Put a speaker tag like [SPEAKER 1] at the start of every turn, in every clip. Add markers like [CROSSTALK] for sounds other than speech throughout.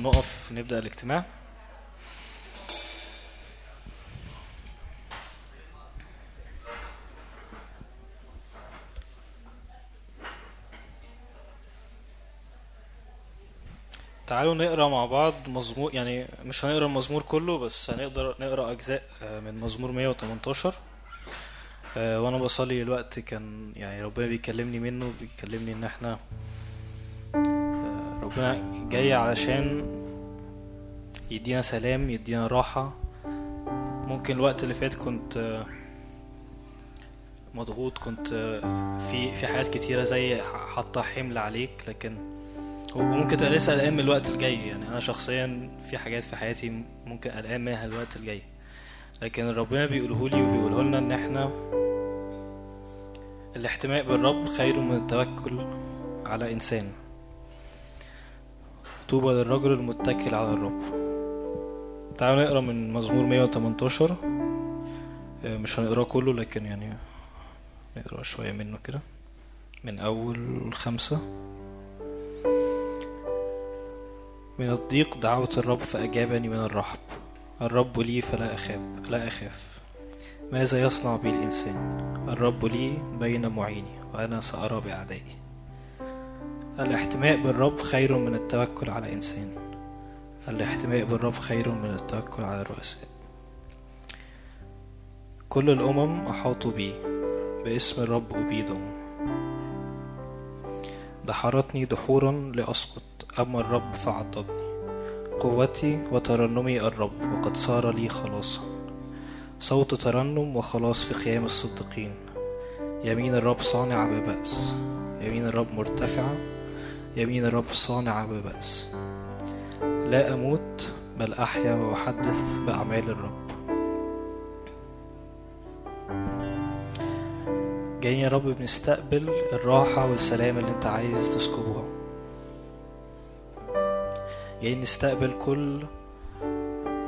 [SPEAKER 1] لو نقف نبدأ الاجتماع. تعالوا نقرأ مع بعض مزمور يعني مش هنقرأ المزمور كله بس هنقدر نقرأ أجزاء آه، من مزمور 118 آه، وأنا بصلي الوقت كان يعني ربنا بيكلمني منه بيكلمني إن إحنا ربنا جاي علشان يدينا سلام يدينا راحة. ممكن الوقت اللي فات كنت مضغوط كنت في في حاجات كتيرة زي حاطة حمل عليك لكن وممكن تبقى لسه قلقان من الوقت الجاي. يعني أنا شخصيا في حاجات في حياتي ممكن قلقان منها الوقت الجاي. لكن ربنا بيقوله لي وبيقوله لنا إن إحنا الاحتماء بالرب خير من التوكل على إنسان. طوبى للرجل المتكل على الرب. تعالوا نقرأ من مزمور 118 آه، مش هنقراه كله لكن يعني نقرأ شوية منه كده. من أول خمسة. من الضيق دعوت الرب فأجابني من الرحب. الرب لي فلا أخاف لا أخاف. ماذا يصنع بي الإنسان؟ الرب لي بين معيني وأنا سأرى بأعدائي الاحتماء بالرب خير من التوكل على إنسان. الاحتماء بالرب خير من التوكل على الرؤساء. كل الأمم أحاطوا بي باسم الرب أبيدهم. دحرتني دحورا لأسقط أما الرب فعضدني. قوتي وترنمي الرب وقد صار لي خلاصا. صوت ترنم وخلاص في خيام الصديقين. يمين الرب صانع ببأس يمين الرب مرتفعة يمين الرب صانع ببأس. لا أموت بل أحيا وأحدث بأعمال الرب. جايين يا رب بنستقبل الراحة والسلام اللي أنت عايز تسكبها جايين نستقبل كل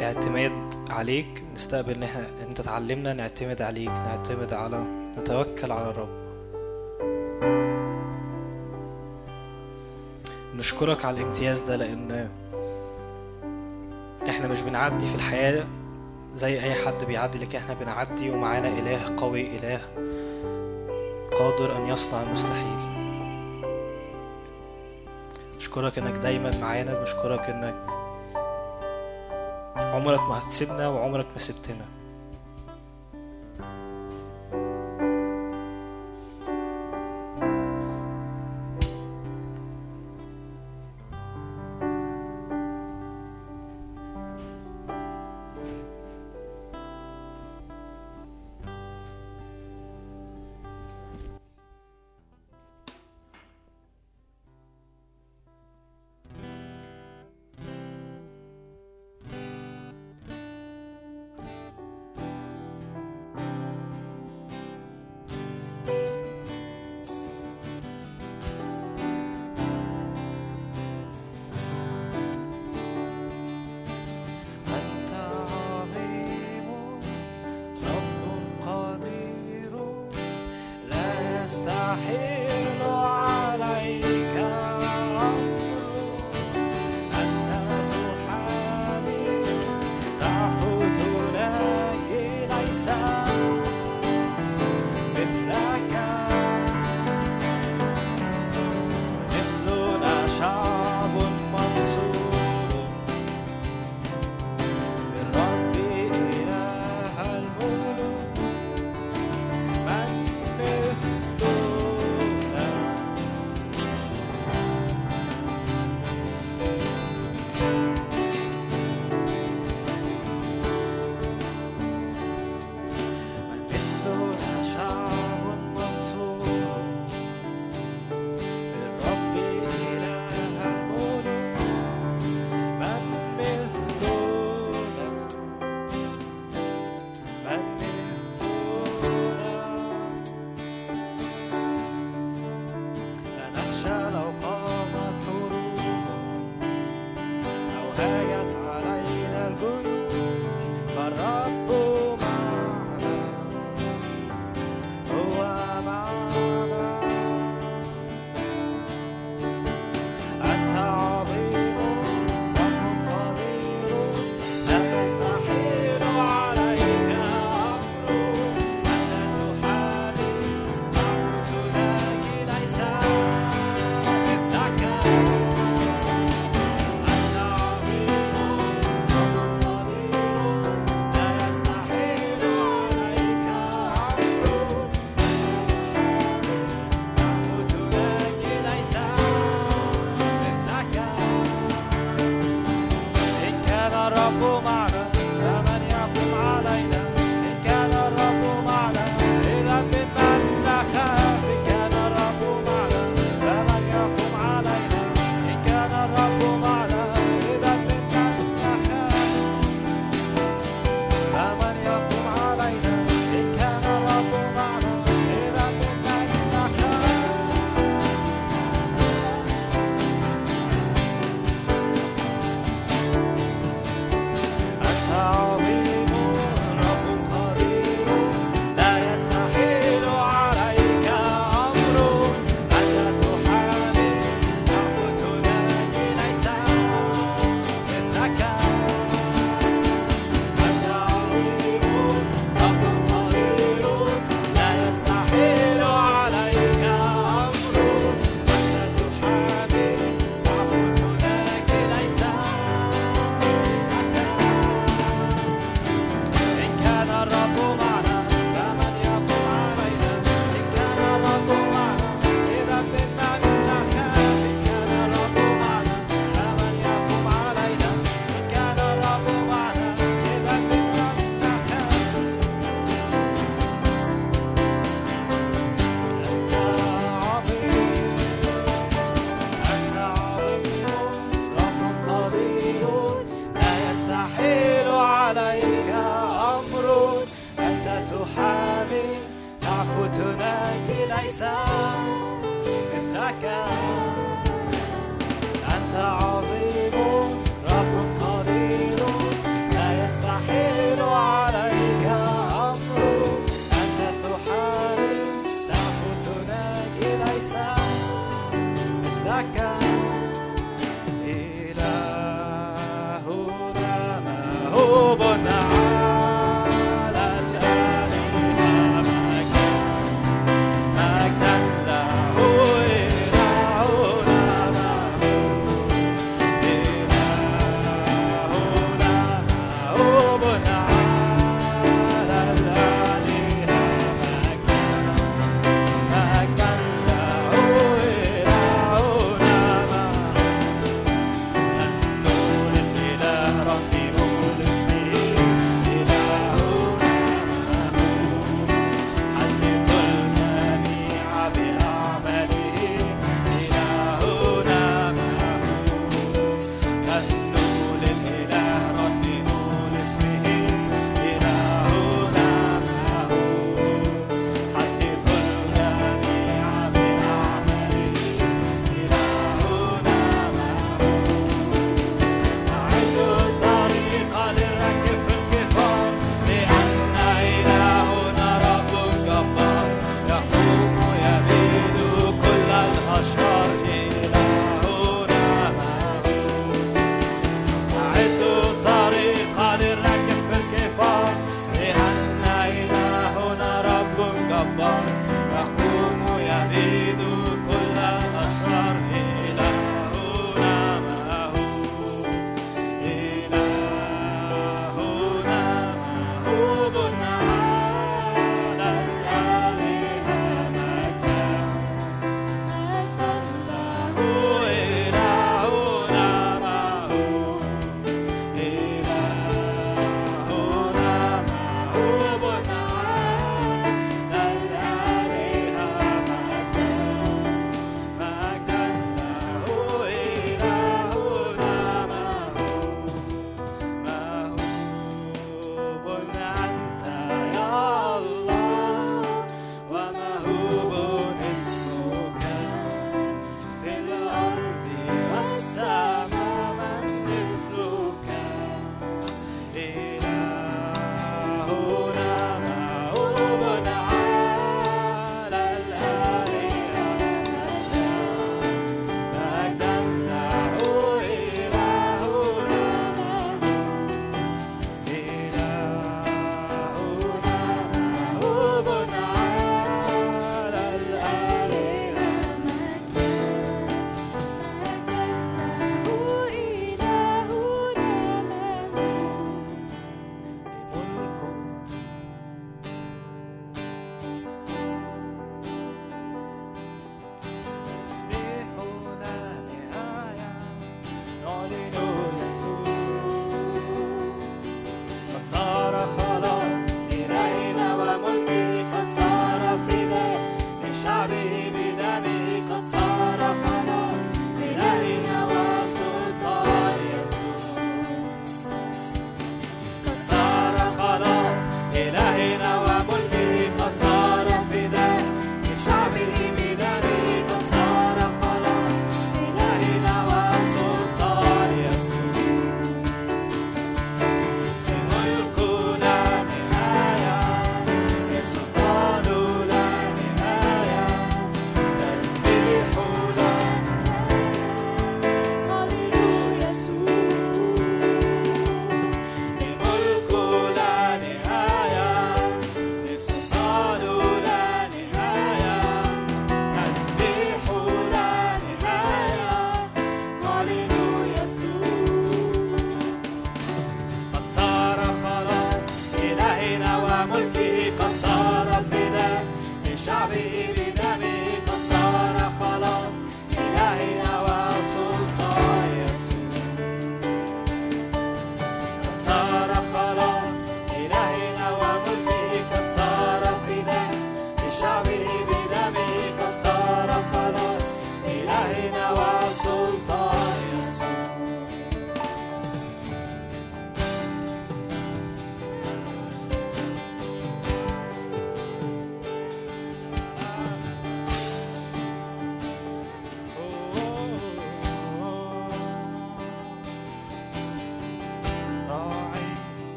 [SPEAKER 1] اعتماد عليك. نستقبل إن أنت تعلمنا نعتمد عليك نعتمد على نتوكل على الرب. نشكرك على الامتياز ده لأن إحنا مش بنعدي في الحياة زي أي حد بيعدي لكن إحنا بنعدي ومعانا إله قوي إله قادر أن يصنع المستحيل. نشكرك إنك دايما معانا نشكرك إنك عمرك ما هتسيبنا وعمرك ما سبتنا.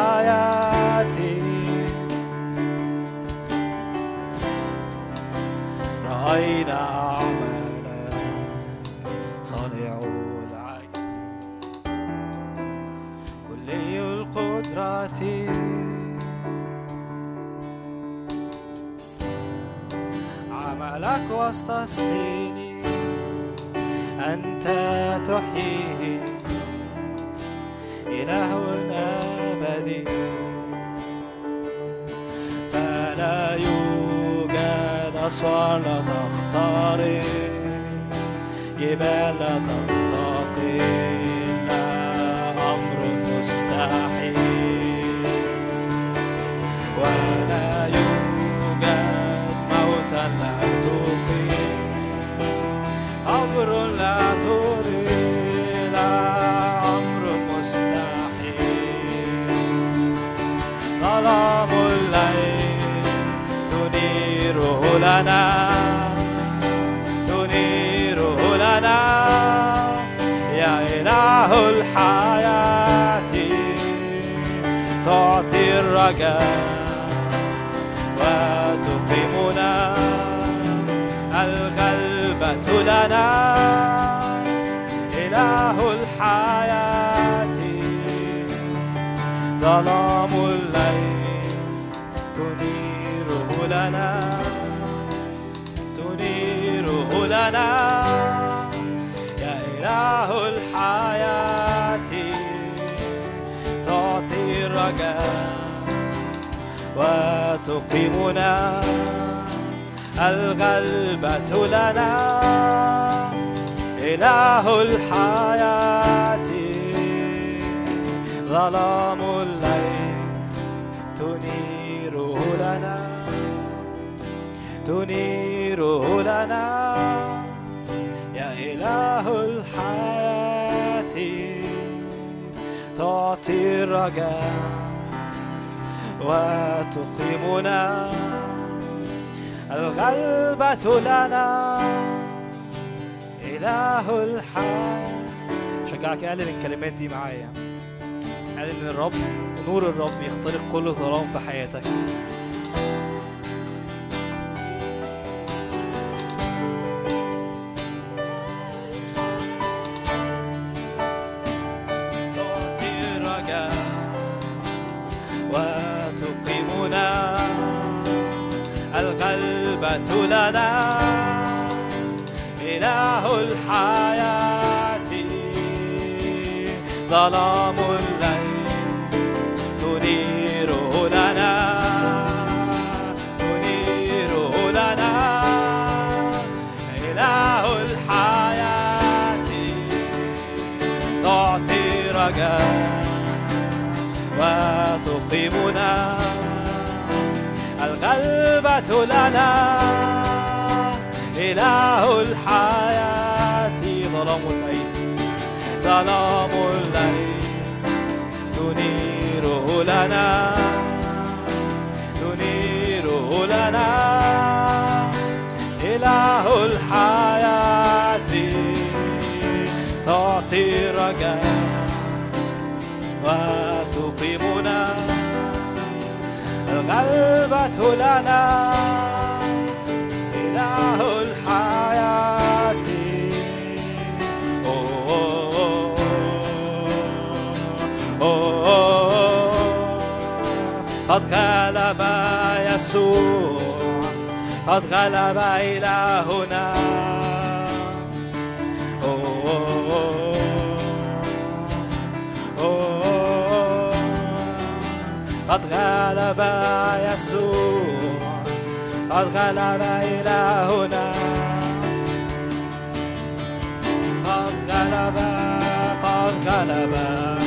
[SPEAKER 2] الحياة رأينا أعمالا صانع العجب كلي حياتي عملك وسط السنين. أنت تحيي إله يوجد أسوار لا تخترق جبال لا تنتقل الحياة تعطي الرجاء وتقيمنا. الغلبة لنا. إله الحياة. ظلام الليل تنيره لنا. تنيره لنا. يا إله الحياة. الرجاء وتقيمنا. الغلبة لنا. إله الحياة. ظلام الليل تنيره لنا. تنيره لنا. يا إله الحياة. تعطي الرجاء وتقيمنا. الغلبة لنا إله الحياة. شجعك اعلن الكلمات دي معايا. اعلن الرب نور الرب يخترق كل ظلام في حياتك. لنا إله الحياة. ظلام الليل تنيره لنا تنيره لنا. إله الحياة. تعطي رجاء وتقيمنا. الغلبة لنا. إله الحياة ظلام الليل ظلام الليل تنيره لنا تنيره لنا. إله الحياة تعطي رجاء وتقيمنا. الغلبة لنا. قد غلب يسوع قد غلب أوه أوه قد غلب يسوع قد غلب إلهنا. قد غلب قد غلب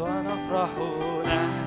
[SPEAKER 2] نرقص ونفرح نهتف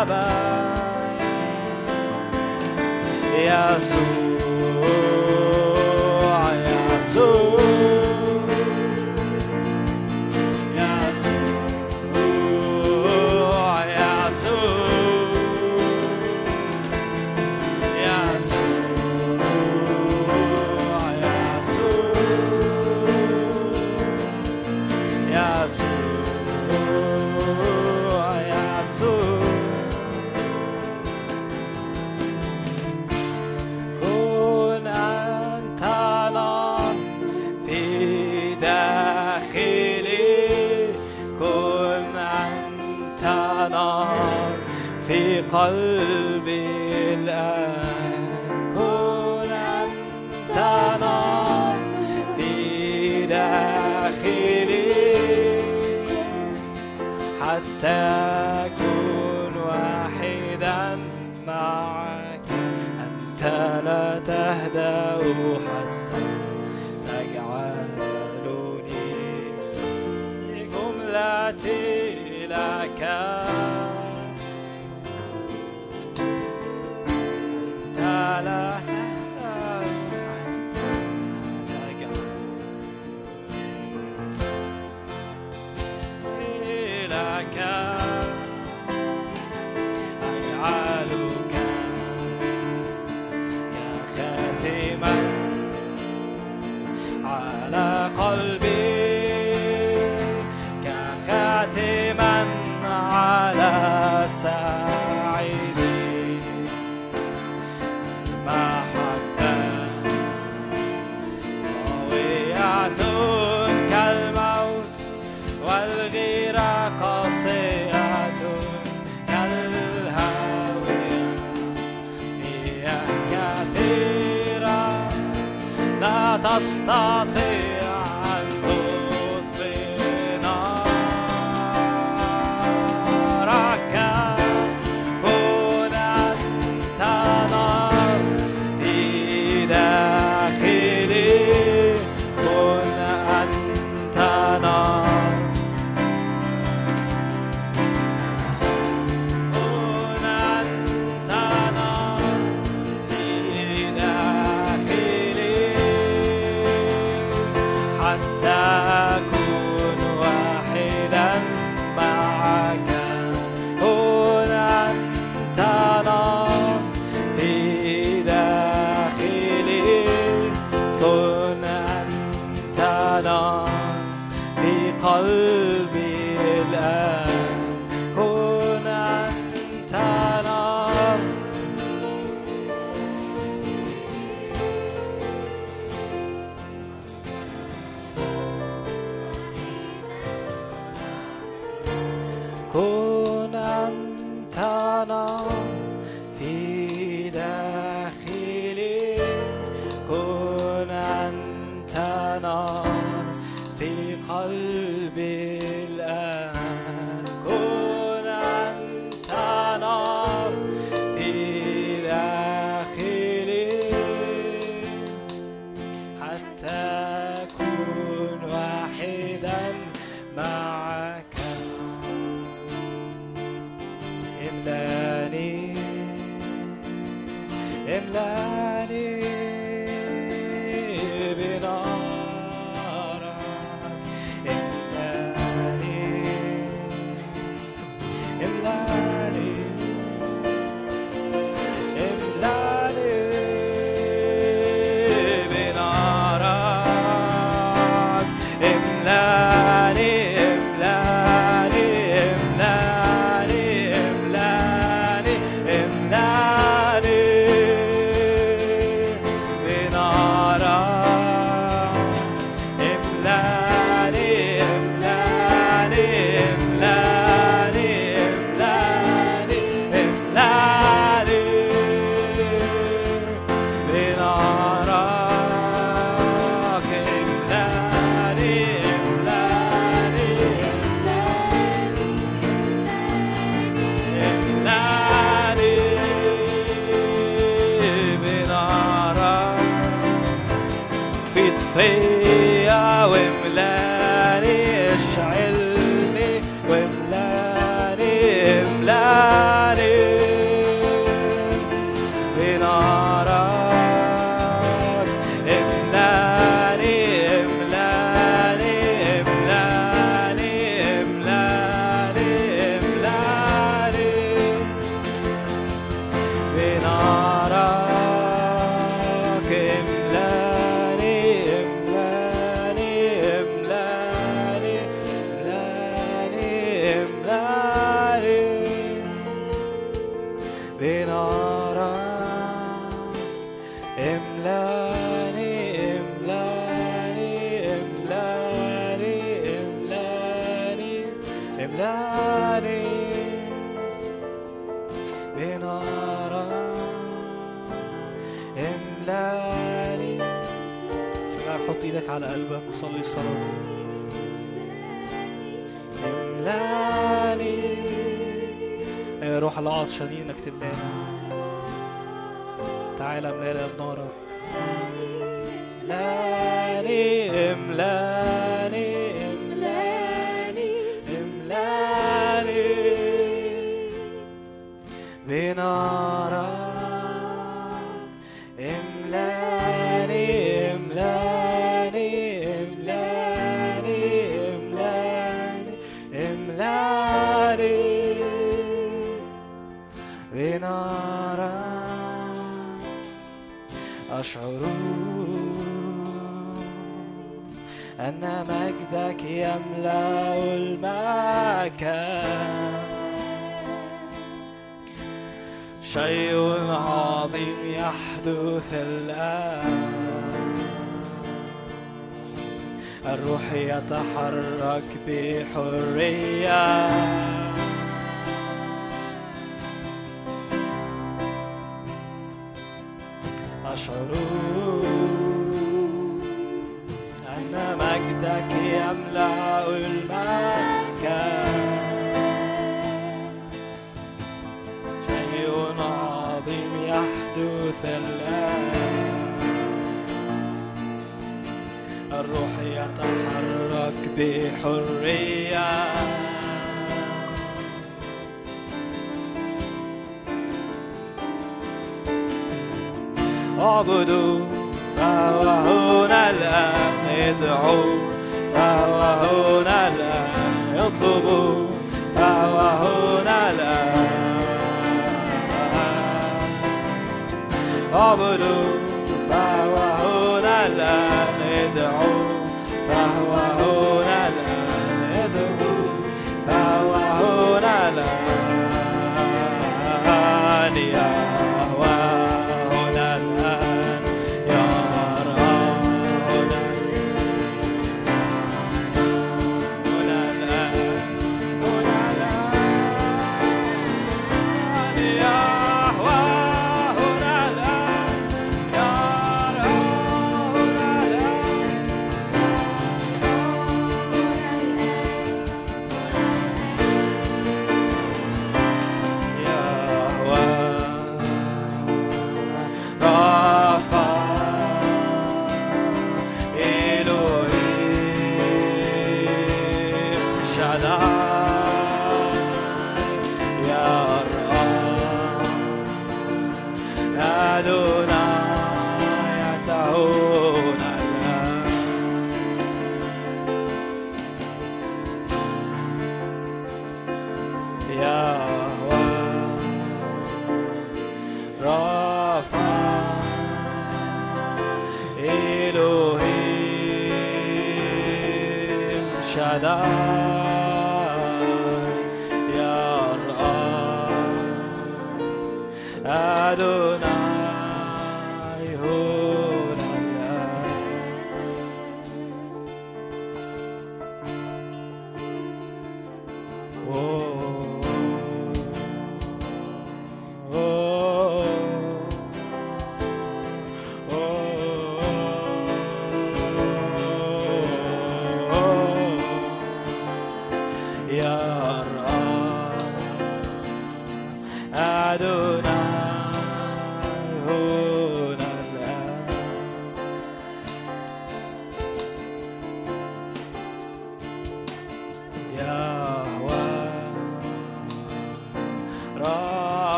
[SPEAKER 2] teba. Ja som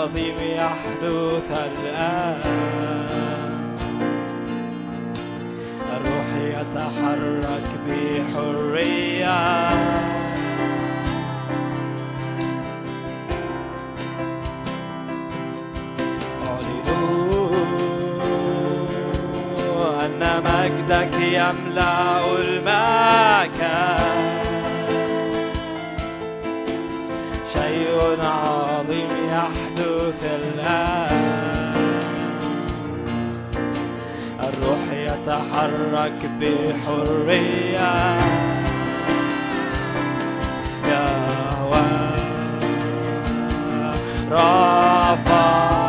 [SPEAKER 2] العظيم يحدث الآن. الروح يتحرك بحرية. أن مجدك يملأ المكان. شيء عظيم يحدث الآن الروح يتحرك بحرية. يهوى رافع.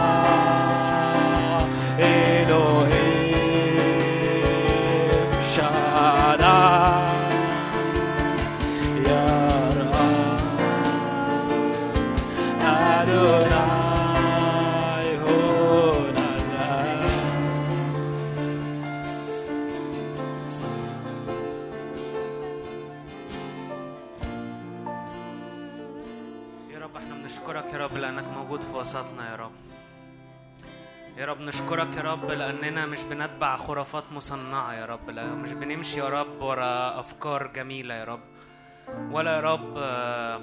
[SPEAKER 3] يا رب نشكرك يا رب لأننا مش بنتبع خرافات مصنعة يا رب لا مش بنمشي يا رب ورا أفكار جميلة يا رب. ولا يا رب آه،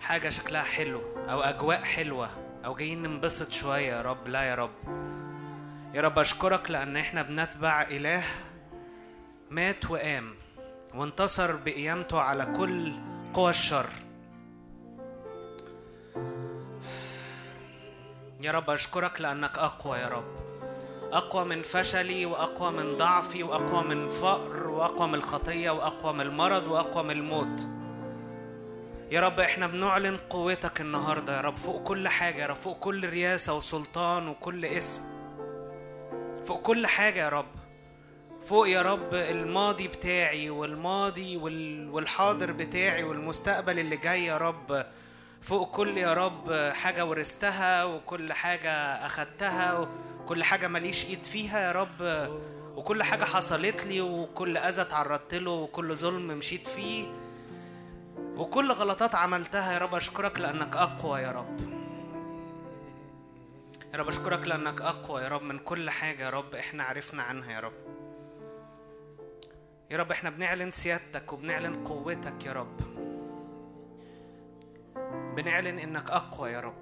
[SPEAKER 3] حاجة شكلها حلو أو أجواء حلوة أو جايين ننبسط شوية يا رب لا يا رب. يا رب أشكرك لأن إحنا بنتبع إله مات وقام وانتصر بقيامته على كل قوى الشر. يا رب أشكرك لأنك أقوى يا رب. أقوى من فشلي وأقوى من ضعفي وأقوى من فقر وأقوى من الخطية وأقوى من المرض وأقوى من الموت. يا رب إحنا بنعلن قوتك النهارده يا رب. فوق كل حاجة يا رب. فوق كل رياسة وسلطان وكل اسم. فوق كل حاجة يا رب. فوق يا رب الماضي بتاعي والماضي وال- والحاضر بتاعي والمستقبل اللي جاي يا رب. فوق كل يا رب حاجة ورثتها وكل حاجة أخدتها وكل حاجة ماليش إيد فيها يا رب وكل حاجة حصلت لي وكل أذى تعرضت له وكل ظلم مشيت فيه وكل غلطات عملتها يا رب. أشكرك لأنك أقوى يا رب. يا رب أشكرك لأنك أقوى يا رب من كل حاجة يا رب إحنا عرفنا عنها يا رب. يا رب إحنا بنعلن سيادتك وبنعلن قوتك يا رب. بنعلن إنك أقوى يا رب.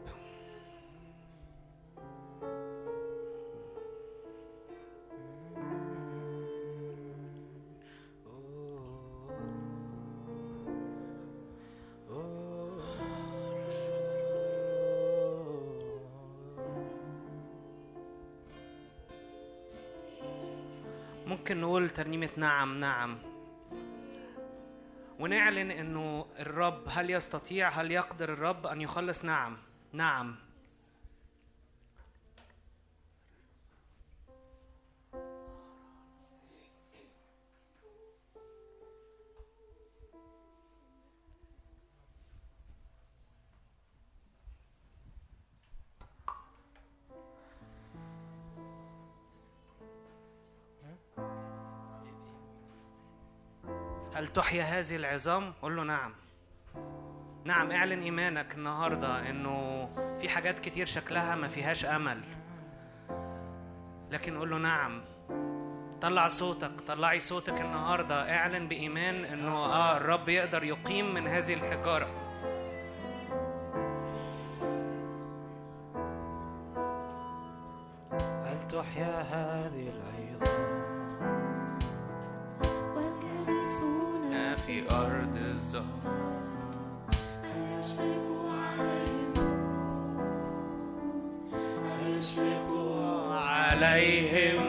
[SPEAKER 3] ممكن نقول ترنيمة نعم نعم. ونعلن إنه الرب هل يستطيع هل يقدر الرب أن يخلص؟ نعم نعم. هل تحيا هذه العظام؟ قول له نعم. نعم اعلن إيمانك النهارده إنه في حاجات كتير شكلها ما فيهاش أمل. لكن قول له نعم. طلع صوتك طلعي صوتك النهارده. اعلن بإيمان إنه آه الرب يقدر يقيم من هذه الحجارة.
[SPEAKER 2] هل تحيا هذه العظام.
[SPEAKER 3] في أرض الزهر.
[SPEAKER 4] هل يشرق عليهم هل يشرق
[SPEAKER 3] عليهم.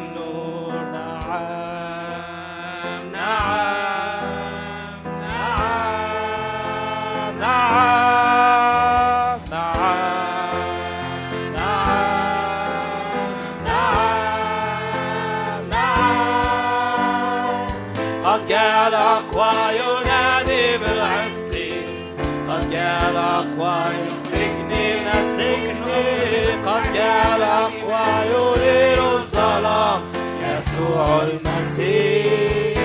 [SPEAKER 3] يسوع المسيح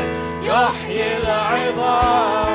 [SPEAKER 3] يحيي العظام.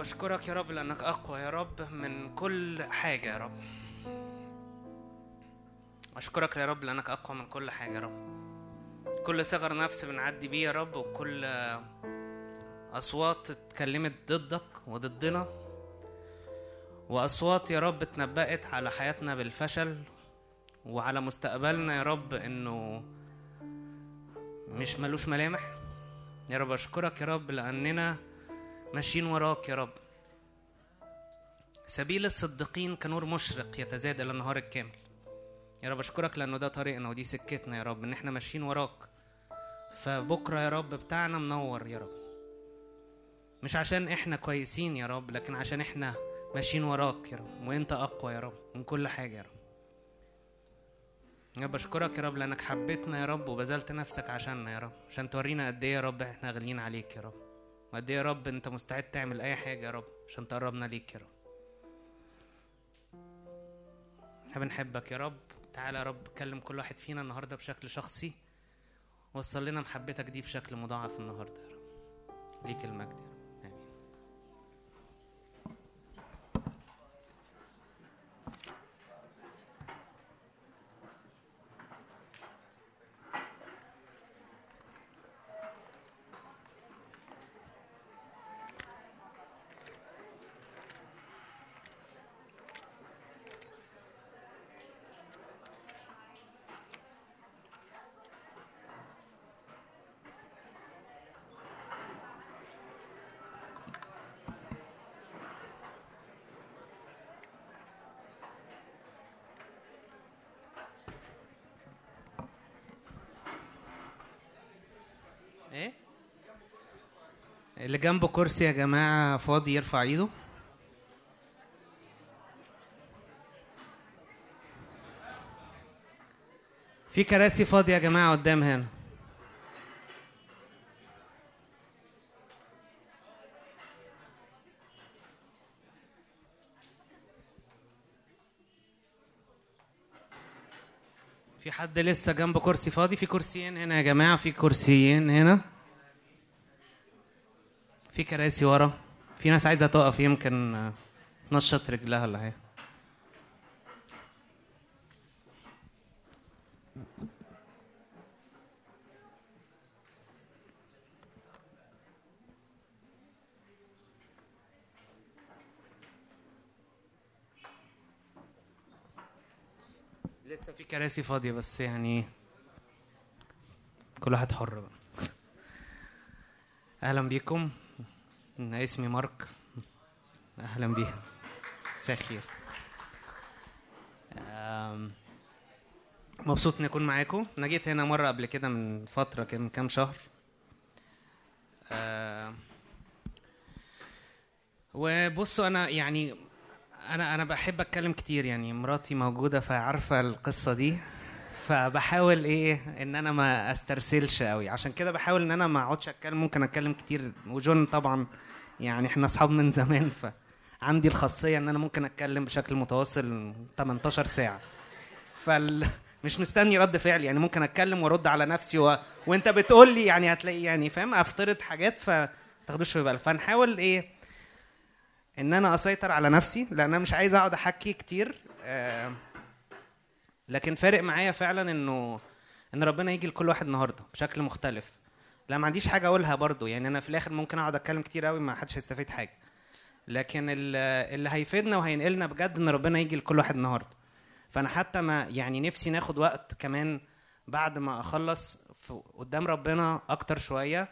[SPEAKER 3] أشكرك يا رب لأنك أقوى يا رب من كل حاجة يا رب. أشكرك يا رب لأنك أقوى من كل حاجة يا رب. كل صغر نفس بنعدي بيه يا رب وكل أصوات اتكلمت ضدك وضدنا. وأصوات يا رب اتنبأت على حياتنا بالفشل وعلى مستقبلنا يا رب إنه مش ملوش ملامح. يا رب أشكرك يا رب لأننا ماشيين وراك يا رب. سبيل الصديقين كنور مشرق يتزايد إلى النهار الكامل. يا رب أشكرك لأنه ده طريقنا ودي سكتنا يا رب إن إحنا ماشيين وراك. فبكرة يا رب بتاعنا منور يا رب. مش عشان إحنا كويسين يا رب لكن عشان إحنا ماشيين وراك يا رب. وإنت أقوى يا رب. من كل حاجة يا رب. يا رب أشكرك يا رب لأنك حبيتنا يا رب وبذلت نفسك عشاننا يا رب. عشان تورينا قد إيه يا رب إحنا غاليين عليك يا رب. وقد إيه يا رب أنت مستعد تعمل أي حاجة يا رب عشان تقربنا ليك يا رب. إحنا بنحبك يا رب. تعالى يا رب كلم كل واحد فينا النهارده بشكل شخصي. وصل لنا محبتك دي بشكل مضاعف النهارده يا رب. ليك المجد يا رب آمين. إيه اللي جنبه كرسي يا جماعة فاضي يرفع ايده. في كراسي فاضية يا جماعة قدام هنا. في حد لسه جنبه كرسي فاضي؟ في كرسيين هنا يا جماعة في كرسيين هنا. في كراسي ورا. في ناس عايزة تقف يمكن آه، تنشط رجلها ولا حاجة. لسه في كراسي فاضية بس يعني كل واحد حر بقى. [LAUGHS] أهلا بيكم. اسمي مارك. أهلا بيك مساء الخير. مبسوط إني أكون معاكم. أنا جيت هنا مرة قبل كده من فترة كده من كام شهر. وبصوا أنا يعني أنا أنا بحب أتكلم كتير. يعني مراتي موجودة فعارفة القصة دي. فبحاول إيه إن أنا ما أسترسلش قوي عشان كده بحاول إن أنا ما أقعدش أتكلم. ممكن أتكلم كتير. وجون طبعا يعني إحنا أصحاب من زمان فعندي الخاصية إن أنا ممكن أتكلم بشكل متواصل 18 ساعة. فال [LAUGHS] مش مستني رد فعل يعني ممكن أتكلم وأرد على نفسي و... وأنت بتقول لي يعني هتلاقي يعني فاهم أفترض حاجات فتاخدوش في بال فنحاول إيه إن أنا أسيطر على نفسي لأن أنا مش عايز أقعد أحكي كتير آه، لكن فارق معايا فعلا إنه إن ربنا يجي لكل واحد النهارده بشكل مختلف. لا ما عنديش حاجة أقولها برضو. يعني أنا في الآخر ممكن أقعد أتكلم كتير قوي ما حدش هيستفيد حاجة. لكن ال- اللي هيفيدنا وهينقلنا بجد إن ربنا يجي لكل واحد النهارده. فأنا حتى ما يعني نفسي ناخد وقت كمان بعد ما أخلص قدام ربنا أكتر شوية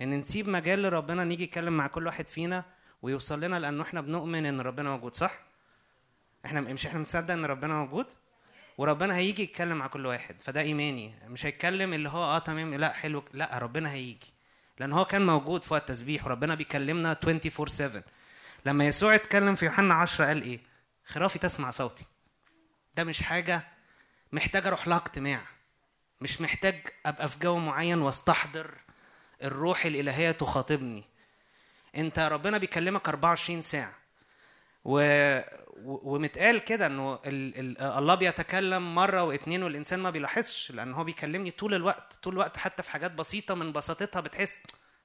[SPEAKER 3] إن نسيب مجال لربنا نيجي يتكلم مع كل واحد فينا ويوصل لنا لأنه إحنا بنؤمن إن ربنا موجود صح؟ إحنا مش إحنا بنصدق إن ربنا موجود؟ وربنا هيجي يتكلم مع كل واحد فده إيماني. مش هيتكلم اللي هو آه تمام لا حلو لا ربنا هيجي. لأن هو كان موجود في وقت التسبيح وربنا بيكلمنا 24 7 لما يسوع اتكلم في يوحنا 10 قال إيه؟ خرافي تسمع صوتي. ده مش حاجة محتاج أروح لها اجتماع. مش محتاج أبقى في جو معين واستحضر الروح الإلهية تخاطبني. أنت ربنا بيكلمك 24 ساعة. و... ومتقال كده إنه ال... ال... الله بيتكلم مرة واتنين والإنسان ما بيلاحظش لأن هو بيكلمني طول الوقت طول الوقت حتى في حاجات بسيطة من بساطتها بتحس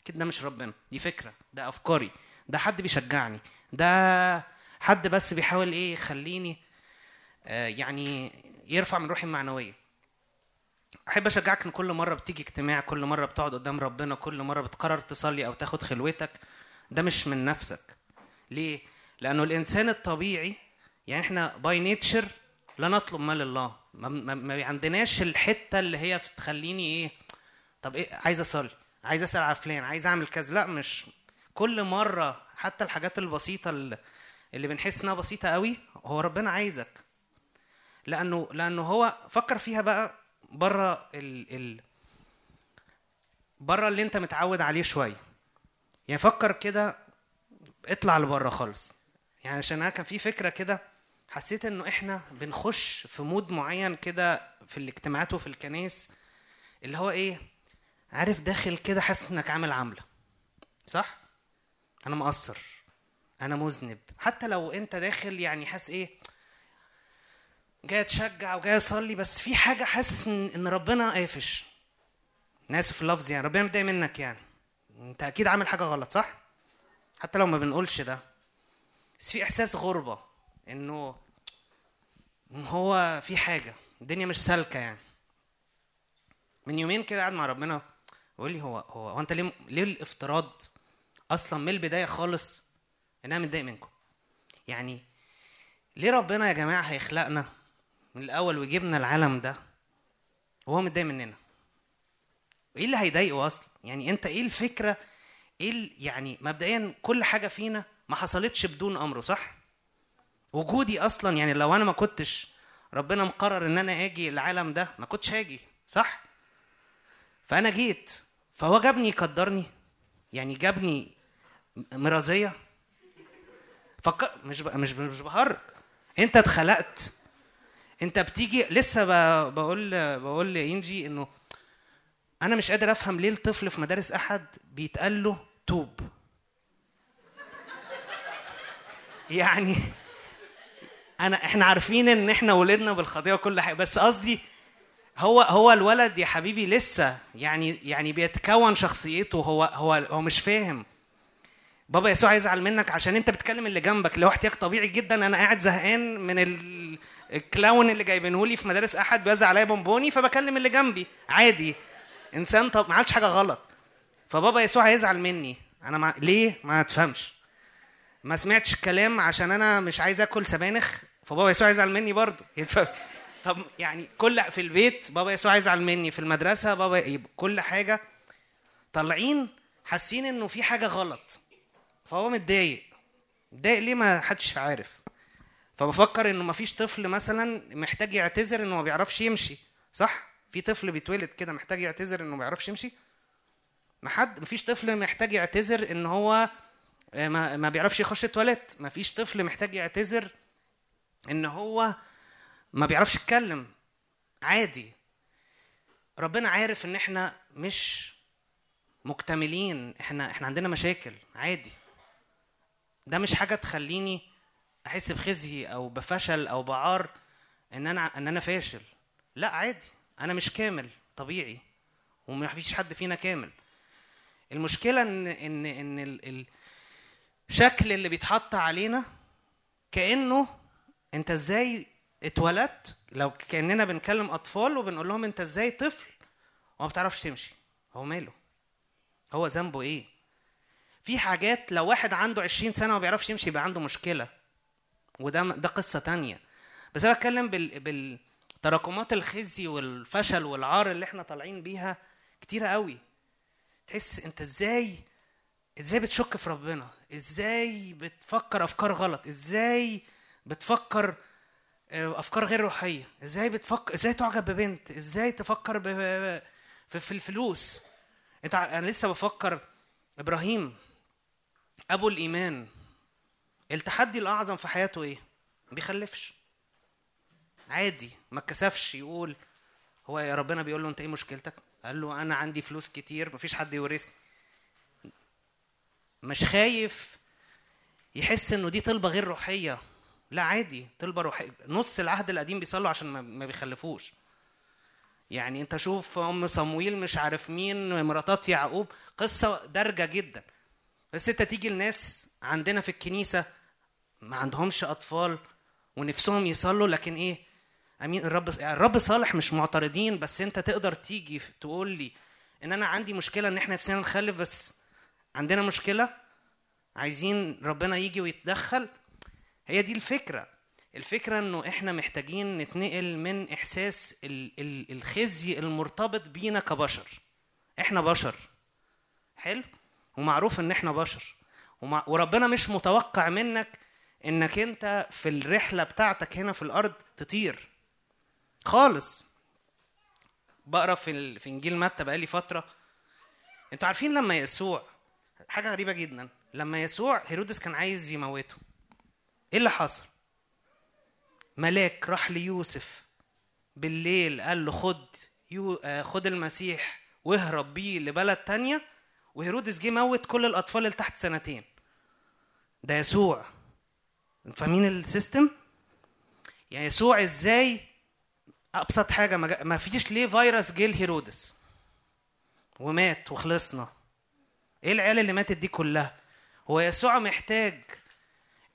[SPEAKER 3] كده ده مش ربنا دي فكرة ده أفكاري ده حد بيشجعني ده حد بس بيحاول إيه يخليني آه يعني يرفع من روحي المعنوية. أحب أشجعك إن كل مرة بتيجي اجتماع كل مرة بتقعد قدام ربنا كل مرة بتقرر تصلي أو تاخد خلوتك ده مش من نفسك. ليه؟ لأنه الإنسان الطبيعي يعني إحنا by nature لا نطلب ما لله. ما, عندناش الحتة اللي هي تخليني إيه طب إيه عايز أصلي عايز أسأل على فلان عايز أعمل كذا. لا مش. كل مرة حتى الحاجات البسيطة اللي, اللي بنحس إنها بسيطة قوي هو ربنا عايزك. لأنه لأنه هو فكر فيها بقى بره ال ال بره اللي أنت متعود عليه شوية. يعني فكر كده اطلع لبره خالص. يعني عشان أنا كان في فكرة كده حسيت إنه إحنا بنخش في مود معين كده في الاجتماعات وفي الكنائس اللي هو إيه عارف داخل كده حاسس إنك عامل عامله صح؟ أنا مقصر أنا مذنب. حتى لو أنت داخل يعني حاسس إيه جاي اتشجع وجاي اصلي بس في حاجة حاسس إن ربنا قافش. أنا آسف اللفظ يعني ربنا متضايق منك يعني. أنت أكيد عامل حاجة غلط صح؟ حتى لو ما بنقولش ده. بس في إحساس غربة إنه إن هو في حاجة الدنيا مش سالكة يعني. من يومين كده قاعد مع ربنا بيقول لي هو هو هو أنت ليه ليه الافتراض أصلا من البداية خالص ان أنا متضايق منكم؟ يعني ليه ربنا يا جماعة هيخلقنا من الأول ويجيبنا العالم ده وهو متضايق مننا؟ إيه اللي هيضايقه أصلا؟ يعني أنت إيه الفكرة؟ إيه يعني مبدئيا كل حاجة فينا ما حصلتش بدون أمره صح؟ وجودي أصلا يعني لو أنا ما كنتش ربنا مقرر إن أنا آجي العالم ده ما كنتش هاجي صح؟ فأنا جيت فهو جابني يقدرني يعني جابني مرازية. فكر مش ب... مش ب... مش بهرج. أنت اتخلقت. أنت بتيجي لسه ب... بقول بقول لإنجي إنه أنا مش قادر أفهم ليه الطفل في مدارس أحد بيتقال له توب. يعني انا إحنا عارفين إن إحنا ولدنا بالخطيه وكل حاجة بس قصدي هو هو الولد يا حبيبي لسه يعني يعني بيتكون شخصيته هو هو هو مش فاهم. بابا يسوع يزعل منك عشان أنت بتكلم اللي جنبك اللي هو احتياج طبيعي جدا أنا قاعد زهقان من ال... ال clown اللي جايبينه لي في مدارس أحد بيوزع عليا بونبوني فبكلم اللي جنبي. عادي. إنسان طب ما عملش حاجة غلط. فبابا يسوع هيزعل مني. أنا مع... ليه؟ ما تفهمش. ما سمعتش الكلام عشان أنا مش عايز أكل سبانخ فبابا يسوع يزعل مني برضه. [LAUGHS] طب يعني كل في البيت بابا يسوع يزعل مني في المدرسة بابا كل حاجة. طالعين حاسين إنه في حاجة غلط. فهو متضايق. متضايق ليه ما حدش عارف؟ فبفكر إنه ما فيش طفل مثلا محتاج يعتذر إنه ما بيعرفش يمشي. صح؟ في طفل بيتولد كده محتاج يعتذر إنه ما بيعرفش يمشي؟ ما حد ما فيش طفل محتاج يعتذر إن هو ما, ما بيعرفش يخش التواليت. ما فيش طفل محتاج يعتذر إن هو ما بيعرفش يتكلم. عادي. ربنا عارف إن إحنا مش مكتملين. إحنا إحنا عندنا مشاكل. عادي. ده مش حاجة تخليني أحس بخزي أو بفشل أو بعار إن أنا إن أنا فاشل. لا عادي. أنا مش كامل طبيعي. وما فيش حد فينا كامل. المشكلة ان ان إن ال- الشكل اللي بيتحط علينا كأنه انت إزاي اتولدت لو كأننا بنكلم أطفال وبنقول لهم انت إزاي طفل وما بتعرفش تمشي. هو ماله؟ هو ذنبه إيه؟ في حاجات لو واحد عنده 20 سنة وما بيعرفش يمشي يبقى عنده مشكلة. وده ده قصة تانية. بس أنا بتكلم بال بالتراكمات الخزي والفشل والعار اللي إحنا طالعين بيها كتيرة قوي. تحس انت إزاي إزاي بتشك في ربنا؟ إزاي بتفكر أفكار غلط؟ إزاي بتفكر آه، أفكار غير روحية؟ إزاي بتفكر إزاي تعجب ببنت؟ إزاي تفكر ب... في, في الفلوس؟ انت أنا لسه بفكر إبراهيم أبو الإيمان التحدي الأعظم في حياته إيه؟ ما بيخلفش. عادي ما اتكسفش يقول هو يا ربنا بيقول له أنت إيه مشكلتك؟ قال له أنا عندي فلوس كتير مفيش حد يورثني. مش خايف يحس إنه دي طلبة غير روحية. لا عادي طلبة روحية. نص العهد القديم بيصلوا عشان ما- بيخلفوش. يعني أنت شوف أم صمويل مش عارف مين مراتات يعقوب قصة دارجة جدا. بس أنت تيجي الناس عندنا في الكنيسة ما عندهمش أطفال ونفسهم يصلوا لكن إيه؟ أمين الرب الرب صالح مش معترضين بس أنت تقدر تيجي تقول لي إن أنا عندي مشكلة إن إحنا نفسنا نخلف بس عندنا مشكلة عايزين ربنا يجي ويتدخل. هي دي الفكرة. الفكرة إنه إحنا محتاجين نتنقل من إحساس ال- ال- الخزي المرتبط بينا كبشر. إحنا بشر. حلو؟ ومعروف إن إحنا بشر. ومع... وربنا مش متوقع منك إنك أنت في الرحلة بتاعتك هنا في الأرض تطير. خالص. بقرأ في ال... في إنجيل متى بقالي فترة. أنتوا عارفين لما يسوع حاجة غريبة جدا. لما يسوع هيرودس كان عايز يموته إيه اللي حصل؟ ملاك راح ليوسف بالليل قال له خد يو... آه، خد المسيح واهرب بيه لبلد تانية. وهيرودس جه موت كل الأطفال اللي تحت سنتين. ده يسوع. فاهمين ال system؟ يعني يسوع إزاي أبسط حاجة؟ ما, فيش ليه فيروس جه لهيرودس. ومات وخلصنا. إيه العيال اللي ماتت دي كلها؟ هو يسوع محتاج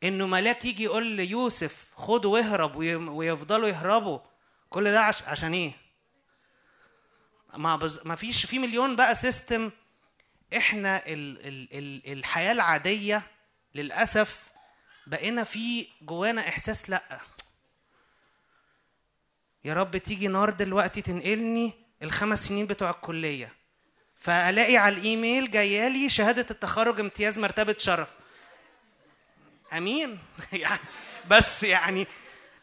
[SPEAKER 3] إنه ملاك يجي يقول ليوسف خد واهرب وي- ويفضلوا يهربوا. كل ده عش... عشان إيه؟ ما بز... ما فيش في مليون بقى system إحنا ال... ال... ال... الحياة العادية للأسف بقينا في جوانا إحساس لأ. يا رب تيجي نار دلوقتي تنقلني الخمس سنين بتوع الكلية. فألاقي على الإيميل جايالي شهادة التخرج امتياز مرتبة شرف. أمين؟ [LAUGHS] يعني بس يعني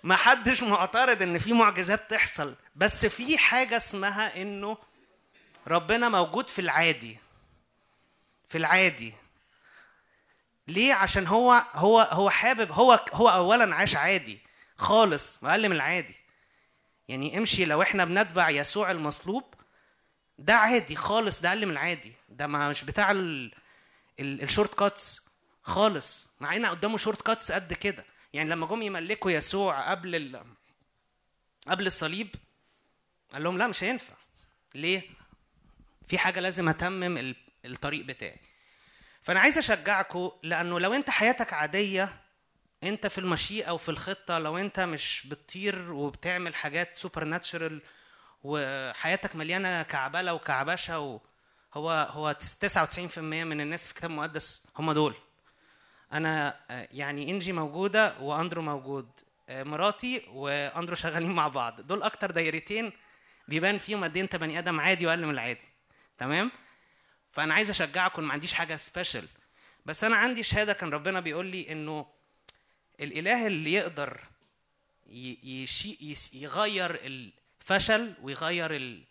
[SPEAKER 3] ما حدش معترض إن في معجزات تحصل بس في حاجة اسمها إنه ربنا موجود في العادي في العادي. ليه؟ عشان هو هو هو حابب هو هو اولا عاش عادي خالص أقل من العادي. يعني امشي لو إحنا بنتبع يسوع المصلوب ده عادي خالص ده أقل من العادي. ده ما مش بتاع ال... ال... ال shortcuts خالص. مع إن قدامه shortcuts قد كده. يعني لما جم يملكوا يسوع قبل ال... قبل الصليب قال لهم لا مش هينفع. ليه؟ في حاجة لازم أتمم ال... الطريق بتاعي. فأنا عايز اشجعكم لأنه لو أنت حياتك عادية أنت في المشيئة وفي الخطة لو أنت مش بتطير وبتعمل حاجات supernatural وحياتك مليانة كعبله وكعبشه و... هو هو 99% من الناس في الكتاب المقدس هم دول. أنا يعني إنجي موجودة وأندرو موجود مراتي وأندرو شغالين مع بعض. دول أكتر دايرتين بيبان فيهم قد إيه أنت بني آدم عادي وأقل من العادي. تمام؟ فأنا عايز أشجعكم ما عنديش حاجة سبيشال بس أنا عندي شهادة كان ربنا بيقول لي إنه الإله اللي يقدر يشي يغير الفشل ويغير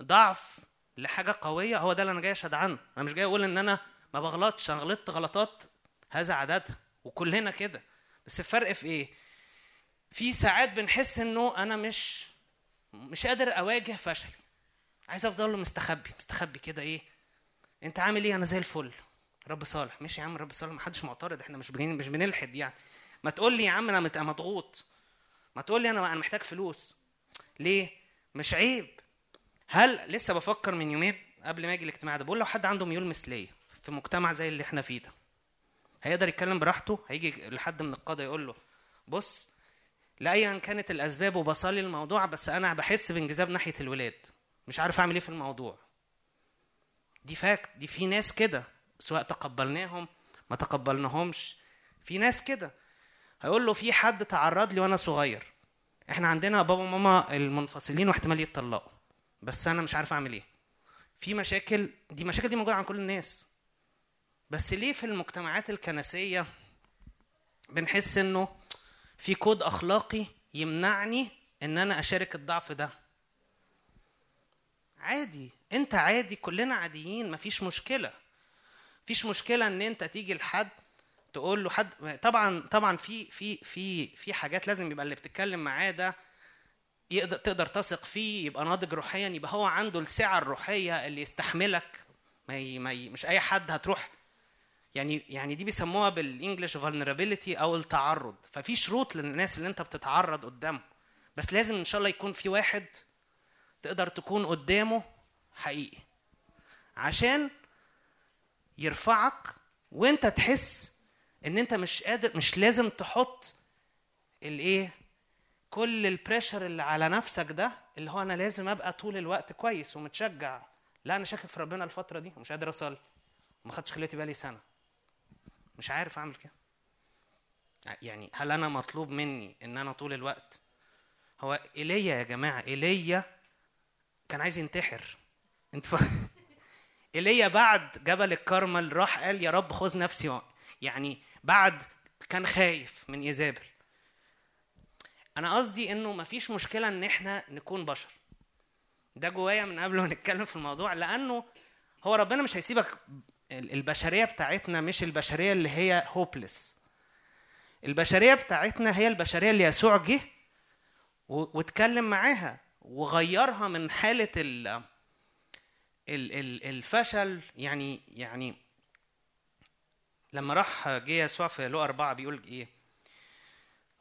[SPEAKER 3] الضعف لحاجة قوية هو ده اللي أنا جاي أشهد عنه. أنا مش جاي أقول إن أنا ما بغلطش أنا غلطت غلطات هذا عددها وكلنا كده. بس الفرق في إيه؟ في ساعات بنحس إنه أنا مش مش قادر أواجه فشلي عايز أفضل مستخبي مستخبي كده إيه؟ أنت عامل إيه؟ أنا زي الفل. رب صالح. ماشي يا عم رب صالح. ما حدش معترض إحنا مش بنين مش بنلحد يعني. ما تقول لي يا عم أنا مضغوط. ما تقول لي أنا أنا محتاج فلوس. ليه؟ مش عيب. هل لسه بفكر من يومين قبل ما أجي الاجتماع ده؟ بقول لو حد عنده ميول مثلية في مجتمع زي اللي إحنا فيه ده هيقدر يتكلم براحته؟ هيجي لحد من القاده يقول له بص لأيا كانت الأسباب وبصلي الموضوع بس أنا بحس بانجذاب ناحية الولاد. مش عارف أعمل إيه في الموضوع. دي fact دي في ناس كده سواء تقبلناهم ما تقبلناهمش. في ناس كده. هيقول له في حد تعرض لي وأنا صغير. إحنا عندنا بابا وماما المنفصلين واحتمال يتطلقوا بس أنا مش عارف اعمل إيه. في مشاكل دي مشاكل دي موجودة عند كل الناس. بس ليه في المجتمعات الكنسية بنحس إنه في كود أخلاقي يمنعني إن أنا أشارك الضعف ده؟ عادي أنت عادي كلنا عاديين مفيش مشكلة. مفيش مشكلة إن أنت تيجي لحد تقول له حد طبعا طبعا في في في في حاجات لازم يبقى اللي بتتكلم معاه ده يقدر تقدر تثق فيه يبقى ناضج روحيا يبقى هو عنده السعة الروحية اللي يستحملك. ما ي... ما ي... مش أي حد هتروح. يعني يعني دي بيسموها بالإنجلش vulnerability أو التعرض. ففي شروط للناس اللي أنت بتتعرض قدامهم بس لازم إن شاء الله يكون في واحد تقدر تكون قدامه حقيقي. عشان يرفعك وأنت تحس إن أنت مش قادر مش لازم تحط الإيه كل البريشر اللي على نفسك ده اللي هو أنا لازم أبقى طول الوقت كويس ومتشجع. لا أنا شاكك في ربنا الفترة دي ومش قادر أصلي. ما خدتش خليتي بالي سنة. مش عارف أعمل كده. يعني هل أنا مطلوب مني إن أنا طول الوقت؟ هو إيليا يا جماعة إيليا كان عايز ينتحر. أنت [LAUGHS] إيليا بعد جبل الكرمل راح قال يا رب خذ نفسي يعني بعد كان خايف من إيزابل. أنا قصدي إنه مفيش مشكلة إن إحنا نكون بشر. ده جوايا من قبل ما نتكلم في الموضوع لأنه هو ربنا مش هيسيبك ال- البشرية بتاعتنا مش البشرية اللي هي هوبلس البشرية بتاعتنا هي البشرية اللي يسوع جه واتكلم معاها وغيرها من حالة ال ال- ال- الفشل يعني يعني لما راح جه يسوع في لقا أربعة بيقول إيه؟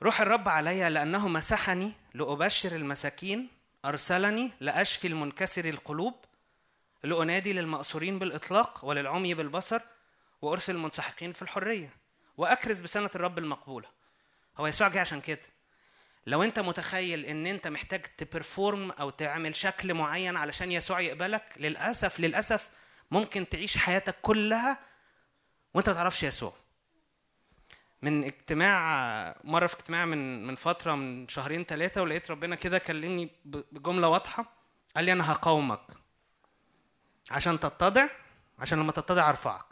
[SPEAKER 3] روح الرب علي لأنه مسحني لأبشر المساكين أرسلني لأشفي المنكسر القلوب لأنادي للمأسورين بالإطلاق وللعمي بالبصر وأرسل المنسحقين في الحرية وأكرز بسنة الرب المقبولة هو يسوع جه عشان كده لو أنت متخيل إن أنت محتاج تبرفورم أو تعمل شكل معين علشان يسوع يقبلك للأسف للأسف ممكن تعيش حياتك كلها وانت ما تعرفش يسوع. من اجتماع مرة في اجتماع من من فترة من شهرين ثلاثة ولقيت ربنا كده كلمني بجملة واضحة. قال لي أنا هقاومك عشان تتضع عشان لما تتضع أرفعك.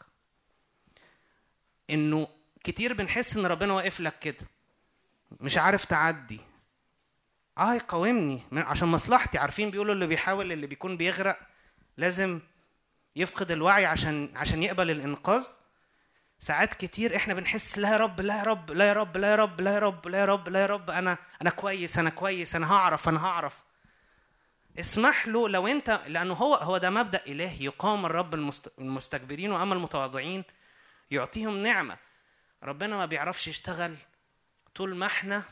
[SPEAKER 3] إنه كتير بنحس إن ربنا واقف لك كده. مش عارف تعدي. آه يقاومني عشان مصلحتي. عارفين بيقولوا اللي بيحاول اللي بيكون بيغرق لازم يفقد الوعي عشان عشان يقبل الإنقاذ؟ ساعات كتير إحنا بنحس لا يا رب لا يا رب لا يا رب لا يا رب لا يا رب لا يا رب لا يا رب أنا أنا كويس أنا كويس أنا هعرف أنا هعرف. اسمح له لو أنت لأنه هو هو ده مبدأ الهي يقام الرب المست- المستكبرين وأما المتواضعين يعطيهم نعمة. ربنا ما بيعرفش يشتغل طول ما إحنا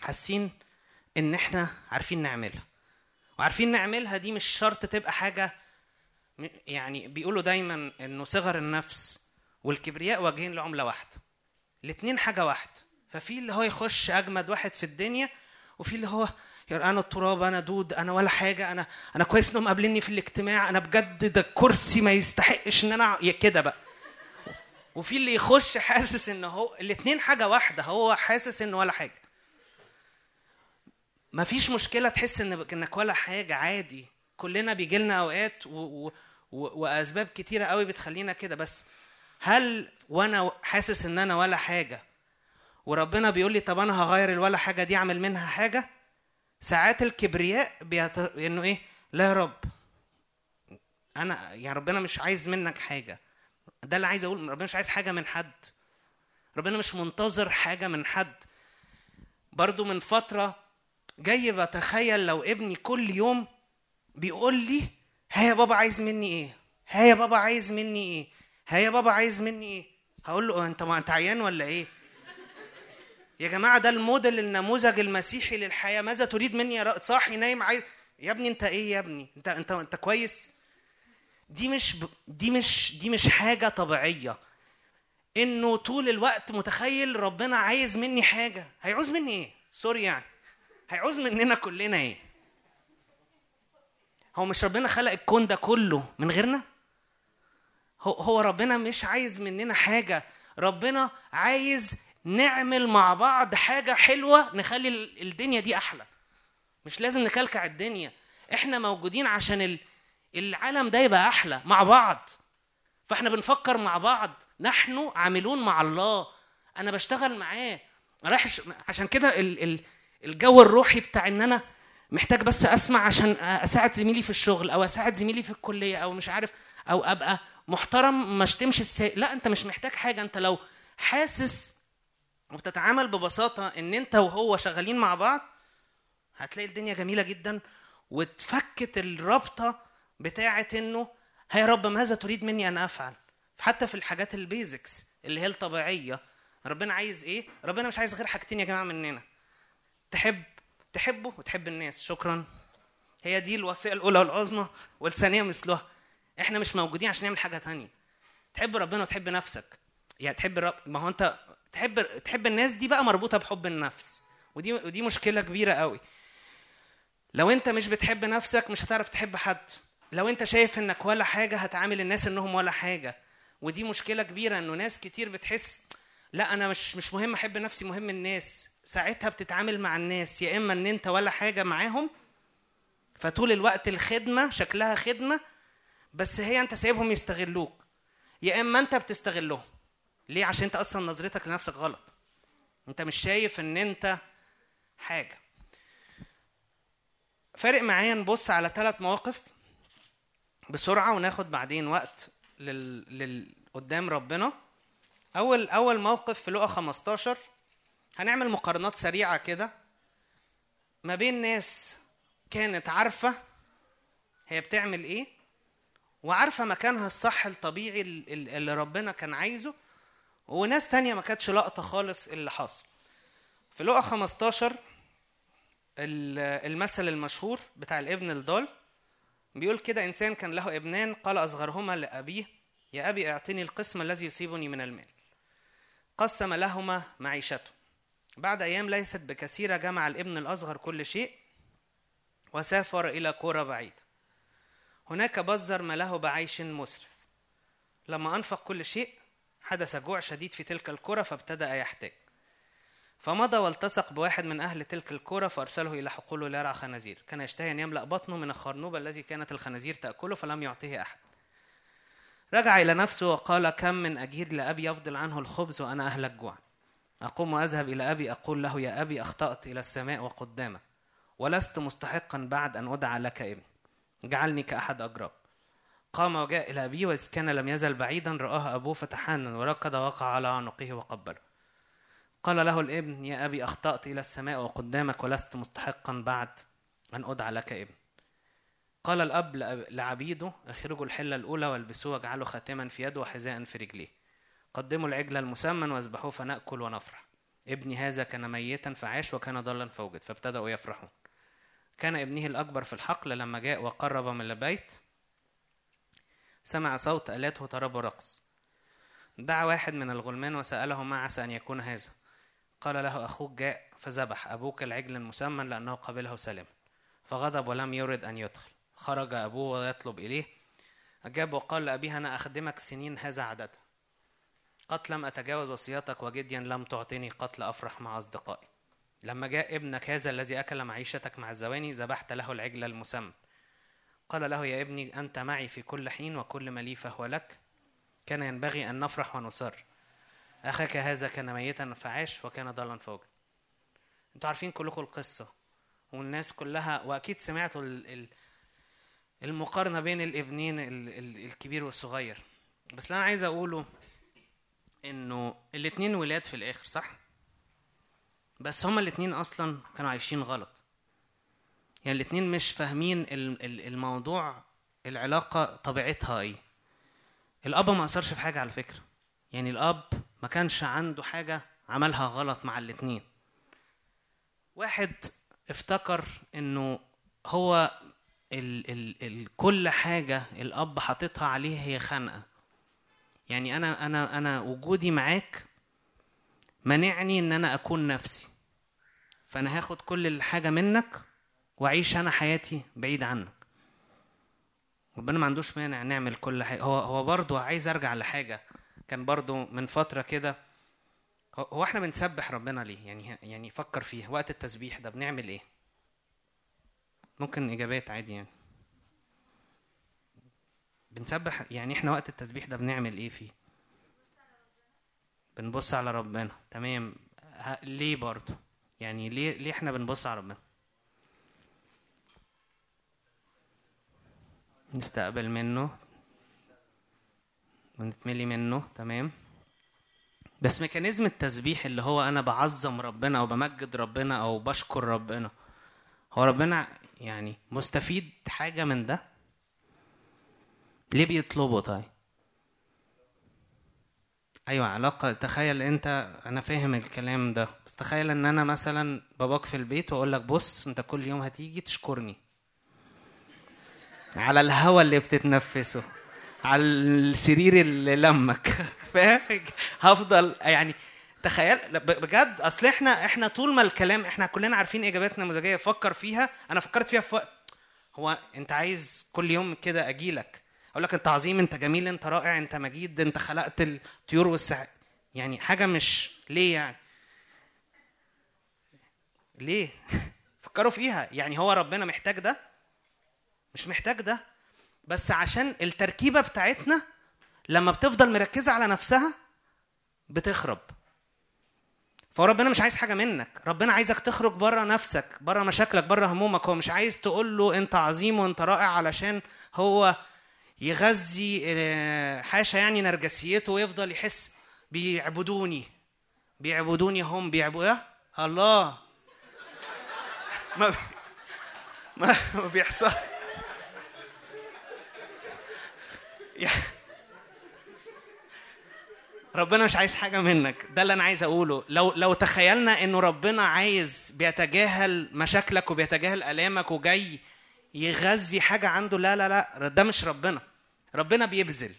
[SPEAKER 3] حاسين إن إحنا عارفين نعملها. وعارفين نعملها دي مش شرط تبقى حاجة يعني بيقولوا دايما إنه صغر النفس والكبرياء وجهين لعملة واحدة. الاتنين حاجة واحدة. ففي اللي هو يخش أجمد واحد في الدنيا وفي اللي هو أنا التراب أنا دود أنا ولا حاجة أنا أنا كويس إنهم قابليني في الاجتماع أنا بجد ده الكرسي ما يستحقش إن أنا كده بقى. وفي اللي يخش حاسس إن هو الاتنين حاجة واحدة هو حاسس إن ولا حاجة. مفيش مشكلة تحس إن إنك ولا حاجة عادي. كلنا بيجي لنا أوقات و... و... وأسباب كتيرة قوي بتخلينا كده. بس هل وأنا حاسس إن أنا ولا حاجة؟ وربنا بيقول لي طب أنا هغير الولا حاجة دي أعمل منها حاجة؟ ساعات الكبرياء بيت... إنه إيه؟ لا يا رب. أنا يعني ربنا مش عايز منك حاجة. ده اللي عايز أقول ربنا مش عايز حاجة من حد. ربنا مش منتظر حاجة من حد. برضو من فترة جاي بتخيل لو ابني كل يوم بيقول لي ها يا بابا عايز مني إيه؟ ها يا بابا عايز مني إيه؟ ها يا بابا عايز مني إيه؟ هقول له انت ما انت عيان ولا إيه؟ يا جماعة ده الموديل النموذج المسيحي للحياة. ماذا تريد مني يا. صاحي نايم عايز يا ابني انت إيه يا ابني؟ انت انت انت كويس؟ دي مش ب... دي مش دي مش حاجة طبيعية. انه طول الوقت متخيل ربنا عايز مني حاجة. هيعوز مني إيه؟ سوري يعني. هيعوز مننا كلنا إيه؟ هو مش ربنا خلق الكون ده كله من غيرنا؟ هو هو ربنا مش عايز مننا حاجة. ربنا عايز نعمل مع بعض حاجة حلوة نخلي ال- الدنيا دي أحلى. مش لازم نكلكع الدنيا. إحنا موجودين عشان ال- العالم ده يبقى أحلى مع بعض. فإحنا بنفكر مع بعض. نحن عاملون مع الله. أنا بشتغل معاه. رايح عشان كده ال- ال- الجو الروحي بتاع إن أنا محتاج بس أسمع عشان أساعد زميلي في الشغل أو أساعد زميلي في الكلية أو مش عارف أو أبقى محترم ما أشتمش السايق لا أنت مش محتاج حاجة أنت لو حاسس وبتتعامل ببساطة إن أنت وهو شغالين مع بعض هتلاقي الدنيا جميلة جدا واتفكت الرابطة بتاعه إنه هيا رب ماذا تريد مني أن أفعل؟ حتى في الحاجات البيزكس اللي هي الطبيعية ربنا عايز إيه؟ ربنا مش عايز غير حاجتين يا جماعة مننا. تحب تحبه وتحب الناس. شكرا. هي دي الوصيه الأولى والعظمى والثانية مثلها. إحنا مش موجودين عشان نعمل حاجة تانية. تحب ربنا وتحب نفسك. يعني تحب رب ما هو أنت تحب تحب الناس دي بقى مربوطة بحب النفس. ودي ودي مشكلة كبيرة قوي. لو أنت مش بتحب نفسك مش هتعرف تحب حد. لو أنت شايف إنك ولا حاجة هتعامل الناس إنهم ولا حاجة. ودي مشكلة كبيرة إنه ناس كتير بتحس لأ أنا مش مش مهم أحب نفسي مهم الناس. ساعتها بتتعامل مع الناس يا إما إن أنت ولا حاجة معاهم فطول الوقت الخدمة شكلها خدمة بس هي أنت سايبهم يستغلوك. يا إما أنت بتستغلهم. ليه؟ عشان أنت أصلا نظرتك لنفسك غلط. أنت مش شايف إن أنت حاجة. فارق معايا نبص على ثلاث مواقف بسرعة وناخد بعدين وقت لل... لل... قدام ربنا. أول أول موقف في لقا 15 هنعمل مقارنات سريعة كده ما بين ناس كانت عارفة هي بتعمل إيه وعارفة مكانها الصح الطبيعي ال- ال- اللي ربنا كان عايزه وناس تانية ما كانتش لقطة خالص اللي حاصل في لقا 15 ال- المثل المشهور بتاع الابن الضال بيقول كده إنسان كان له ابنان قال أصغرهما لأبيه يا أبي أعطني القسم الذي يصيبني من المال. قسم لهما معيشته. بعد أيام ليست بكثيرة جمع الابن الأصغر كل شيء وسافر إلى قرى بعيد. هناك بذر ما له بعيش مسرف. لما أنفق كل شيء حدث جوع شديد في تلك القرى فابتدأ يحتاج. فمضى والتصق بواحد من أهل تلك القرى فأرسله إلى حقوله ليرعى خنازير. كان يشتهي أن يملأ بطنه من الخرنوب الذي كانت الخنازير تأكله فلم يعطه أحد. رجع إلى نفسه وقال كم من أجير لأبي يفضل عنه الخبز وأنا أهلك جوعا. أقوم وأذهب إلى أبي أقول له يا أبي أخطأت إلى السماء وقدامك ولست مستحقا بعد أن أدعى لك ابن. جعلني كأحد أجراب قام وجاء إلى أبيه وإذ كان لم يزل بعيدا رآه أبوه فتحنن وركض وقع على عنقه وقبله قال له الابن يا أبي أخطأت إلى السماء وقدامك ولست مستحقا بعد أن أدعى لك ابن. قال الأب لأب- لعبيده اخرجوا الحلة الأولى والبسوه واجعلوا خاتما في يده وحذاء في رجليه. قدموا العجل المسمن واذبحوه فنأكل ونفرح. ابني هذا كان ميتا فعاش وكان ضالا فوجد فابتدأوا يفرحون. كان ابنه الأكبر في الحقل لما جاء وقرب من البيت سمع صوت آلاته طرب ورقص دعا واحد من الغلمان وسأله ما عسى أن يكون هذا؟ قال له أخوك جاء فذبح أبوك العجل المسمن لأنه قبله سلم. فغضب ولم يرد أن يدخل. خرج أبوه ويطلب إليه. أجاب وقال لأبيه أنا أخدمك سنين هذا عددها قد لم أتجاوز وصيتك وجديا لم تعطني قتل أفرح مع أصدقائي. لما جاء ابنك هذا الذي أكل معيشتك مع الزواني ذبحت له العجل المسمن قال له يا ابني أنت معي في كل حين وكل ما لي فهو لك. كان ينبغي أن نفرح ونسر أخاك هذا كان ميتا فعاش وكان ضالا فوجد أنتوا عارفين كلكم القصة والناس كلها وأكيد سمعتوا ال- ال- المقارنة بين الابنين ال- ال- الكبير والصغير. بس اللي أنا عايز أقوله إنه الاتنين ولاد في الآخر صح؟ بس هما الاتنين أصلا كانوا عايشين غلط. يعني الاتنين مش فاهمين ال- ال- الموضوع العلاقة طبيعتها إيه. الأب ما أثرش في حاجة على فكرة. يعني الأب ما كانش عنده حاجة عملها غلط مع الاتنين. واحد افتكر إنه هو ال ال ال كل حاجة الأب حاططها عليه هي خنقة يعني أنا أنا أنا وجودي معاك منعني إن أنا أكون نفسي. فأنا هاخد كل الحاجة منك وأعيش أنا حياتي بعيد عنك. ربنا ما عندوش مانع نعمل كل حاجة. هو هو برضه عايز أرجع لحاجة. كان برضه من فترة كده هو- هو إحنا بنسبح ربنا ليه؟ يعني يعني فكر فيها. وقت التسبيح ده بنعمل إيه؟ ممكن إجابات عادي يعني. بنسبح يعني إحنا وقت التسبيح ده بنعمل إيه فيه؟ بنبص على ربنا. تمام. ليه برضه؟ يعني ليه ليه إحنا بنبص على ربنا؟ نستقبل منه. ونتملي منه. تمام. بس ميكانيزم التسبيح اللي هو أنا بعظم ربنا أو بمجد ربنا أو بشكر ربنا هو ربنا يعني مستفيد حاجة من ده؟ ليه بيطلبه طيب؟ أيوه علاقة تخيل أنت أنا فاهم الكلام ده بس تخيل إن أنا مثلا باباك في البيت وأقول لك بص أنت كل يوم هتيجي تشكرني. على الهوا اللي بتتنفسه على السرير اللي لمك. [LAUGHS] فاهم؟ هفضل يعني تخيل بجد أصل إحنا إحنا طول ما الكلام إحنا كلنا عارفين اجابات نموذجيه فكر فيها. أنا فكرت فيها في وقت هو أنت عايز كل يوم كده أجيلك؟ أقول لك أنت عظيم أنت جميل أنت رائع أنت مجيد أنت خلقت الطيور والسع يعني حاجة مش ليه يعني؟ ليه؟ [LAUGHS] فكروا فيها. يعني هو ربنا محتاج ده؟ مش محتاج ده. بس عشان التركيبة بتاعتنا لما بتفضل مركزة على نفسها بتخرب. فهو ربنا مش عايز حاجة منك. ربنا عايزك تخرج بره نفسك بره مشاكلك بره همومك. هو مش عايز تقول له أنت عظيم وأنت رائع علشان هو يغذي آه، حاشا يعني نرجسيته ويفضل يحس بيعبدوني. بيعبدوني هم بيعبدوا إيه؟ الله. ما بي... ما ما بيحصل. ربنا مش عايز حاجة منك. ده اللي أنا عايز أقوله. لو لو تخيلنا إنه ربنا عايز بيتجاهل مشاكلك وبيتجاهل آلامك وجاي يغذي حاجة عنده لا لا لا ده مش ربنا. ربنا بيبذل.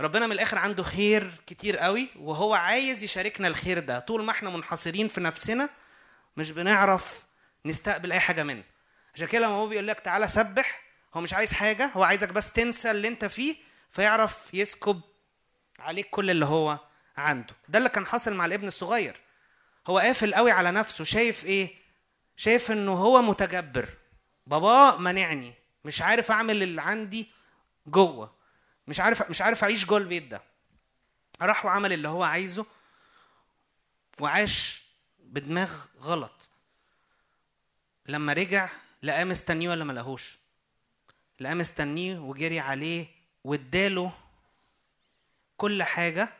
[SPEAKER 3] ربنا من الآخر عنده خير كتير قوي وهو عايز يشاركنا الخير ده. طول ما إحنا منحصرين في نفسنا مش بنعرف نستقبل أي حاجة منه. عشان كده لما هو بيقول لك تعالى سبح هو مش عايز حاجة هو عايزك بس تنسى اللي انت فيه فيعرف يسكب عليك كل اللي هو عنده. ده اللي كان حاصل مع الابن الصغير. هو قافل قوي على نفسه شايف إيه؟ شايف إنه هو متجبر. بابا منعني مش عارف أعمل اللي عندي جوه مش عارف مش عارف أعيش جوه البيت ده. راح وعمل اللي هو عايزه وعاش بدماغ غلط. لما رجع لقاه مستنيه ولا ما لقاهوش؟ لقاه مستنيه وجري عليه واداله كل حاجة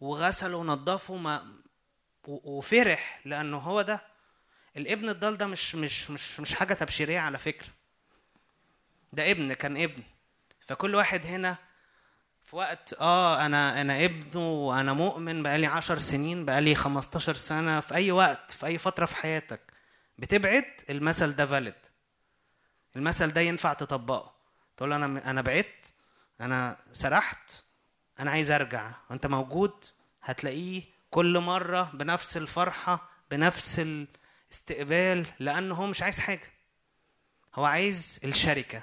[SPEAKER 3] وغسله ونضفه ما و- وفرح لأنه هو ده الابن الضال ده مش مش مش مش حاجة تبشيرية على فكرة. ده ابن كان ابن. فكل واحد هنا في وقت آه أنا أنا ابن وأنا مؤمن بقالي عشر سنين بقالي 15 سنة في أي وقت في أي فترة في حياتك بتبعد المثل ده فالid المثل ده ينفع تطبقه. تقول أنا أنا بعدت أنا سرحت أنا عايز أرجع. وانت موجود هتلاقيه كل مرة بنفس الفرحة بنفس الاستقبال لأنه هو مش عايز حاجة. هو عايز الشركة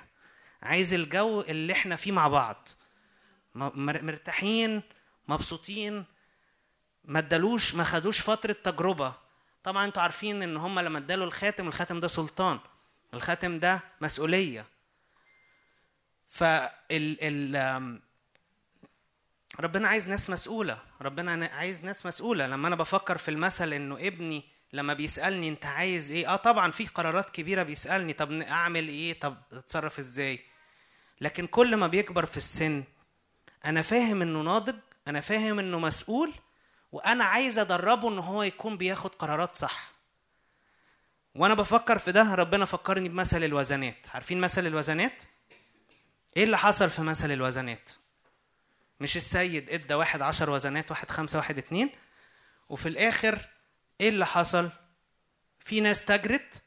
[SPEAKER 3] عايز الجو اللي إحنا فيه مع بعض. مرتاحين مبسوطين. ما ادالوش ما خدوش فترة تجربة. طبعا أنتوا عارفين إن هم لما ادالوا الخاتم الخاتم ده سلطان. الخاتم ده مسؤولية. فال ال ربنا عايز ناس مسؤولة. ربنا نا- عايز ناس مسؤولة. لما أنا بفكر في المثل إنه ابني لما بيسألني أنت عايز إيه؟ آه طبعا في قرارات كبيرة بيسألني طب أعمل إيه؟ طب أتصرف إزاي؟ لكن كل ما بيكبر في السن أنا فاهم إنه ناضج أنا فاهم إنه مسؤول وأنا عايز أدربه إن هو يكون بياخد قرارات صح وأنا بفكر في ده ربنا فكرني بمثل الوزنات عارفين مثل الوزنات؟ إيه اللي حصل في مثل الوزنات؟ مش السيد ادى واحد عشر وزنات واحد خمسة واحد اتنين وفي الآخر إيه اللي حصل؟ في ناس تجرت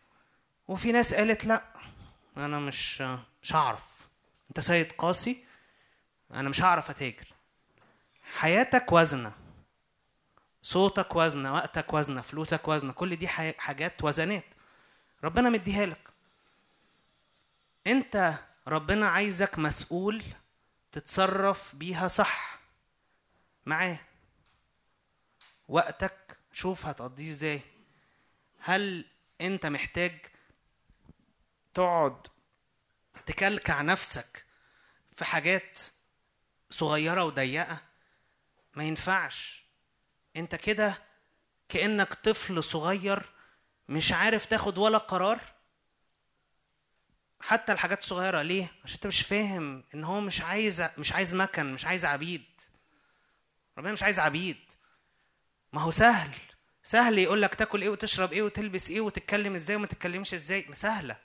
[SPEAKER 3] وفي ناس قالت لا أنا مش مش هعرف. أنت سيد قاسي أنا مش هعرف أتاجر. حياتك وزنة صوتك وزنة وقتك وزنة فلوسك وزنة كل دي حاجات وزنات. ربنا مديها لك. أنت ربنا عايزك مسؤول تتصرف بيها صح. معاه. وقتك شوف هتقضيه إزاي. هل انت محتاج تقعد تكلكع نفسك في حاجات صغيرة وضيقة؟ ما ينفعش. انت كده كأنك طفل صغير مش عارف تاخد ولا قرار. حتى الحاجات الصغيرة ليه؟ عشان انت مش فاهم ان هو مش عايز مش عايز مكن مش عايز عبيد. ربنا مش عايز عبيد. ما هو سهل. سهل يقول لك تاكل إيه وتشرب إيه وتلبس إيه وتتكلم إزاي وما تتكلمش إزاي. ما سهلة.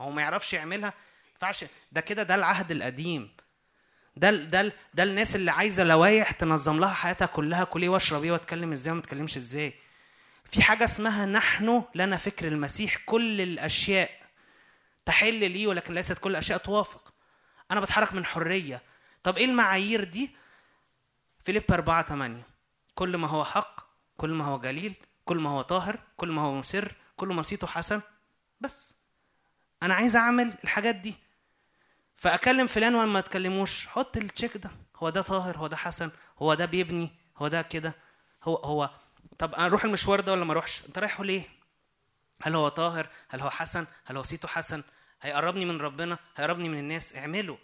[SPEAKER 3] هو ما يعرفش يعملها. ما ينفعش. ده كده ده العهد القديم. ده ال- ده ال- ده الناس اللي عايزة لوايح تنظم لها حياتها كلها. كل إيه واشرب إيه واتكلم إزاي وما اتكلمش إزاي. في حاجة اسمها نحن لنا فكر المسيح. كل الأشياء تحل لي ولكن ليست كل الأشياء توافق. أنا بتحرك من حرية. طب إيه المعايير دي؟ فيليب 4 8 كل ما هو حق كل ما هو جليل كل ما هو طاهر كل ما هو مسر كل ما صيته حسن. بس أنا عايز أعمل الحاجات دي. فأكلم فلان وما ما تكلموش حط التشيك ده. هو ده طاهر هو ده حسن هو ده بيبني هو ده كده. هو هو طب أنا أروح المشوار ده ولا ما أروحش؟ أنت رايحه ليه؟ هل هو طاهر؟ هل هو حسن؟ هل هو صيته حسن؟ هيقربني من ربنا؟ هيقربني من الناس؟ اعمله.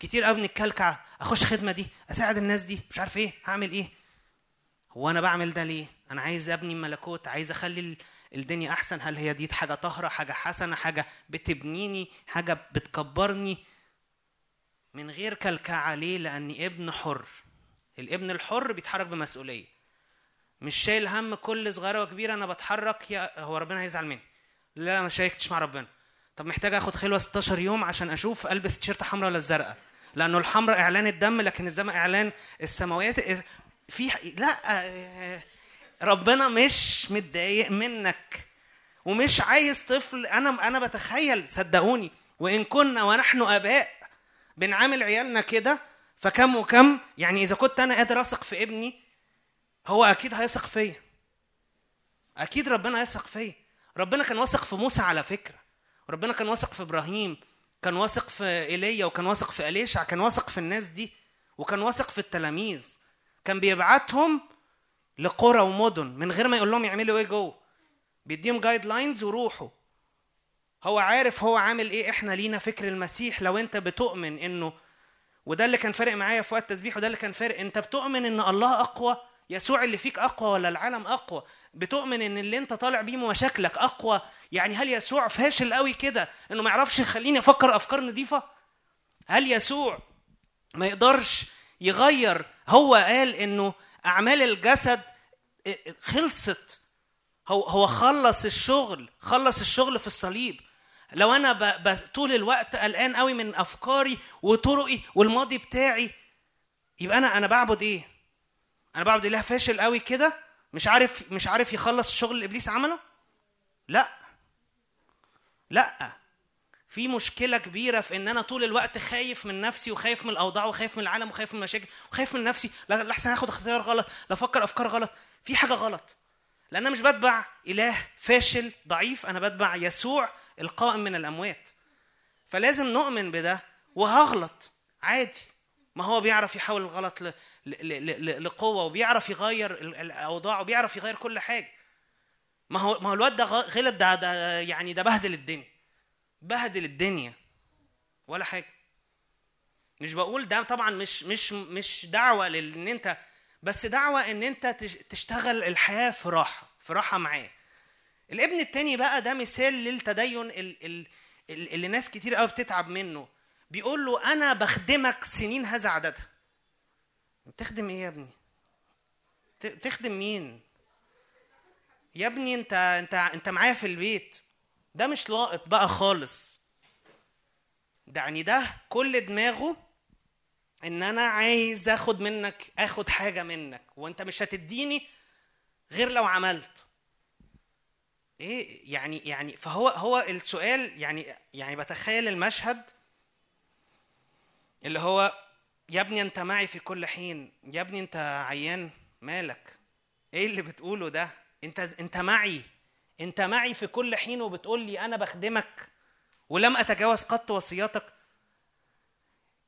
[SPEAKER 3] كتير قوي بنتكلكع. أخش خدمة دي أساعد الناس دي مش عارف إيه هعمل إيه؟ هو أنا بعمل ده ليه؟ أنا عايز أبني ملكوت عايز أخلي ال- الدنيا أحسن. هل هي دي حاجة طاهرة حاجة حسنة حاجة بتبنيني حاجة بتكبرني؟ من غير كلكعة ليه؟ لاني ابن حر. الابن الحر بيتحرك بمسؤولية. مش شايل هم كل صغيرة وكبيرة أنا بتحرك يا هو ربنا هيزعل مني. لا ما شاركتش مع ربنا. طب محتاج آخد خلوة 16 يوم عشان أشوف ألبس تيشيرت حمراء ولا الزرقاء؟ لأنه الحمراء إعلان الدم لكن الزرقاء إعلان السماويات في لا ربنا مش متضايق منك ومش عايز طفل. أنا أنا بتخيل صدقوني وإن كنا ونحن آباء بنعامل عيالنا كده فكم وكم يعني إذا كنت أنا قادر أثق في ابني هو أكيد هيثق فيا. أكيد ربنا يثق فيا. ربنا كان واثق في موسى على فكرة. ربنا كان واثق في إبراهيم كان واثق في إيليا وكان واثق في إليشع كان واثق في الناس دي وكان واثق في التلاميذ. كان بيبعتهم لقرى ومدن من غير ما يقول لهم يعملوا إيه جوه. بيديهم جايد لاينز وروحوا. هو عارف هو عامل إيه. إحنا لينا فكر المسيح. لو انت بتؤمن انه وده اللي كان فارق معايا في وقت التسبيح وده اللي كان فارق. انت بتؤمن ان الله اقوى؟ يسوع اللي فيك اقوى ولا العالم اقوى؟ بتؤمن ان اللي انت طالع بيه مشاكلك اقوى؟ يعني هل يسوع فاشل قوي كده انه ما يعرفش يخليني أفكر افكار نظيفة؟ هل يسوع ما يقدرش يغير. هو قال إنه أعمال الجسد خلصت. هو هو خلص الشغل خلص الشغل في الصليب. لو أنا ب... ب... طول الوقت قلقان قوي من أفكاري وطرقي والماضي بتاعي يبقى أنا أنا بعبد إيه؟ أنا بعبد اله فاشل قوي كده مش عارف مش عارف يخلص الشغل اللي إبليس عمله؟ لا. لا. في مشكلة كبيرة في إن أنا طول الوقت خايف من نفسي وخايف من الأوضاع وخايف من العالم وخايف من المشاكل وخايف من نفسي. لا لحسن هاخد اختيار غلط لا أفكر أفكار غلط. في حاجة غلط. لأن أنا مش بتبع إله فاشل ضعيف أنا بتبع يسوع القائم من الأموات. فلازم نؤمن بده وهغلط. عادي. ما هو بيعرف يحول الغلط ل... ل... ل... لقوة وبيعرف يغير ال- الأوضاع وبيعرف يغير كل حاجة. ما هو ما هو الواد ده غلط ده, ده يعني ده بهدل الدنيا. بهدل الدنيا. ولا حاجة. مش بقول ده طبعا مش مش مش دعوة لإن أنت بس دعوة إن أنت تش- تشتغل الحياة في راحة في راحة معاه. الابن التاني بقى ده مثال للتدين ال- ال- ال- اللي ناس كتير قوي بتتعب منه. بيقول له أنا بخدمك سنين هذا عددها. بتخدم إيه يا ابني؟ بتخدم مين؟ يا ابني أنت أنت أنت معايا في البيت. ده مش لاقط بقى خالص. ده يعني ده كل دماغه إن أنا عايز آخد منك آخد حاجة منك وأنت مش هتديني غير لو عملت. إيه يعني يعني فهو هو السؤال يعني يعني بتخيل المشهد اللي هو يا ابني أنت معي في كل حين يا ابني أنت عيان مالك؟ إيه اللي بتقوله ده؟ أنت أنت معي. انت معي في كل حين وبتقول لي أنا بخدمك ولم أتجاوز قط وصياتك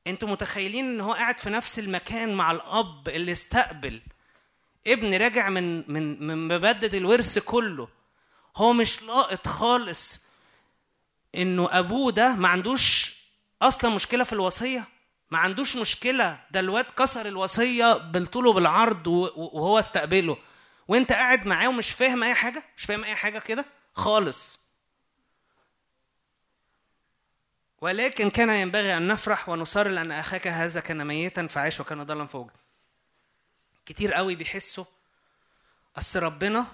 [SPEAKER 3] أنتوا متخيلين إن هو قاعد في نفس المكان مع الأب اللي استقبل؟ ابن راجع من من من مبدد الورث كله. هو مش لاقط خالص إنه أبوه ده ما عندوش أصلا مشكلة في الوصية؟ ما عندوش مشكلة. ده الواد كسر الوصية بالطول وبالعرض وهو استقبله. وانت قاعد معاه ومش فاهم اي حاجة مش فاهم اي حاجة كده خالص. ولكن كان ينبغي أن نفرح ونصر لأن أخاك هذا كان ميتا فعاش وكان ضالا فوجد كتير قوي بيحسوا. أصل ربنا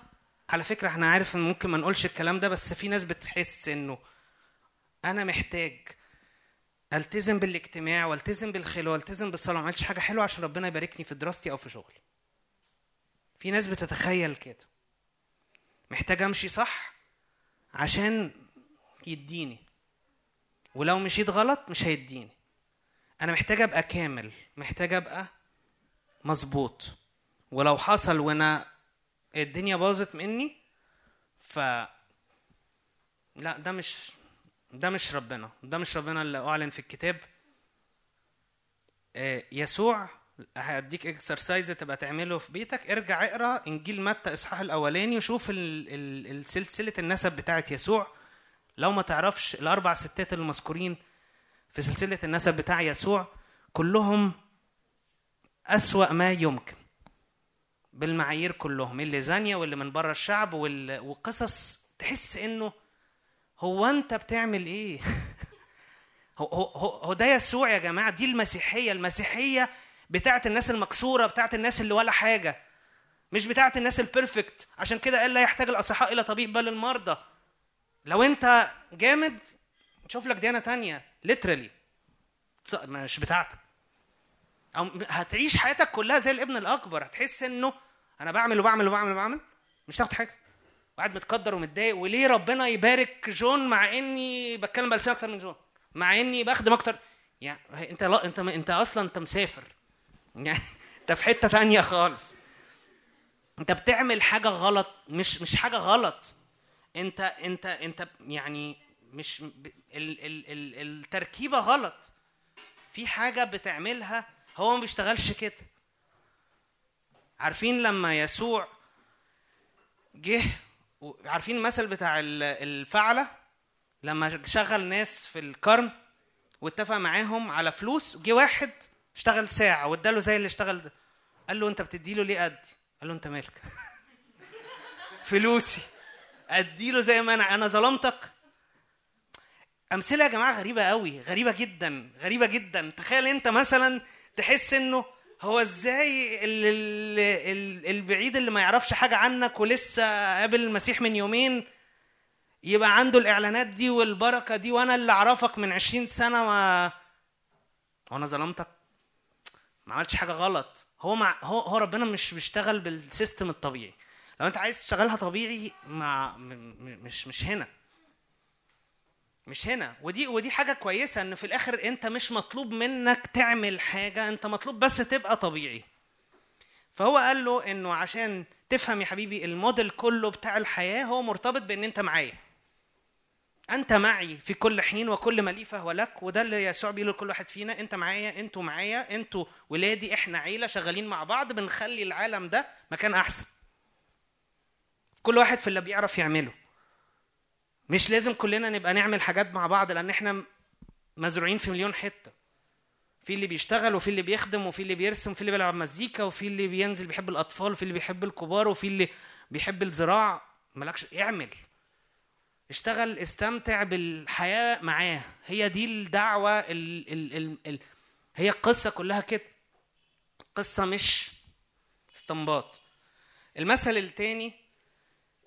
[SPEAKER 3] على فكرة إحنا عارف إن ممكن ما نقولش الكلام ده بس في ناس بتحس إنه أنا محتاج ألتزم بالاجتماع وألتزم بالخلوه وألتزم بالصلاة. ما عملتش حاجة حلوة عشان ربنا يباركني في دراستي أو في شغلي. في ناس بتتخيل كده. محتاج امشي صح عشان يديني. ولو مشيت غلط مش هيديني. أنا محتاج ابقى كامل محتاج ابقى مظبوط. ولو حصل وأنا الدنيا باظت مني ف لا ده مش ده مش ربنا. ده مش ربنا اللي أعلن في الكتاب. آه، يسوع هديك اكسرسايز تبقى تعمله في بيتك. ارجع اقرأ إنجيل متى إصحاح الأولاني وشوف سلسلة النسب بتاعت يسوع. لو ما تعرفش الأربع ستات المذكورين في سلسلة النسب بتاع يسوع كلهم أسوأ ما يمكن بالمعايير كلهم. اللي زانية واللي من بره الشعب وقصص تحس إنه هو أنت بتعمل إيه؟ [LAUGHS] هو هو هو ده يسوع يا جماعة. دي المسيحية. المسيحية بتاعت الناس المكسورة بتاعت الناس اللي ولا حاجة. مش بتاعت الناس ال perfect عشان كده قال لا يحتاج الأصحاء إلى طبيب بل المرضى. لو أنت جامد شوف لك ديانة تانية. literally مش بتاعتك. أو هتعيش حياتك كلها زي الابن الأكبر. هتحس إنه أنا بعمل وبعمل وبعمل وبعمل. مش هتاخد حاجة. وقاعد متقدر ومتضايق. وليه ربنا يبارك جون مع إني بتكلم بلسان أكتر من جون؟ مع إني بخدم أكتر. يعني أنت لا أنت أنت أصلا أنت مسافر. يعني انت في حتة تانية خالص. انت بتعمل حاجة غلط مش مش حاجة غلط. انت انت انت يعني مش ال ال ال التركيبة غلط. في حاجة بتعملها هو ما بيشتغلش كده. عارفين لما يسوع جه عارفين المثل بتاع ال- الفعلة؟ لما شغل ناس في الكرم واتفق معاهم على فلوس جه واحد اشتغل ساعة واداله زي اللي اشتغل ده. قال له انت بتديله ليه قدي قال له انت مالك؟ [LAUGHS] فلوسي. اديله زي ما أنا أنا ظلمتك؟ أمثلة يا جماعة غريبة قوي غريبة جدا غريبة جدا. تخيل انت مثلا تحس انه هو إزاي ال- ال- ال- البعيد اللي ما يعرفش حاجة عنك ولسه قابل المسيح من يومين يبقى عنده الإعلانات دي والبركة دي وأنا اللي أعرفك من 20 سنة وأنا ظلمتك؟ ما عملتش حاجة غلط. هو مع هو هو ربنا مش بيشتغل بالسيستم الطبيعي. لو انت عايز تشتغلها طبيعي مع مش مش هنا. مش هنا. ودي ودي حاجة كويسة إن في الآخر أنت مش مطلوب منك تعمل حاجة أنت مطلوب بس تبقى طبيعي. فهو قال له إنه عشان تفهم يا حبيبي الموديل كله بتاع الحياة هو مرتبط بإن أنت معايا. أنت معي في كل حين وكل ما لي فهو لك وده اللي يسوع بيقوله لكل واحد فينا أنت معايا أنتوا معايا أنتوا ولادي إحنا عيلة شغالين مع بعض بنخلي العالم ده مكان أحسن. كل واحد في اللي بيعرف يعمله. مش لازم كلنا نبقى نعمل حاجات مع بعض لأن إحنا مزروعين في مليون حتة. في اللي بيشتغل وفي اللي بيخدم وفي اللي بيرسم وفي اللي بيلعب مزيكا وفي اللي بينزل بيحب الأطفال وفي اللي بيحب الكبار وفي اللي بيحب الزراعة. مالكش اعمل. اشتغل استمتع بالحياة معاه. هي دي الدعوة ال ال ال ال هي القصة كلها كده. قصة مش استنباط. المثل التاني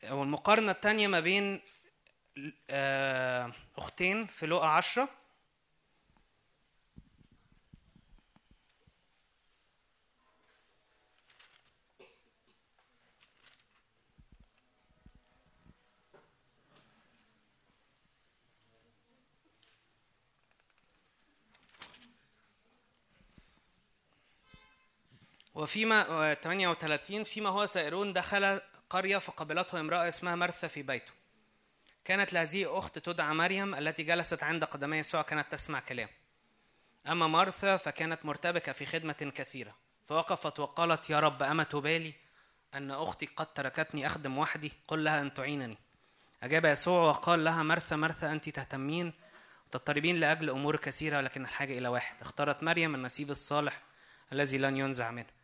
[SPEAKER 3] أو المقارنة التانية ما بين آه، أختين في لقا عشرة. وفيما آه، 38 فيما هو سائرون دخل قرية فقبلته امرأة اسمها مرثا في بيته. كانت لهذه أخت تدعى مريم التي جلست عند قدمي يسوع كانت تسمع كلام. أما مرثا فكانت مرتبكة في خدمة كثيرة. فوقفت وقالت يا رب أما تبالي أن أختي قد تركتني أخدم وحدي؟ قل لها أن تعينني. أجاب يسوع وقال لها مرثا مرثا أنت تهتمين؟ تضطربين لأجل أمور كثيرة ولكن الحاجة إلى واحد. اختارت مريم النصيب الصالح الذي لن ينزع منه.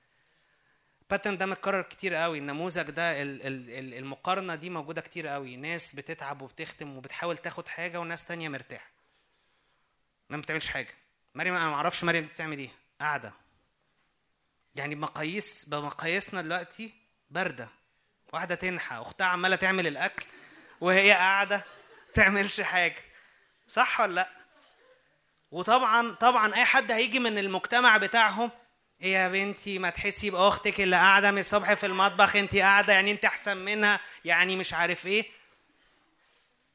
[SPEAKER 3] باترن ده متكرر كتير قوي. النموذج ده ال- ال- ال- المقارنة دي موجودة كتير قوي. ناس بتتعب وبتختم وبتحاول تاخد حاجة وناس تانية مرتاحة. ما بتعملش حاجة. مريم أنا ما أعرفش مريم بتعمل إيه. قاعدة. يعني بمقاييس بمقاييسنا دلوقتي باردة. واحدة تنحى. أختها عمالة تعمل الأكل وهي قاعدة تعملش حاجة. صح ولا لأ؟ وطبعا طبعا أي حد هيجي من المجتمع بتاعهم إيه يا بنتي ما تحسي بأختك اللي قاعدة من الصبح في المطبخ؟ انت قاعدة يعني انت أحسن منها يعني مش عارف إيه.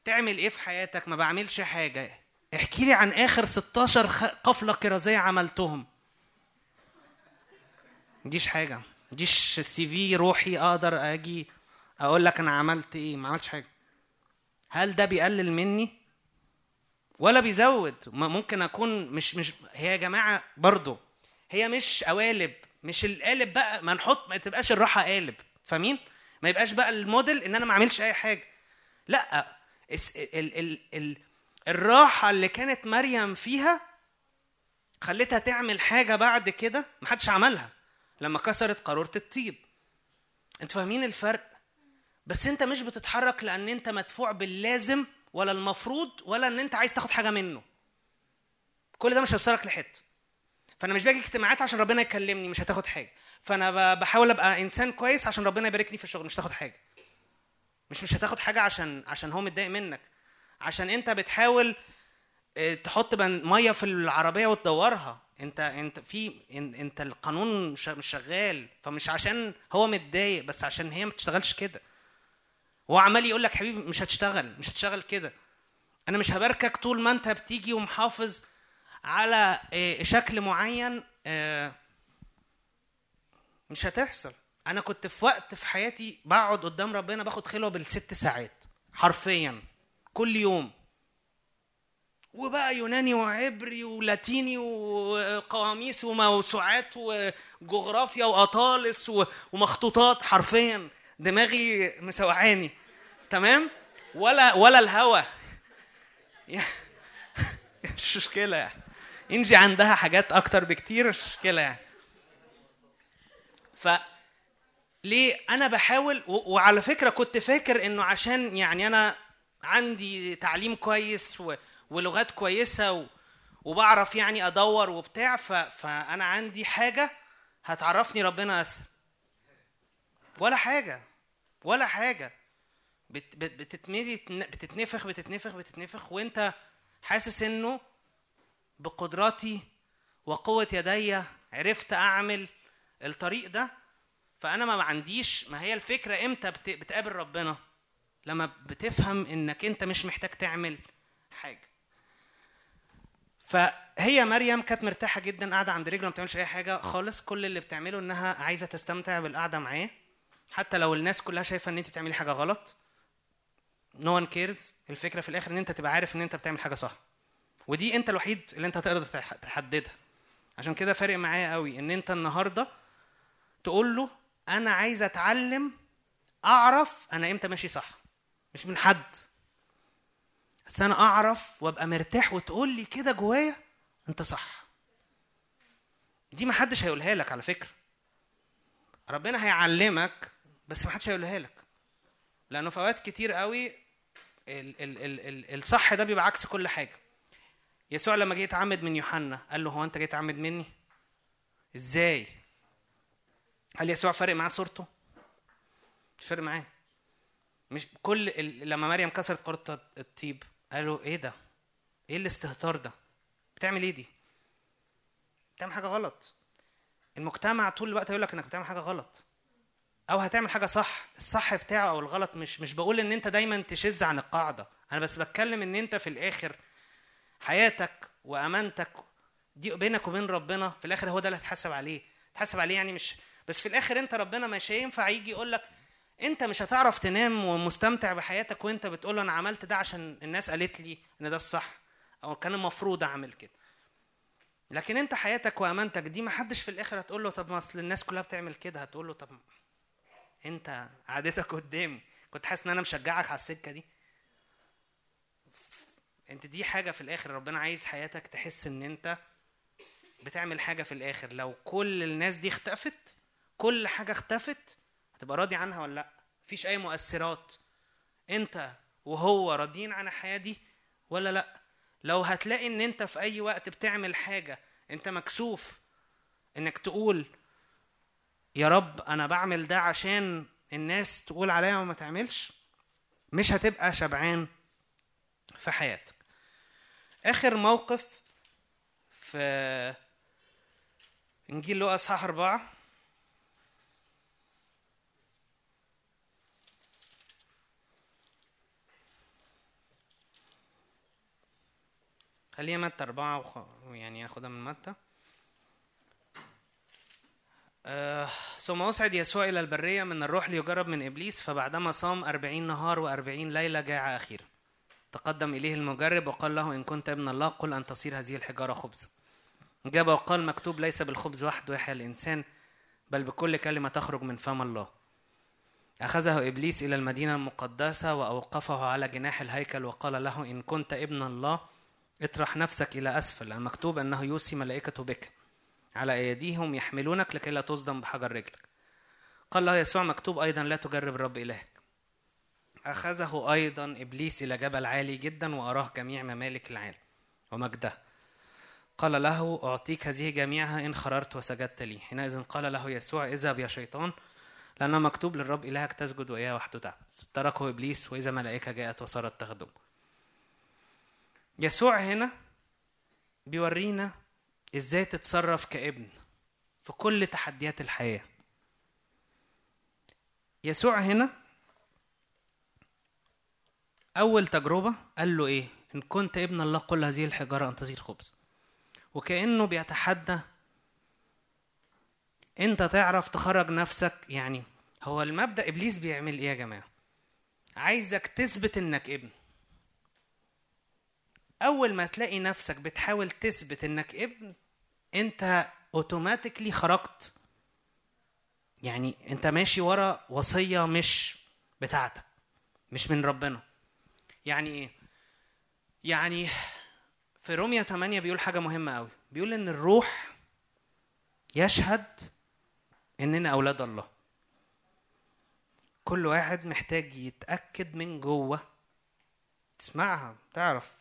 [SPEAKER 3] تعمل إيه في حياتك؟ ما بعملش حاجة. احكي لي عن آخر 16 خ- قفلة كرازيه عملتهم. مديش حاجة. مديش سي في روحي أقدر أجي أقول لك أنا عملت إيه. ما عملتش حاجة. هل ده بيقلل مني؟ ولا بيزود. ممكن أكون مش مش هي يا جماعة برضو هي مش قوالب مش القالب بقى ما نحط ما تبقاش الراحة قالب فاهمين؟ ما يبقاش بقى الموديل إن أنا ما أعملش أي حاجة. لأ اس- ال ال ال الراحة اللي كانت مريم فيها خلتها تعمل حاجة بعد كده ما حدش عملها لما كسرت قارورة الطيب. أنتوا فاهمين الفرق؟ بس أنت مش بتتحرك لأن أنت مدفوع باللازم ولا المفروض ولا إن أنت عايز تاخد حاجة منه. كل ده مش هيوصلك لحتة. فأنا مش باجي اجتماعات عشان ربنا يكلمني مش هتاخد حاجة. فأنا بحاول أبقى إنسان كويس عشان ربنا يبارك لي في الشغل مش هتاخد حاجة. مش مش هتاخد حاجة عشان عشان هو متضايق منك. عشان أنت بتحاول آه، تحط مية في العربية وتدورها. أنت أنت في إن- أنت القانون مش شغال. فمش عشان هو متضايق بس عشان هي ما بتشتغلش كده. هو عمال يقول لك حبيبي مش هتشتغل مش هتشتغل كده. أنا مش هباركك طول ما أنت بتيجي ومحافظ على آه، شكل معين آه، مش هتحصل. أنا كنت في وقت في حياتي بقعد قدام ربنا باخد خلوة بالست ساعات حرفيا كل يوم. وبقى يوناني وعبري ولاتيني وقواميس وموسوعات وجغرافيا وأطالس ومخطوطات حرفيا. دماغي مسوعاني تمام؟ ولا ولا الهوى [LAUGHS] مش مشكلة يعني. انجي عندها حاجات أكتر بكتير مش مشكلة يعني. ف ليه أنا بحاول و... وعلى فكرة كنت فاكر إنه عشان يعني أنا عندي تعليم كويس و... ولغات كويسة و... وبعرف يعني أدور وبتاع ف... فأنا عندي حاجة هتعرفني ربنا اسهل ولا حاجة ولا حاجة. بت... بت... بتتمدي بتتنفخ بتتنفخ بتتنفخ وأنت حاسس إنه بقدراتي وقوة يدي عرفت أعمل الطريق ده فأنا ما عنديش ما هي الفكرة إمتى بت- بتقابل ربنا؟ لما بتفهم إنك أنت مش محتاج تعمل حاجة. فهي مريم كانت مرتاحة جدا قاعدة عند رجله ما بتعملش أي حاجة خالص. كل اللي بتعمله إنها عايزة تستمتع بالقعدة معاه. حتى لو الناس كلها شايفة إن أنت بتعملي حاجة غلط no one cares الفكرة في الآخر إن أنت تبقى عارف إن أنت بتعمل حاجة صح. ودي انت الوحيد اللي انت هتقدر تح- تحددها. عشان كده فارق معايا قوي ان انت النهارده تقول له أنا عايز اتعلم اعرف أنا إمتى ماشي صح. مش من حد. بس أنا اعرف وابقى مرتاح وتقول لي كده جوايا انت صح. دي ما حدش هيقولها لك على فكرة. ربنا هيعلمك بس ما حدش هيقولها لك. لأنه في أوقات كتير قوي ال ال ال ال الصح ده بيبقى عكس كل حاجة. يسوع لما جه يتعمد من يوحنا قال له هو أنت جاي تعمد مني؟ إزاي؟ هل يسوع فارق معاه صورته. مش فارق معاه. مش كل ال... لما مريم كسرت قرطة الطيب قالوا إيه ده؟ إيه الاستهتار ده؟ بتعمل إيه دي؟ بتعمل حاجة غلط. المجتمع طول الوقت هيقول لك إنك بتعمل حاجة غلط. أو هتعمل حاجة صح. الصح بتاعه أو الغلط مش مش بقول إن أنت دايما تشذ عن القاعدة. أنا بس بتكلم إن أنت في الآخر حياتك وأمانتك دي بينك وبين ربنا في الآخر هو ده اللي هتحاسب عليه. تحاسب عليه يعني مش بس في الآخر أنت ربنا مش هينفع يجي يقول لك أنت مش هتعرف تنام ومستمتع بحياتك وأنت بتقول أنا عملت ده عشان الناس قالت لي إن ده الصح أو كان المفروض أعمل كده. لكن أنت حياتك وأمانتك دي ما حدش في الآخر هتقول له طب ما أصل الناس كلها بتعمل كده هتقول له طب أنت قعدتك قدامي كنت حاسس إن أنا مشجعك على السكة دي؟ انت دي حاجة في الآخر ربنا عايز حياتك تحس إن أنت بتعمل حاجة في الآخر. لو كل الناس دي اختفت كل حاجة اختفت هتبقى راضي عنها ولا لأ؟ مفيش أي مؤثرات. أنت وهو راضيين عن الحياة دي ولا لأ؟ لو هتلاقي إن أنت في أي وقت بتعمل حاجة أنت مكسوف إنك تقول يا رب أنا بعمل ده عشان الناس تقول عليا وما تعملش مش هتبقى شبعان. في حياتك. آخر موقف في إنجيل لوقا اصحاح أربعة. خليها متى أربعة وخ... يعني ناخدها من متى. آه، ثم أصعد يسوع إلى البرية من الروح ليجرب من إبليس فبعدما صام أربعين نهار وأربعين ليلة جاع أخيرا تقدم إليه المجرب وقال له إن كنت ابن الله قل أن تصير هذه الحجارة خبزا جاب وقال مكتوب ليس بالخبز وحده يحيى الإنسان بل بكل كلمة تخرج من فم الله. أخذه إبليس إلى المدينة المقدسة وأوقفه على جناح الهيكل وقال له إن كنت ابن الله اطرح نفسك إلى أسفل. المكتوب أنه يوصي ملائكته بك. على أيديهم يحملونك لكي لا تصدم بحجر رجلك. قال له يسوع مكتوب أيضا لا تجرب الرب إلهك. أخذه أيضا إبليس إلى جبل عالي جدا وأراه جميع ممالك العالم ومجده. قال له أعطيك هذه جميعها إن خررت وسجدت لي. حينئذ قال له يسوع اذهب يا شيطان لأنه مكتوب للرب إلهك تسجد وإياه وحده تعبد تركه إبليس وإذا ملائكة جاءت وصارت تخدم يسوع هنا بيورينا إزاي تتصرف كابن في كل تحديات الحياة. يسوع هنا أول تجربة قال له إيه؟ إن كنت ابن الله قل هذه الحجارة أن تصير خبز. وكأنه بيتحدى. أنت تعرف تخرج نفسك يعني هو المبدأ إبليس بيعمل إيه يا جماعة؟ عايزك تثبت إنك ابن. أول ما تلاقي نفسك بتحاول تثبت إنك ابن أنت اوتوماتيكلي خرجت. يعني أنت ماشي ورا وصية مش بتاعتك مش من ربنا. يعني إيه؟ يعني في روميا 8 بيقول حاجة مهمة قوي بيقول إن الروح يشهد إننا أولاد الله. كل واحد محتاج يتأكد من جوه. تسمعها تعرف.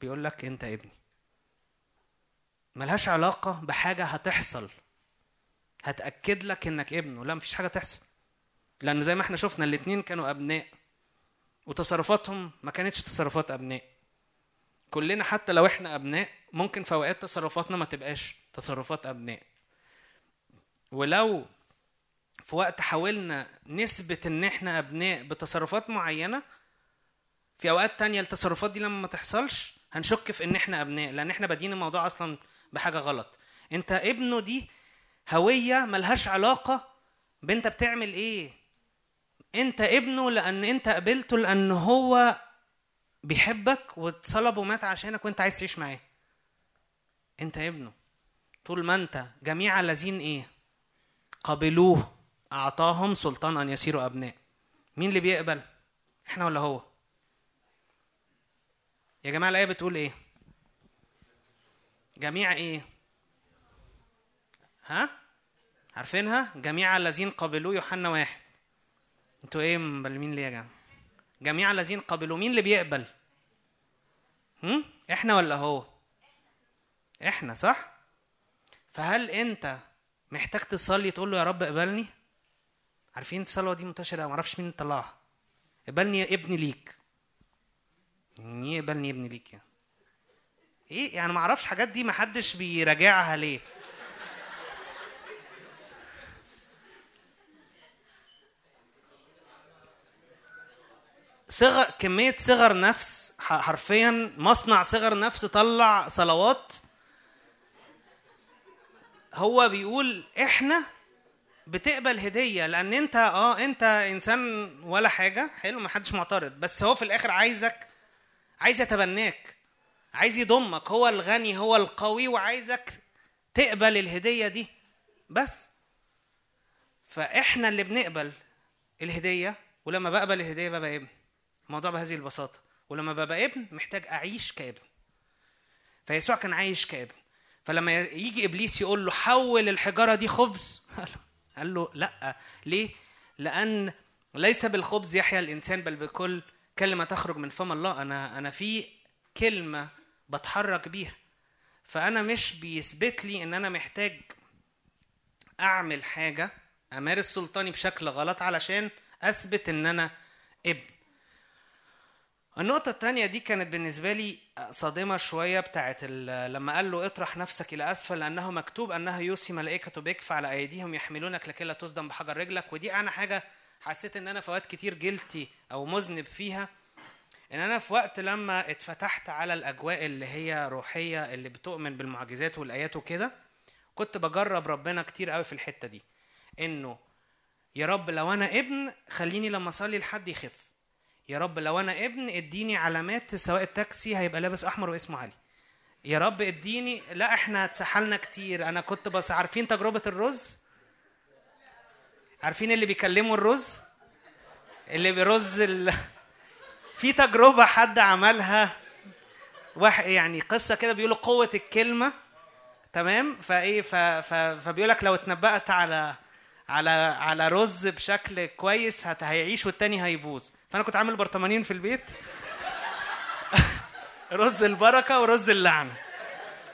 [SPEAKER 3] بيقول لك أنت ابني. ملهاش علاقة بحاجة هتحصل. هتأكد لك إنك ابنه لا مفيش حاجة تحصل. لأن زي ما إحنا شفنا الاتنين كانوا أبناء. وتصرفاتهم ما كانتش تصرفات أبناء. كلنا حتى لو إحنا أبناء ممكن في أوقات تصرفاتنا ما تبقاش تصرفات أبناء. ولو في وقت حاولنا نثبت إن إحنا أبناء بتصرفات معينة في أوقات تانية التصرفات دي لما ما تحصلش هنشك في إن إحنا أبناء لأن إحنا بادين الموضوع أصلا بحاجة غلط. أنت ابنه دي هوية ملهاش علاقة بأنت بتعمل إيه. انت ابنه لأن انت قبلته لأن هو بيحبك واتصلب ومات عشانك وانت عايز تعيش معاه انت ابنه طول ما انت جميع الذين إيه قبلوه اعطاهم سلطان ان يصيروا ابناء مين اللي بيقبل إحنا ولا هو يا جماعة الآية بتقول إيه؟ جميع إيه؟ ها؟ عارفينها؟ جميع الذين قبلوه يوحنا واحد. أنتوا إيه مبلمين ليه يا جماعة؟ جميع الذين قبلوه مين اللي بيقبل؟ هم؟ إحنا ولا هو؟ إحنا صح؟ فهل أنت محتاج تصلي تقول له يا رب اقبلني؟ عارفين الصلوة دي منتشرة معرفش مين طلعها. اقبلني ابني ليك. مين يقبلني ابني ليك يعني إيه يعني ما أعرفش حاجات دي ما حدش بيراجعها ليه صغر كمية صغر نفس حرفيا مصنع صغر نفس طلع صلوات. هو بيقول إحنا بتقبل هدية لأن أنت آه أنت إنسان ولا حاجة. حلو ما حدش معترض. بس هو في الآخر عايزك عايز يتبناك عايز يضمك. هو الغني هو القوي وعايزك تقبل الهدية دي. بس. فإحنا اللي بنقبل الهدية ولما بقبل الهدية ببقى ابن الموضوع بهذه البساطة. ولما ببقى ابن محتاج أعيش كابن. فيسوع كان عايش كابن. فلما يجي إبليس يقول له حول الحجارة دي خبز. [LAUGHS] قال له لأ. ليه؟ لأن ليس بالخبز يحيا الإنسان بل بكل كلمة تخرج من فم الله. أنا أنا في كلمة بتحرك بيها. فأنا مش بيثبت لي إن أنا محتاج أعمل حاجة أمارس سلطاني بشكل غلط علشان أثبت إن أنا ابن. النقطة التانية دي كانت بالنسبة لي صادمة شوية بتاعت لما قال له اطرح نفسك إلى أسفل لأنه مكتوب أنها يوصي ملائكة بك فعلى أيديهم يحملونك لكي لا تصدم بحجر رجلك. ودي أنا حاجة حسيت إن أنا في أوقات كتير جلتي أو مذنب فيها. إن أنا في وقت لما اتفتحت على الأجواء اللي هي روحية اللي بتؤمن بالمعجزات والآيات وكده كنت بجرب ربنا كتير قوي في الحتة دي. إنه يا رب لو أنا ابن خليني لما أصلي لحد يخف. يا رب لو أنا ابن اديني علامات سواء التاكسي هيبقى لابس أحمر واسمه علي. يا رب اديني لا إحنا اتسحلنا كتير. أنا كنت بس عارفين تجربة الرز؟ عارفين اللي بيكلموا الرز؟ اللي بيرز ال... [LAUGHS] في تجربة حد عملها؟ واحد يعني قصة كده بيقولوا قوة الكلمة. تمام؟ فإيه ف... ف... فبيقول لك لو اتنبأت على على على رز بشكل كويس هت... هيعيش والتاني هيبوظ. فانا كنت عامل برطمانين في البيت. [LAUGHS] رز البركة ورز اللعنه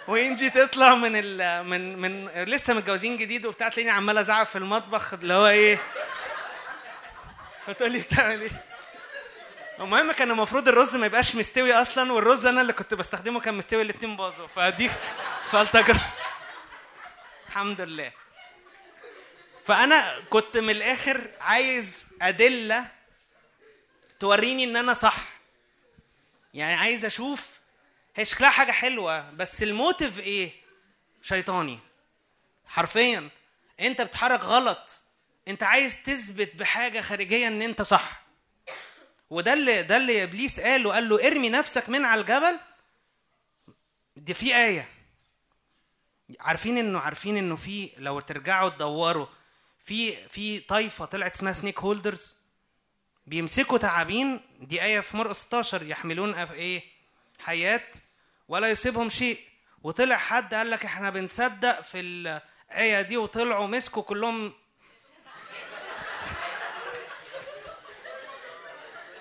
[SPEAKER 3] وانجي تطلع من ال... من من لسه متجوزين جديد وبتاع تلاقيني عمال أزعق في المطبخ اللي هو إيه. فتقول لي بتعمل إيه؟ المهم كان المفروض الرز ما يبقاش مستوي أصلا والرز أنا اللي كنت بستخدمه كان مستوي الاتنين باظوا. فدي [LAUGHS] فالتجربه الحمد لله. فأنا كنت من الآخر عايز أدلة توريني إن أنا صح. يعني عايز أشوف. هي شكلها حاجة حلوة بس الموتيف إيه؟ شيطاني. حرفيا. أنت بتتحرك غلط. أنت عايز تثبت بحاجة خارجية إن أنت صح. وده اللي ده اللي إبليس قاله قال له ارمي نفسك من على الجبل. دي في آية. عارفين إنه عارفين إنه في لو ترجعوا تدوروا في في طائفه طلعت اسمها سنيك هولدرز بيمسكوا تعابين دي آية في مرقس 16 يحملون إيه حيات ولا يصيبهم شيء. وطلع حد قال لك إحنا بنصدق في الآية دي وطلعوا مسكوا كلهم. [LAUGHS]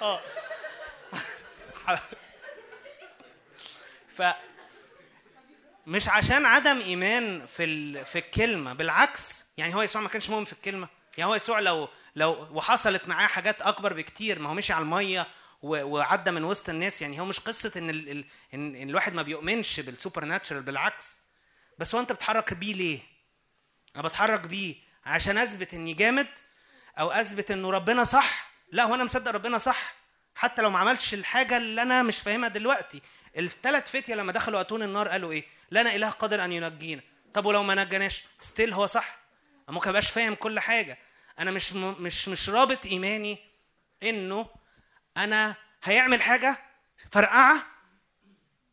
[SPEAKER 3] آه. [LAUGHS] ف مش عشان عدم إيمان في. في الكلمة بالعكس. يعني هو يسوع ما كانش مؤمن في الكلمة. يعني هو يسوع لو لو وحصلت معاه حاجات أكبر بكتير ما هو مشي على المية. وعدى من وسط الناس. يعني هو مش قصة إن ال... ان الواحد ما بيؤمنش بالسوبر ناتشرال بالعكس. بس هو أنت بتحرك بيه ليه؟ أنا بتحرك بيه عشان أثبت إني جامد أو أثبت إنه ربنا صح؟ لا هو أنا مصدق ربنا صح. حتى لو ما عملش الحاجة اللي أنا مش فاهمها دلوقتي. الثلاث فتية لما دخلوا أتون النار قالوا إيه؟ لنا إله قادر أن ينجينا. طب ولو ما نجناش؟ ستيل هو صح. ممكن ابقاش فاهم كل حاجة. أنا مش. مش مش رابط إيماني إنه أنا هيعمل حاجة فرقعة.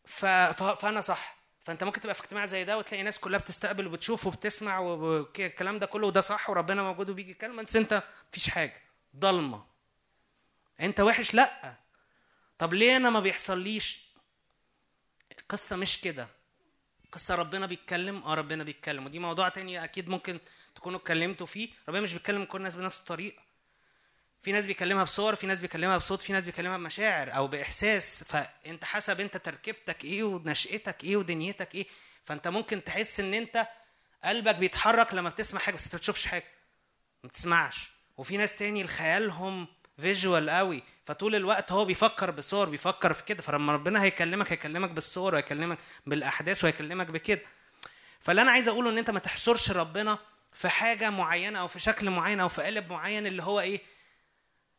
[SPEAKER 3] فأنا صح. فأنت ممكن تبقى في اجتماع زي ده وتلاقي ناس كلها بتستقبل وبتشوف وبتسمع والكلام ده كله وده صح وربنا موجود وبيجي يتكلم بس أنت مفيش حاجة. ضلمة. أنت وحش؟ لأ. طب ليه أنا ما بيحصليش؟ القصة مش كده. قصة ربنا بيتكلم آه ربنا بيتكلم. ودي موضوع تاني أكيد ممكن تكونوا اتكلمتوا فيه ربنا مش بيتكلم كل الناس بنفس الطريقة. في ناس بيكلمها بصور في ناس بيكلمها بصوت في ناس بيكلمها بمشاعر أو بإحساس. فأنت حسب أنت تركيبتك إيه ونشأتك إيه ودنيتك إيه. فأنت ممكن تحس إن أنت قلبك بيتحرك لما بتسمع حاجة بس أنت ما بتشوفش حاجة ما بتسمعش. وفي ناس تاني خيالهم فيجوال قوي. فطول الوقت هو بيفكر بصور بيفكر في كده. فلما ربنا هيكلمك هيكلمك بالصور وهيكلمك بالأحداث وهيكلمك بكده. فاللي أنا عايز أقوله إن أنت ما تحصرش ربنا في حاجة معينة أو في شكل معين أو في قالب معين اللي هو إيه؟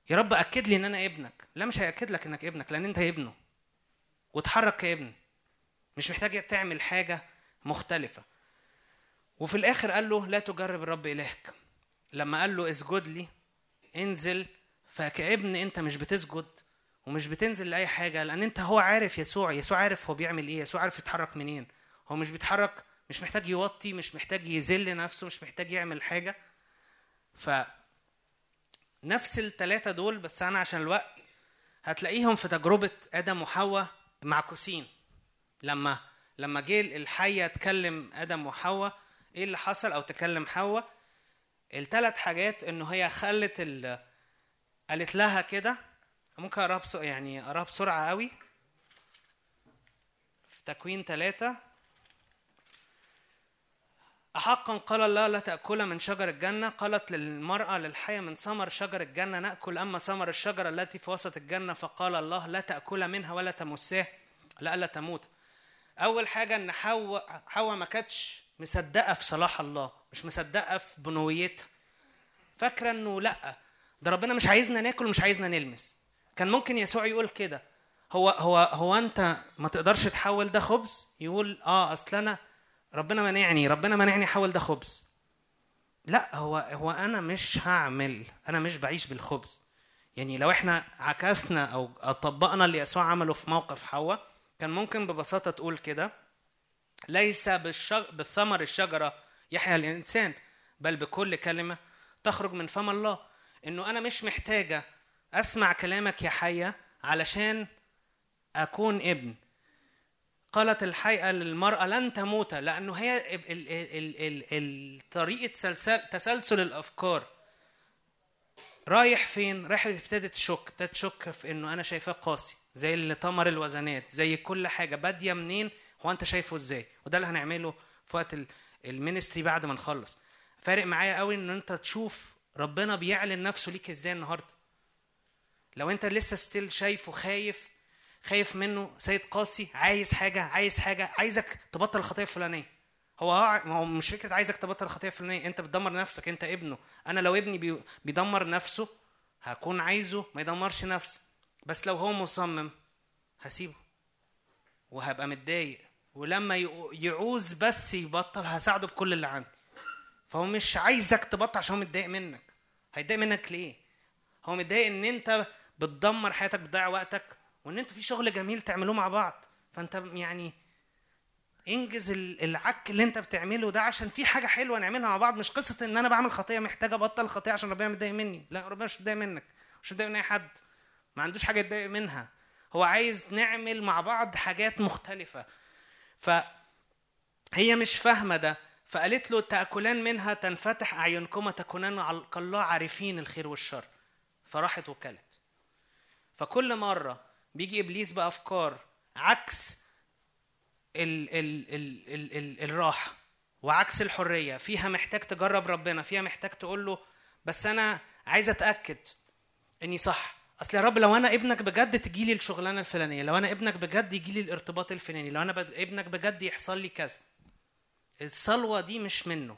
[SPEAKER 3] يا رب أكد لي إن أنا ابنك. لا مش هيأكد لك إنك ابنك لأن أنت ابنه. وتحرك كابن. مش محتاج تعمل حاجة مختلفة. وفي الآخر قال له لا تجرب الرب إلهك. لما قال له اسجد لي انزل فكابن أنت مش بتسجد ومش بتنزل لأي حاجة لأن أنت هو عارف يسوع يسوع عارف هو بيعمل إيه يسوع عارف يتحرك منين. هو مش بيتحرك مش محتاج يوطي مش محتاج يذل نفسه مش محتاج يعمل حاجة. ف نفس الثلاثه دول بس أنا عشان الوقت هتلاقيهم في تجربة آدم وحواء معكوسين. لما لما جه الحية تكلم آدم وحواء إيه اللي حصل؟ أو تكلم حواء الثلاث حاجات انه هي خلت ال... قالت لها كده. ممكن أقراها بس... يعني أقراها بسرعة قوي. في تكوين ثلاثة أحقا قال الله لا تأكل من شجر الجنة. قالت للمرأة للحية من ثمر شجر الجنة نأكل أما ثمر الشجرة التي في وسط الجنة. فقال الله لا تأكل منها ولا تمساه لئلا تموت. أول حاجة إن حواء حواء ما كانتش مصدقة في صلاح الله مش مصدقة في بنويتها. فاكرة إنه لأ ده ربنا مش عايزنا ناكل ومش عايزنا نلمس. كان ممكن يسوع يقول كده. هو هو هو أنت ما تقدرش تحول ده خبز؟ يقول آه أصل أنا ربنا منعني ربنا منعني احول ده خبز. لا هو هو أنا مش هعمل أنا مش بعيش بالخبز. يعني لو إحنا عكسنا أو طبقنا اللي يسوع عمله في موقف حواء كان ممكن ببساطة تقول كده ليس بالشج... بالثمر الشجرة يحيا الإنسان بل بكل كلمة تخرج من فم الله. إنه أنا مش محتاجة أسمع كلامك يا حيه علشان أكون ابن. قالت الحقيقة للمرأة لن تموت لأنه هي ال- ال- ال- سلسل تسلسل الأفكار. رايح فين؟ رايح ابتدت تشك ابتدت تشك في إنه أنا شايفاه قاسي زي اللي طمر الوزنات زي كل حاجة. باديه منين؟ هو أنت شايفه إزاي؟ وده اللي هنعمله في وقت ال- ال ministry بعد ما نخلص. فارق معايا قوي إن أنت تشوف ربنا بيعلن نفسه ليك إزاي النهارده. لو أنت لسه still شايفه خايف خايف منه سيد قاسي عايز حاجة عايز حاجة عايزك تبطل الخطيه الفلانية. هو آه ما هو مش فكرة عايزك تبطل الخطيه الفلانية انت بتدمر نفسك انت ابنه. أنا لو ابني بي- بيدمر نفسه هكون عايزه ما يدمرش نفسه. بس لو هو مصمم هسيبه وهبقى متضايق. ولما يع- يعوز بس يبطل هساعده بكل اللي عندي. فهو مش عايزك تبطل عشان هو متضايق منك. هيتضايق منك ليه؟ هو متضايق ان انت بتدمر حياتك بتضيع وقتك وإن انت في شغل جميل تعملوه مع بعض. فأنت يعني انجز ال- العك اللي أنت بتعمله ده عشان في حاجة حلوة نعملها مع بعض. مش قصة إن أنا بعمل خطية محتاج أبطل خطية عشان ربنا متضايق مني. لا ربنا مش متضايق منك مش متضايق من أي حد. ما عندوش حاجة يتضايق منها. هو عايز نعمل مع بعض حاجات مختلفة. فهي مش فاهمة ده. فقالت له تأكلان منها تنفتح أعينكما تكونان كالله عارفين الخير والشر. فراحت وكلت. فكل مرة بيجي إبليس بأفكار عكس ال ال ال ال ال الراحة وعكس الحرية. فيها محتاج تجرب ربنا فيها محتاج تقول له بس أنا عايز أتأكد إني صح. أصل يا رب لو أنا ابنك بجد تجي لي الشغلانة الفلانية لو أنا ابنك بجد يجي لي الارتباط الفلاني لو أنا. ابنك بجد يحصل لي كذا. الصلوة دي مش منه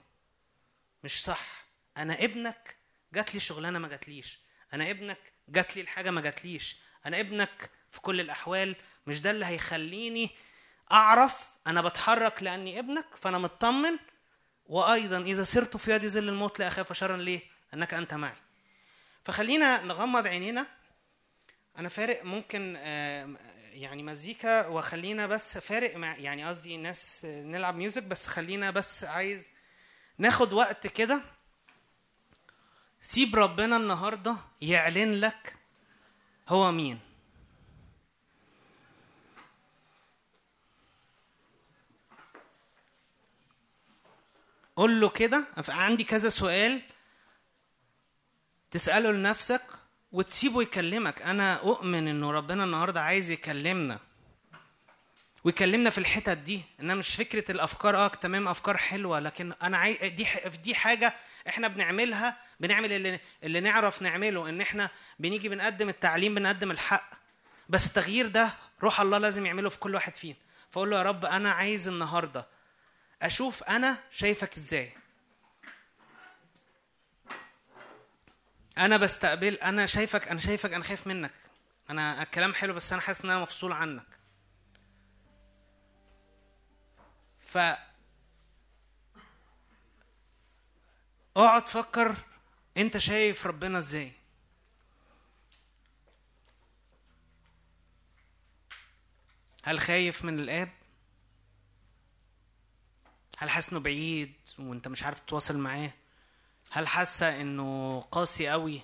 [SPEAKER 3] مش صح. أنا ابنك جات لي شغلانة ما جاتليش. أنا ابنك جات لي الحاجة ما جاتليش. أنا ابنك في كل الأحوال مش ده اللي هيخليني أعرف أنا بتحرك لأني ابنك فأنا مطمن. وأيضا إذا سرت في يد ظل الموت لا أخاف شرا ليه؟ أنك أنت معي. فخلينا نغمض عينينا. أنا فارق ممكن آه، يعني مزيكا وخلينا بس فارق مع يعني قصدي ناس آه، نلعب ميوزك بس خلينا بس عايز ناخد وقت كده. سيب ربنا النهارده يعلن لك هو مين. قول له كده عندي كذا سؤال. تسأله لنفسك وتسيبه يكلمك. أنا أؤمن إنه ربنا النهاردة عايز يكلمنا. ويكلمنا في الحتت دي. إنها مش فكرة الأفكار آه تمام أفكار حلوة لكن أنا عاي... دي ح... دي حاجة إحنا بنعملها بنعمل اللي اللي نعرف نعمله. إن إحنا بنيجي بنقدم التعليم بنقدم الحق. بس التغيير ده روح الله لازم يعمله في كل واحد فينا. فأقول له يا رب أنا عايز النهارده أشوف أنا شايفك إزاي. أنا بستقبل أنا شايفك أنا شايفك أنا خايف منك. أنا الكلام حلو بس أنا حاسس إن أنا مفصول عنك. ف اقعد فكر أنت شايف ربنا إزاي. هل خايف من الآب؟ هل حاسس إنه بعيد وأنت مش عارف تتواصل معاه؟ هل حاسة إنه قاسي قوي؟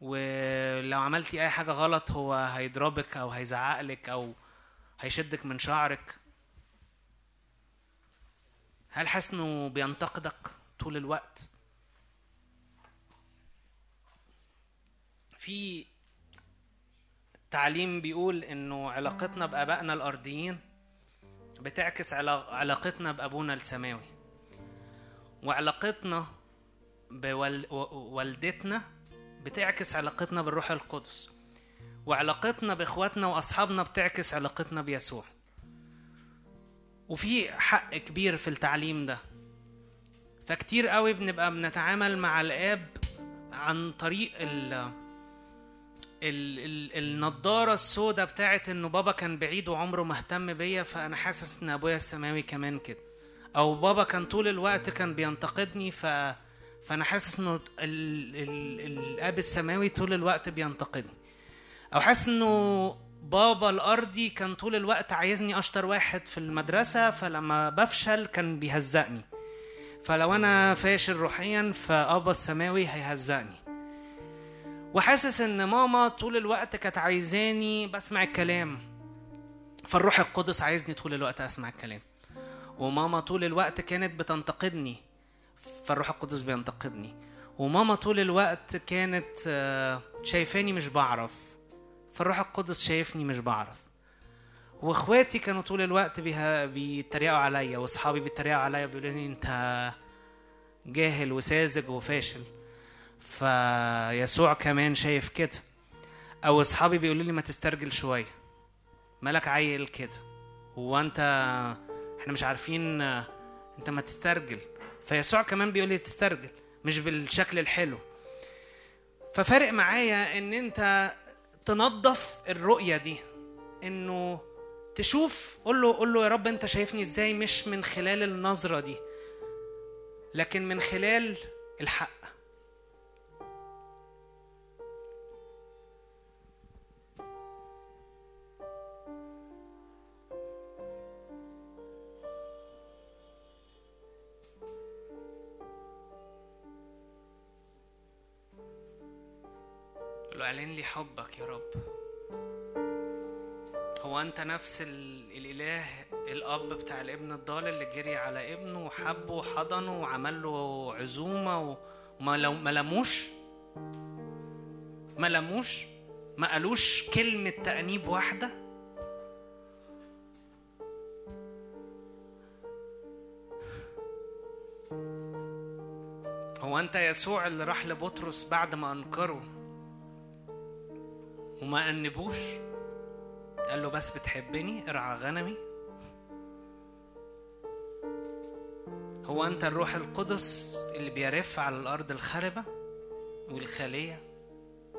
[SPEAKER 3] ولو عملتي أي حاجة غلط هو هيضربك أو هيزعقلك أو هيشدك من شعرك. هل حاسس إنه بينتقدك طول الوقت؟ في تعليم بيقول إنه علاقتنا بآبائنا الأرضيين بتعكس علا- علاقتنا بأبونا السماوي. وعلاقتنا بوالدتنا بتعكس علاقتنا بالروح القدس. وعلاقتنا بإخواتنا وأصحابنا بتعكس علاقتنا بيسوع. وفي حق كبير في التعليم ده. فكتير قوي بنبقى بنتعامل مع الآب عن طريق ال ال ال النضارة السوداء بتاعت إنه بابا كان بعيد وعمره ما اهتم بيا فأنا حاسس إن أبويا السماوي كمان كده. أو بابا كان طول الوقت كان بينتقدني ف فأنا حاسس إنه ال... ال... الآب السماوي طول الوقت بينتقدني. أو حاسس إنه بابا الأرضي كان طول الوقت عايزني أشطر واحد في المدرسة فلما بفشل كان بيهزقني. فلو أنا فاشل روحيا فأبا السماوي هيهزقني. وحاسس إن ماما طول الوقت كانت عايزاني بسمع الكلام. فالروح القدس عايزني طول الوقت أسمع الكلام. وماما طول الوقت كانت بتنتقدني. فالروح القدس بينتقدني. وماما طول الوقت كانت آه، شايفاني مش بعرف. فالروح القدس شايفني مش بعرف. واخواتي كانوا طول الوقت بيها بيتريقوا عليا واصحابي بيتريقوا عليا بيقولوا انت جاهل وساذج وفاشل. فيسوع كمان شايف كده. أو أصحابي بيقولوا لي ما تسترجل شوية. مالك عيل كده؟ هو أنت إحنا مش عارفين أنت ما تسترجل. فيسوع كمان بيقول لي تسترجل مش بالشكل الحلو. ففارق معايا إن أنت تنظف الرؤية دي. إنه تشوف قول له قول له يا رب أنت شايفني إزاي؟ مش من خلال النظرة دي لكن من خلال الحق. اعلن لي حبك يا رب. هو انت نفس ال... الإله الأب بتاع الابن الضال اللي جري على ابنه وحبه وحضنه وعمل له عزومة. وما لموش؟ ما لموش؟ ما قالوش كلمة تأنيب واحدة؟ هو انت يسوع اللي راح لبطرس بعد ما أنكره؟ وما أنبوش. قال له بس بتحبني ارعى غنمي. هو أنت الروح القدس اللي بيرف على الأرض الخربة والخالية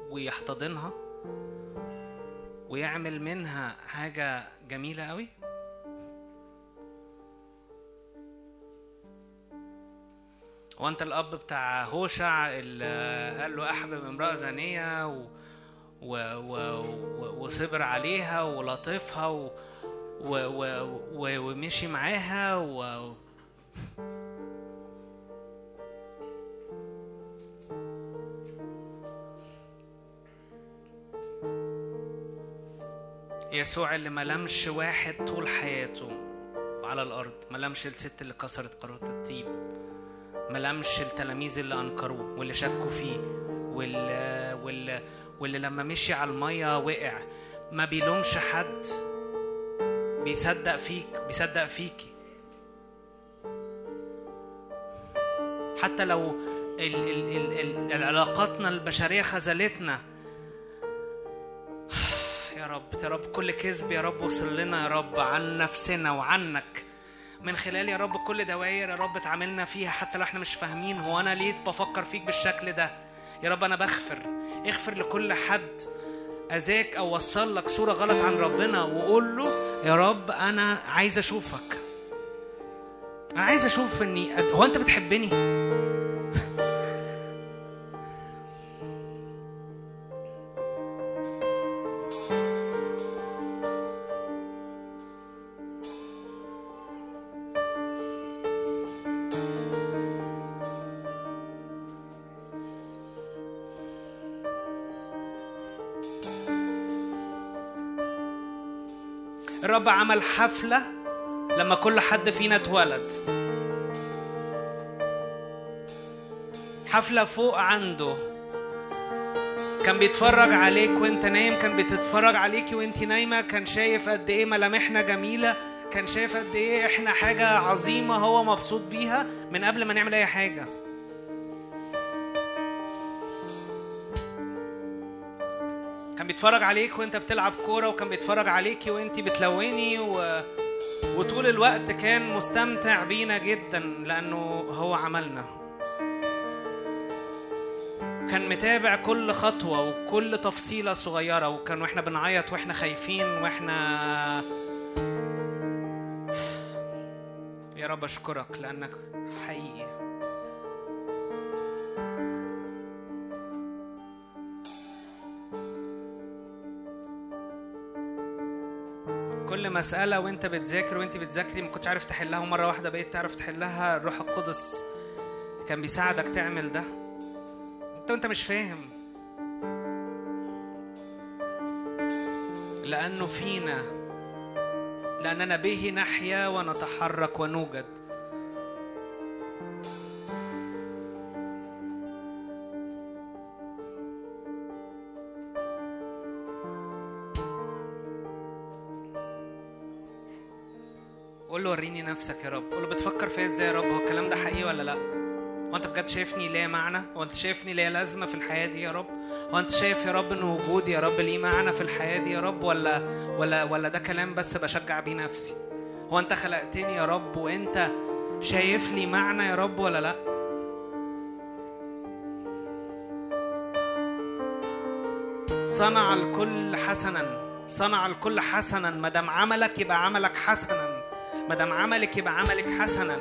[SPEAKER 3] ويحتضنها ويعمل منها حاجة جميلة قوي هو أنت الأب بتاع هوشع اللي قال له أحبب امرأة زانية و... و... و... وصبر عليها ولطفها و... و... و... و... ومشي معاها و... يسوع اللي ما لمش واحد طول حياته على الأرض ما لمش الست اللي كسرت قارورة الطيب ما لمش التلاميذ اللي أنكروه واللي شكوا فيه واللي, واللي, واللي لما مشي على المية وقع ما بيلومش حد بيصدق فيك بيصدق فيكي. حتى لو ال ال ال ال العلاقاتنا البشرية خذلتنا [SIGHS] يا رب يا رب كل كذب يا رب وصل لنا يا رب عن نفسنا وعنك. من خلال يا رب كل دوائر يا رب اتعاملنا فيها حتى لو إحنا مش فاهمين هو أنا ليه بفكر فيك بالشكل ده؟ يا رب أنا بغفر. اغفر لكل حد أذاك أو وصل لك صورة غلط عن ربنا وقول له يا رب أنا عايز أشوفك. أنا عايز أشوف إني هو أنت بتحبني؟ الرب عمل حفلة لما كل حد فينا اتولد. حفلة فوق عنده. كان بيتفرج عليك وانت نايم كان بتتفرج عليكي وانت نايمة كان شايف قد إيه ملامحنا جميلة كان شايف قد إيه إحنا حاجة عظيمة هو مبسوط بيها من قبل ما نعمل أي حاجة. بيتفرج عليك وانت بتلعب كورة وكان بيتفرج عليكي وانت بتلوني و... وطول الوقت كان مستمتع بينا جدا لأنه هو عملنا. كان متابع كل خطوة وكل تفصيلة صغيرة وكان وإحنا بنعيط وإحنا خايفين وإحنا يا رب أشكرك لأنك حقيقي. مسألة وانت بتذاكر وانت بتذاكري ما كنتش عارف تحلها ومرة واحدة بقيت تعرف تحلها الروح القدس كان بيساعدك تعمل ده. انت وانت مش فاهم. لأنه فينا لأننا به نحيا ونتحرك ونوجد. وريني نفسك يا رب. قول بتفكر فيا إزاي يا رب؟ هو الكلام ده حقيقي ولا لأ؟ هو أنت بجد شايفني ليا معنى؟ هو أنت شايفني ليا لازمة في الحياة دي يا رب؟ هو أنت شايف يا رب إن وجودي يا رب ليه معنى في الحياة دي يا رب؟ ولا ولا ولا ده كلام بس بشجع بيه نفسي؟ هو أنت خلقتني يا رب وأنت شايف لي معنى يا رب ولا لأ؟ صنع الكل حسنا. صنع الكل حسنا. ما دام عملك يبقى عملك حسنا. ما دام عملك يبقى عملك حسنا.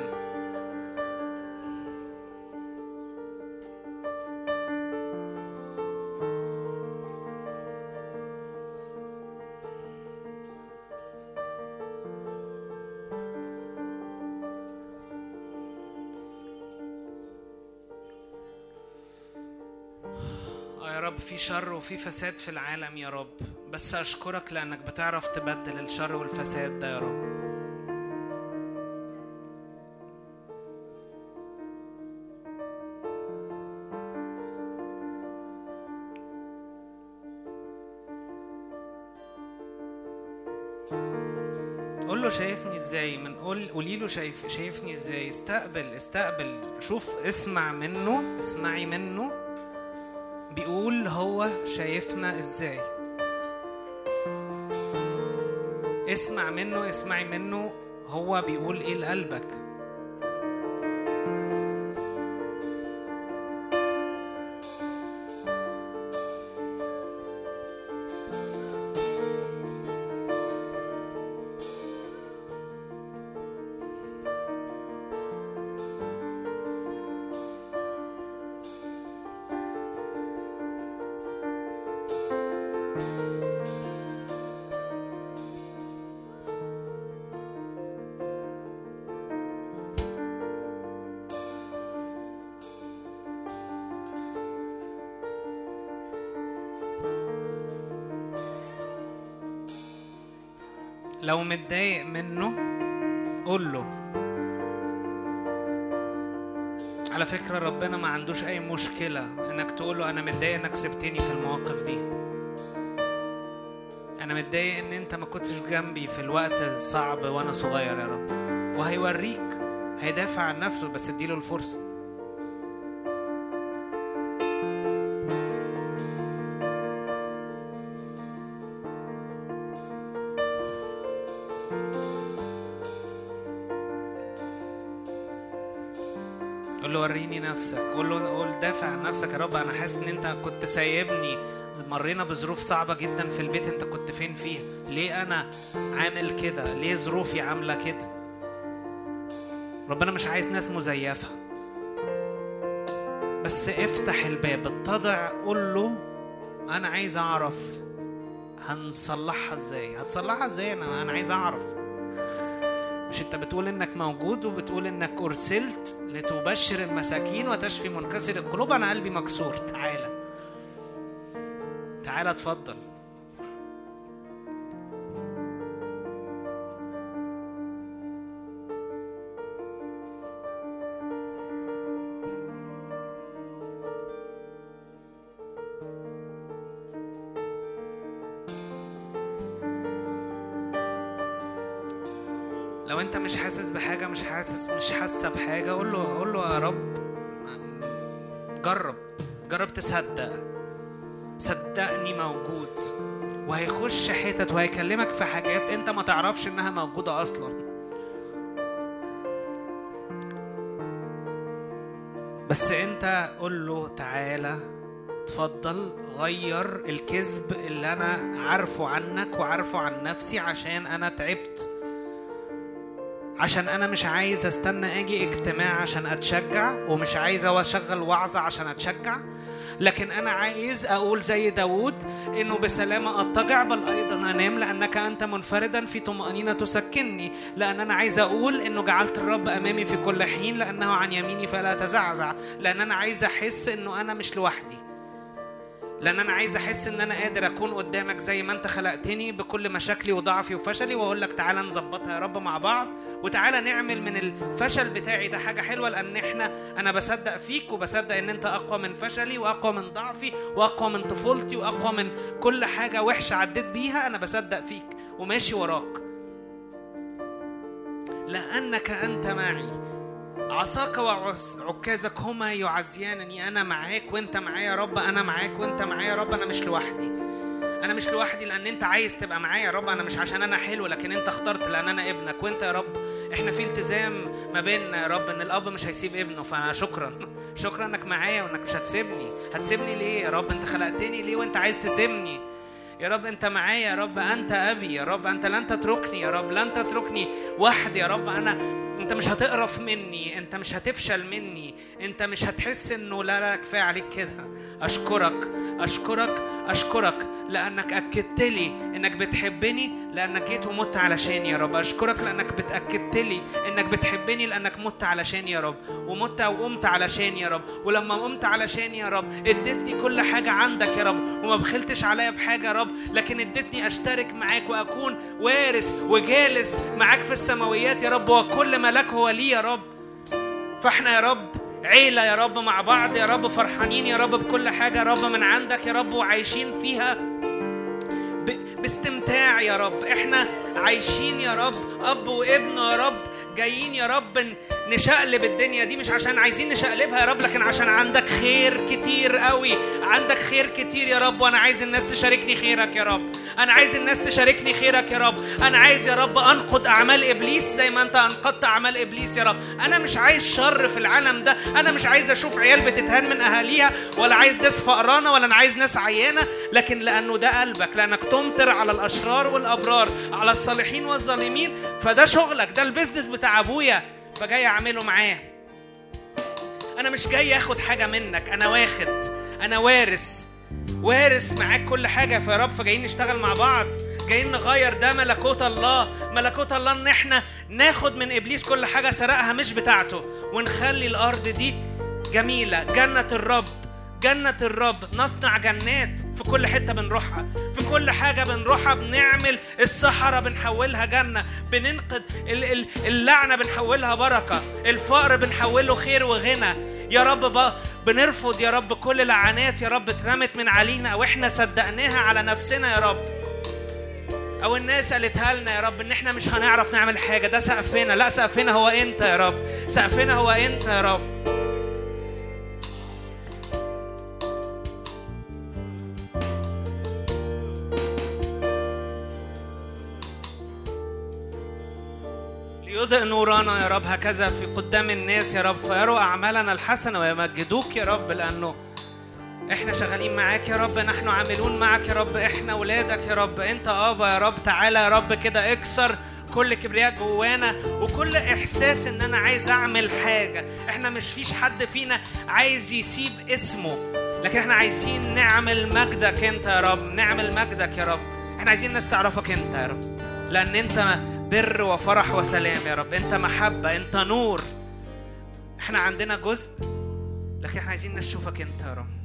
[SPEAKER 3] [SIGHS] آه يا رب في شر وفي فساد في العالم يا رب. بس أشكرك لأنك بتعرف تبدل الشر والفساد ده يا رب. شايفني إزاي؟ من قول قولي له شايف شايفني إزاي؟ استقبل استقبل. شوف اسمع منه اسمعي منه. بيقول هو شايفنا إزاي. اسمع منه اسمعي منه. هو بيقول إيه لقلبك. متضايق منه قول له. على فكرة ربنا ما عندوش أي مشكلة إنك تقول له أنا متضايق إنك سبتني في المواقف دي. أنا متضايق إن أنت ما كنتش جنبي في الوقت الصعب وأنا صغير يا رب. وهيوريك هيدافع عن نفسه بس اديله الفرصة. نفسك. قول له قول دافع عن نفسك. يا رب أنا حاسس إن أنت كنت سايبني. مرينا بظروف صعبة جدا في البيت أنت كنت فين فيها. ليه أنا عامل كده؟ ليه ظروفي عاملة كده؟ ربنا مش عايز ناس مزيفة. بس افتح الباب اتضع قول له أنا عايز أعرف هنصلحها إزاي. هتصلحها إزاي؟ أنا أنا عايز أعرف. مش أنت بتقول إنك موجود وبتقول إنك أرسلت؟ لتبشر المساكين وتشفي منكسر القلوب أنا قلبي مكسور. تعالى. تعالى اتفضل. حاسس بحاجة مش حاسس مش حاسة بحاجة. قول له قول له يا رب. جرب جرب تصدق. صدقني موجود. وهيخش حتت وهيكلمك في حاجات انت ما تعرفش انها موجودة أصلا. بس انت قول له تعالى اتفضل غير الكذب اللي أنا عارفه عنك وعارفه عن نفسي عشان أنا تعبت. عشان أنا مش عايز أستنى أجي اجتماع عشان أتشجع ومش عايز أشغل وعظة عشان أتشجع. لكن أنا عايز أقول زي داود إنه بسلامة اضطجع بل أيضا أنام لأنك أنت منفردا في طمأنينة تسكنني. لأن أنا عايز أقول إنه جعلت الرب أمامي في كل حين لأنه عن يميني فلا تزعزع. لأن أنا عايز أحس إنه أنا مش لوحدي. لأن أنا عايز احس ان أنا قادر اكون قدامك زي ما انت خلقتني بكل مشاكلي وضعفي وفشلي واقول لك تعالى نظبطها يا رب مع بعض وتعالى نعمل من الفشل بتاعي ده حاجة حلوة لأن إحنا أنا بصدق فيك وبصدق ان انت اقوى من فشلي واقوى من ضعفي واقوى من طفولتي واقوى من كل حاجة وحشة عديت بيها أنا بصدق فيك وماشي وراك لانك انت معي عصاك وعكازك هما يعزيانني. أنا معاك وأنت معايا يا رب. أنا معاك وأنت معايا يا رب. أنا مش لوحدي. أنا مش لوحدي لأن أنت عايز تبقى معايا يا رب. أنا مش عشان أنا حلو لكن أنت اخترت لأن أنا ابنك. وأنت يا رب إحنا في التزام ما بيننا يا رب إن الأب مش هيسيب ابنه. فانا شكرا [LAUGHS] شكرا إنك معايا وإنك مش هتسيبني. هتسيبني ليه يا رب؟ أنت خلقتني ليه وأنت عايز تسيبني؟ يا رب أنت معايا يا رب. أنت أبي يا رب. أنت لن تتركني يا رب. لن تتركني وحدي يا رب. أنا انت مش هتقرف مني انت مش هتفشل مني انت مش هتحس انه لا لا كفاية عليك كده. أشكرك أشكرك أشكرك لأنك أكدت لي إنك بتحبني لأنك جيت ومت علشاني يا رب. أشكرك لأنك بتأكدت لي إنك بتحبني لأنك مت علشاني يا رب. ومت وقمت علشاني يا رب. ولما قمت علشاني يا رب اديتني كل حاجة عندك يا رب. وما بخلتش عليا بحاجة يا رب لكن اديتني أشترك معاك وأكون وارث وجالس معاك في السماويات يا رب. وكل ملاك هو لي يا رب. فاحنا يا رب عيلة يا رب مع بعض يا رب فرحانين يا رب بكل حاجة يا رب من عندك يا رب وعايشين فيها باستمتاع يا رب. إحنا عايشين يا رب أب وابن يا رب جايين يا رب نشقلب الدنيا دي مش عشان عايزين نشقلبها يا رب لكن عشان عندك خير كتير قوي. عندك خير كتير يا رب وأنا عايز الناس تشاركني خيرك يا رب. أنا عايز الناس تشاركني خيرك يا رب. أنا عايز يا رب انقض أعمال إبليس زي ما أنت انقضت أعمال إبليس يا رب. أنا مش عايز شر في العالم ده. أنا مش عايز أشوف عيال بتتهان من أهاليها ولا عايز ناس فقرانة ولا أنا عايز ناس عيانة. لكن لأنه ده قلبك لأنك تمطر على الأشرار والأبرار على الصالحين والظالمين. فده شغلك ده البيزنس بتاع أبويا فجاي أعمله معاه. أنا مش جاي آخد حاجة منك أنا واخد أنا وارث. وارث معاك كل حاجة فيا رب فجايين نشتغل مع بعض. جايين نغير ده ملكوت الله. ملكوت الله إن إحنا ناخد من إبليس كل حاجة سرقها مش بتاعته. ونخلي الأرض دي جميلة جنة الرب. جنة الرب. نصنع جنات. في كل حتة بنروحها. في كل حاجة بنروحها بنعمل الصحراء بنحولها جنة. ال- اللعنة بنحولها بركة. الفقر بنحوله خير وغنى. يا رب بنرفض يا رب كل لعنات. يا رب اترمت من علينا أو إحنا صدقناها على نفسنا يا رب. أو الناس قالتها لنا يا رب إن إحنا مش هنعرف نعمل حاجة. ده سقفنا. لا سقفنا هو إنت يا رب. سقفنا هو إنت يا رب. ليضئ نورنا يا رب هكذا في قدام الناس يا رب فيروا أعمالنا الحسنة ويمجدوك يا رب لأنه إحنا شغالين معاك يا رب نحن عاملون معك يا رب إحنا ولادك يا رب انت ابا يا رب تعالى يا رب كده اكسر كل كبرياء جوانا وكل احساس ان أنا عايز اعمل حاجة إحنا مش فيش حد فينا عايز يسيب اسمه لكن إحنا عايزين نعمل مجدك انت يا رب نعمل مجدك يا رب إحنا عايزين الناس تعرفك انت يا رب لأن انت بر وفرح وسلام يا رب. انت محبة انت نور. إحنا عندنا جزء لكن إحنا عايزين نشوفك انت يا رب.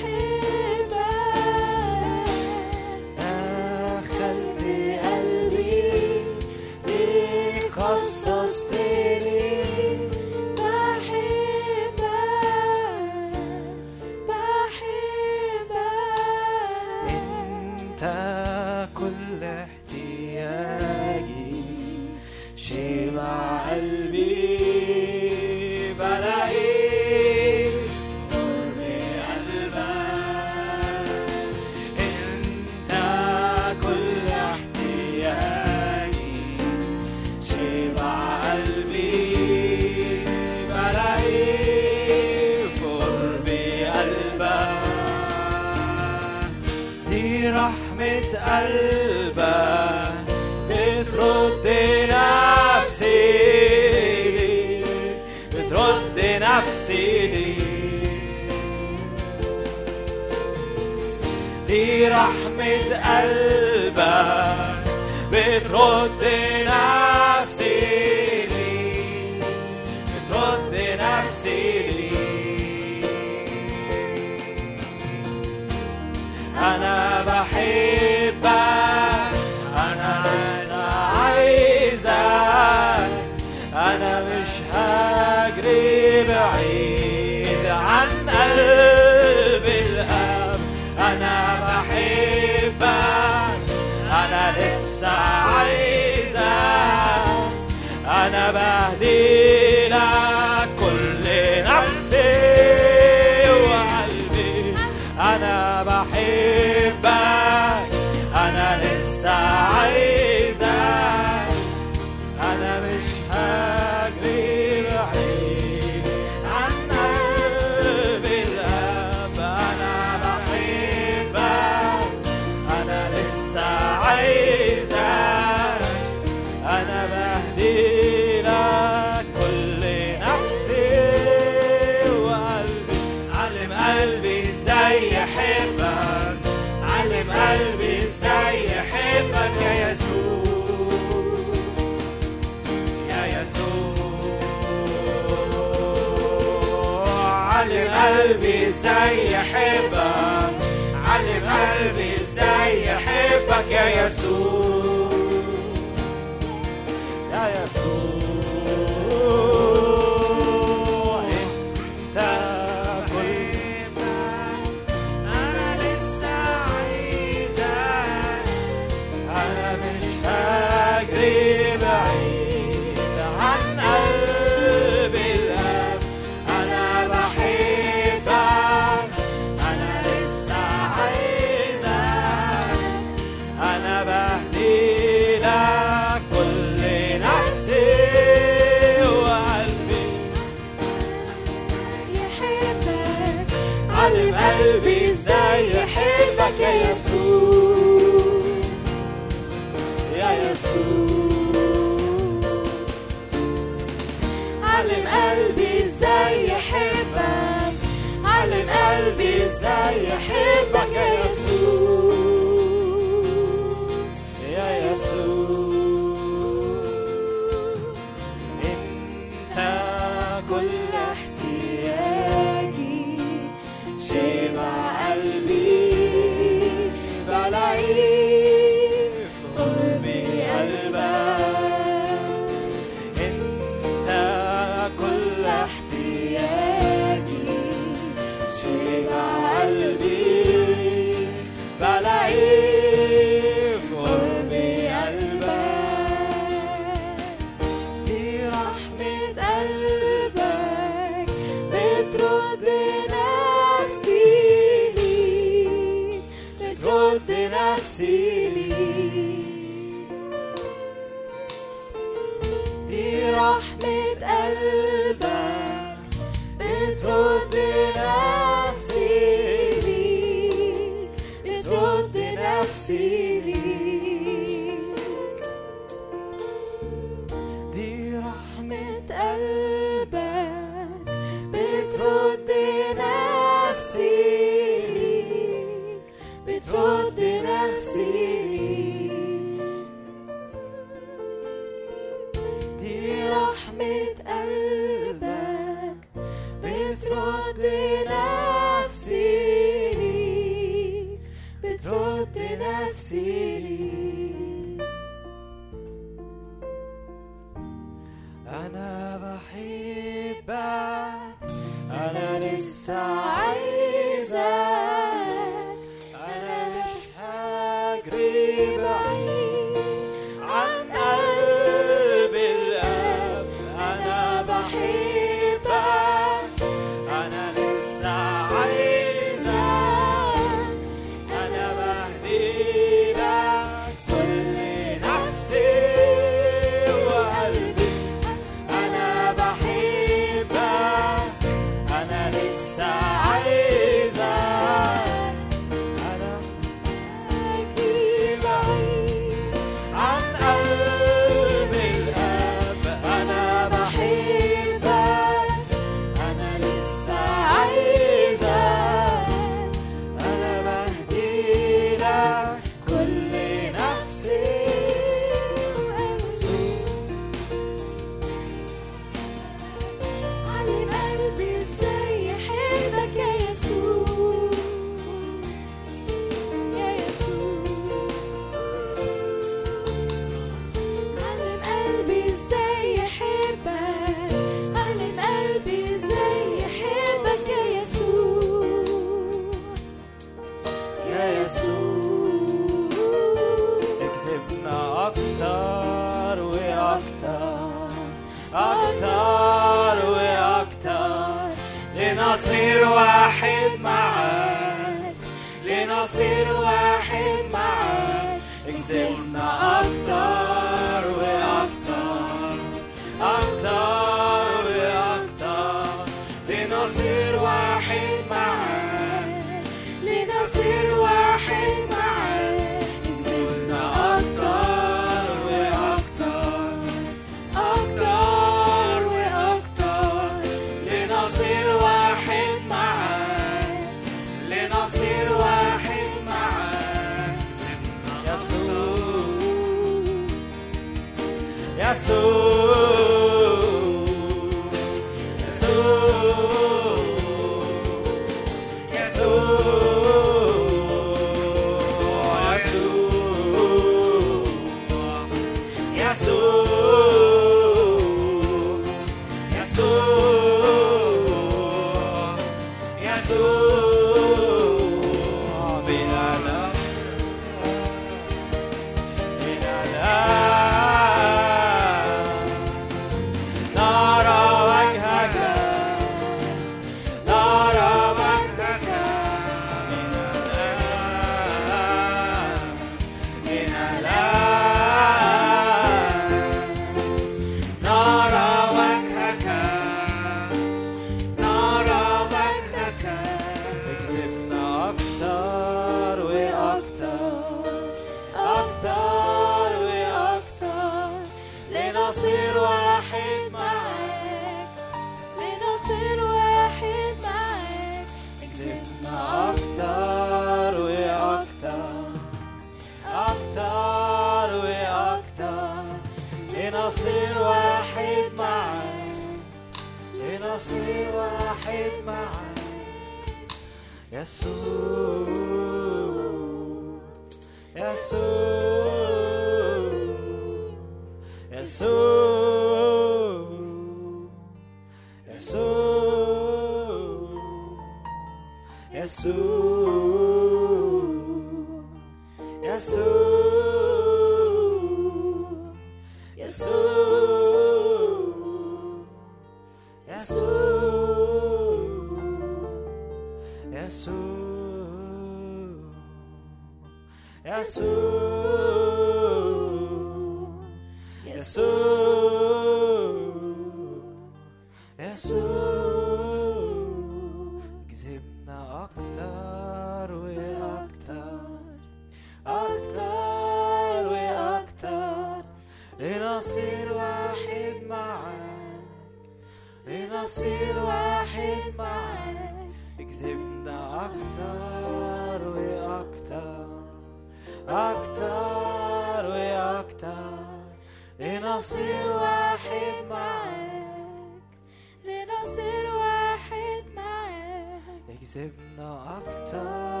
[SPEAKER 2] sevda aktar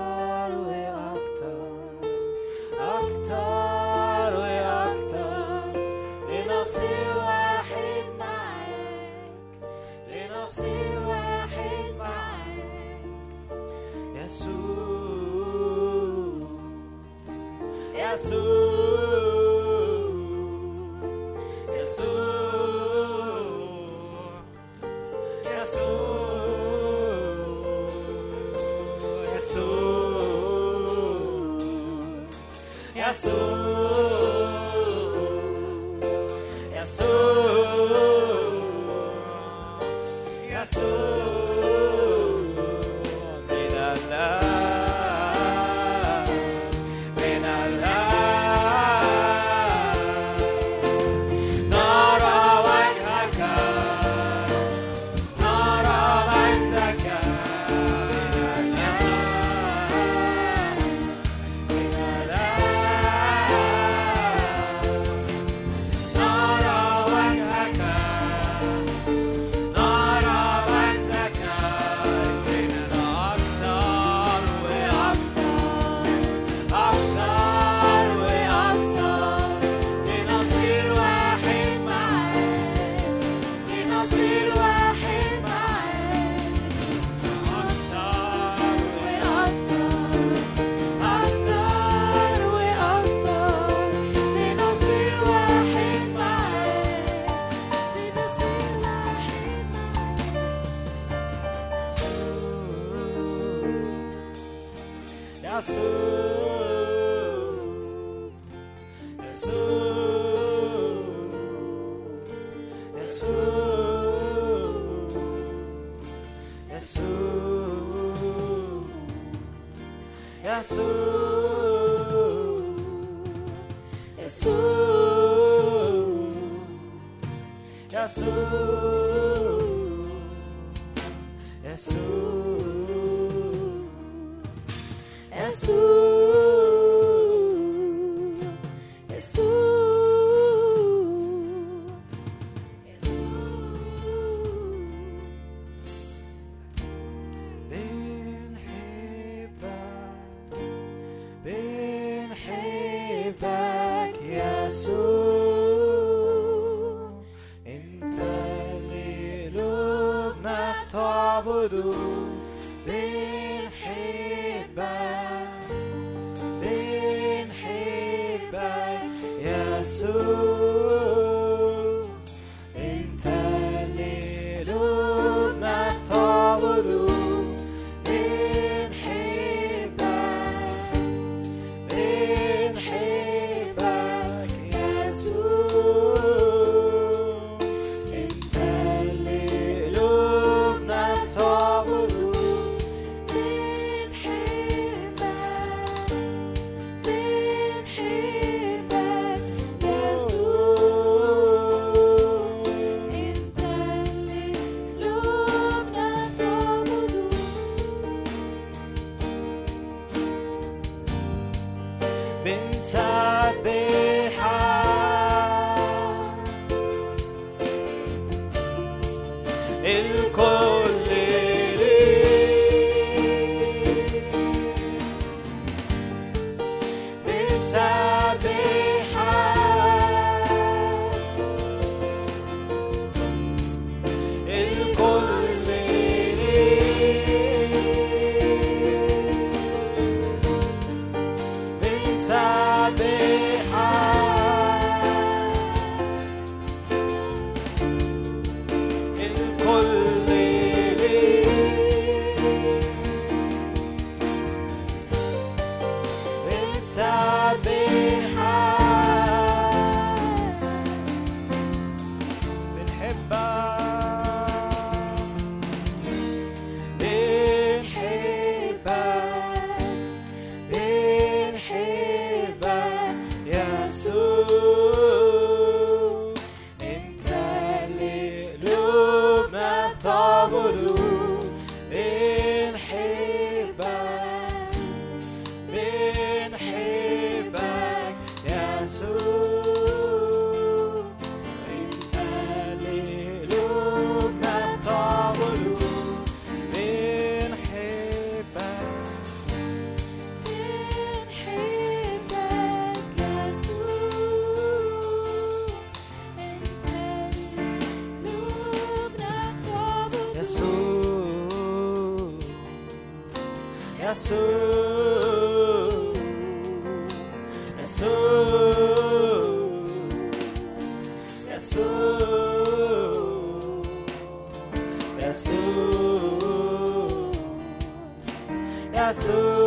[SPEAKER 2] sou, é sou, é sou. É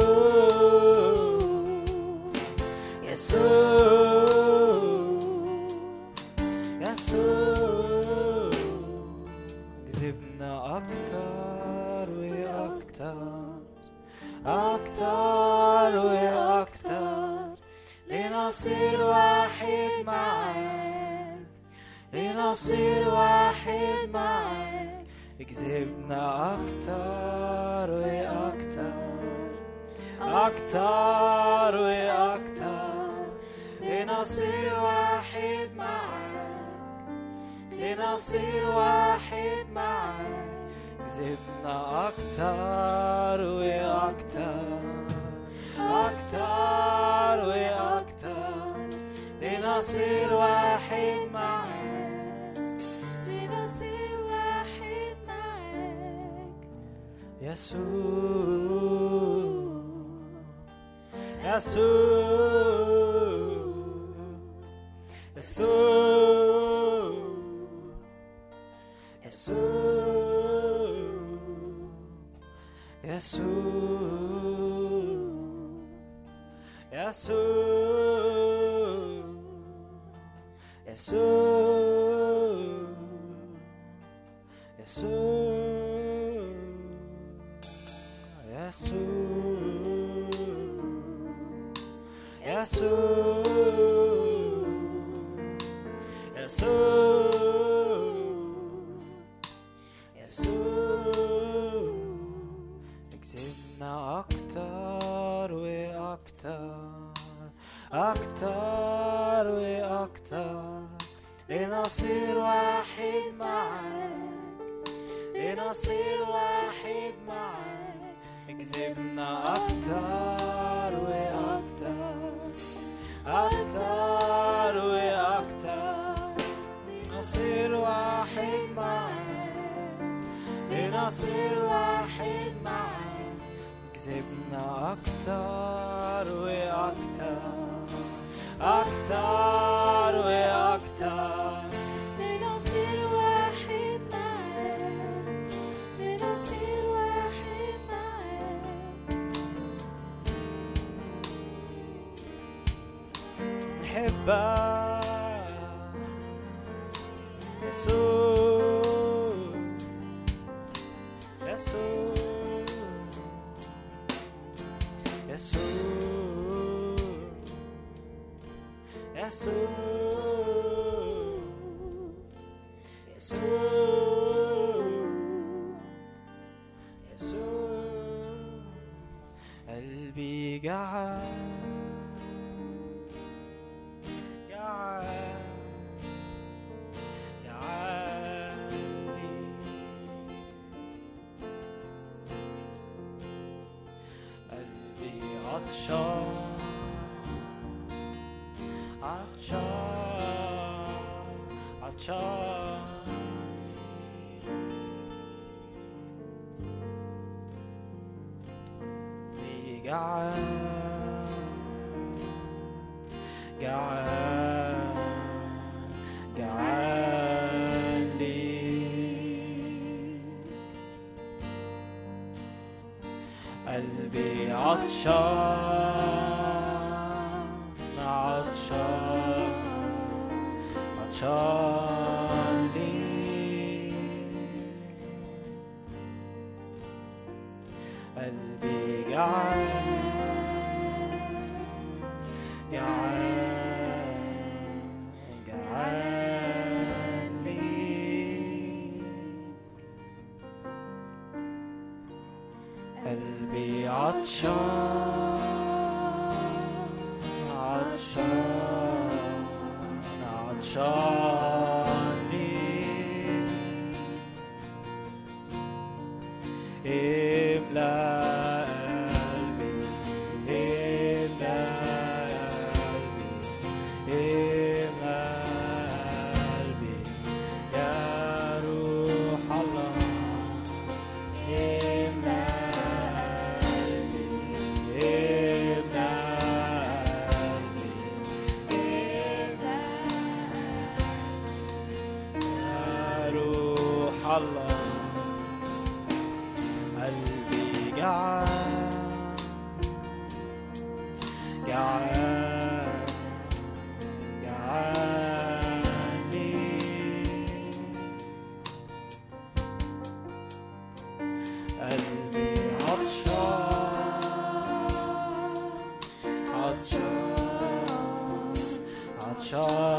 [SPEAKER 2] عطشان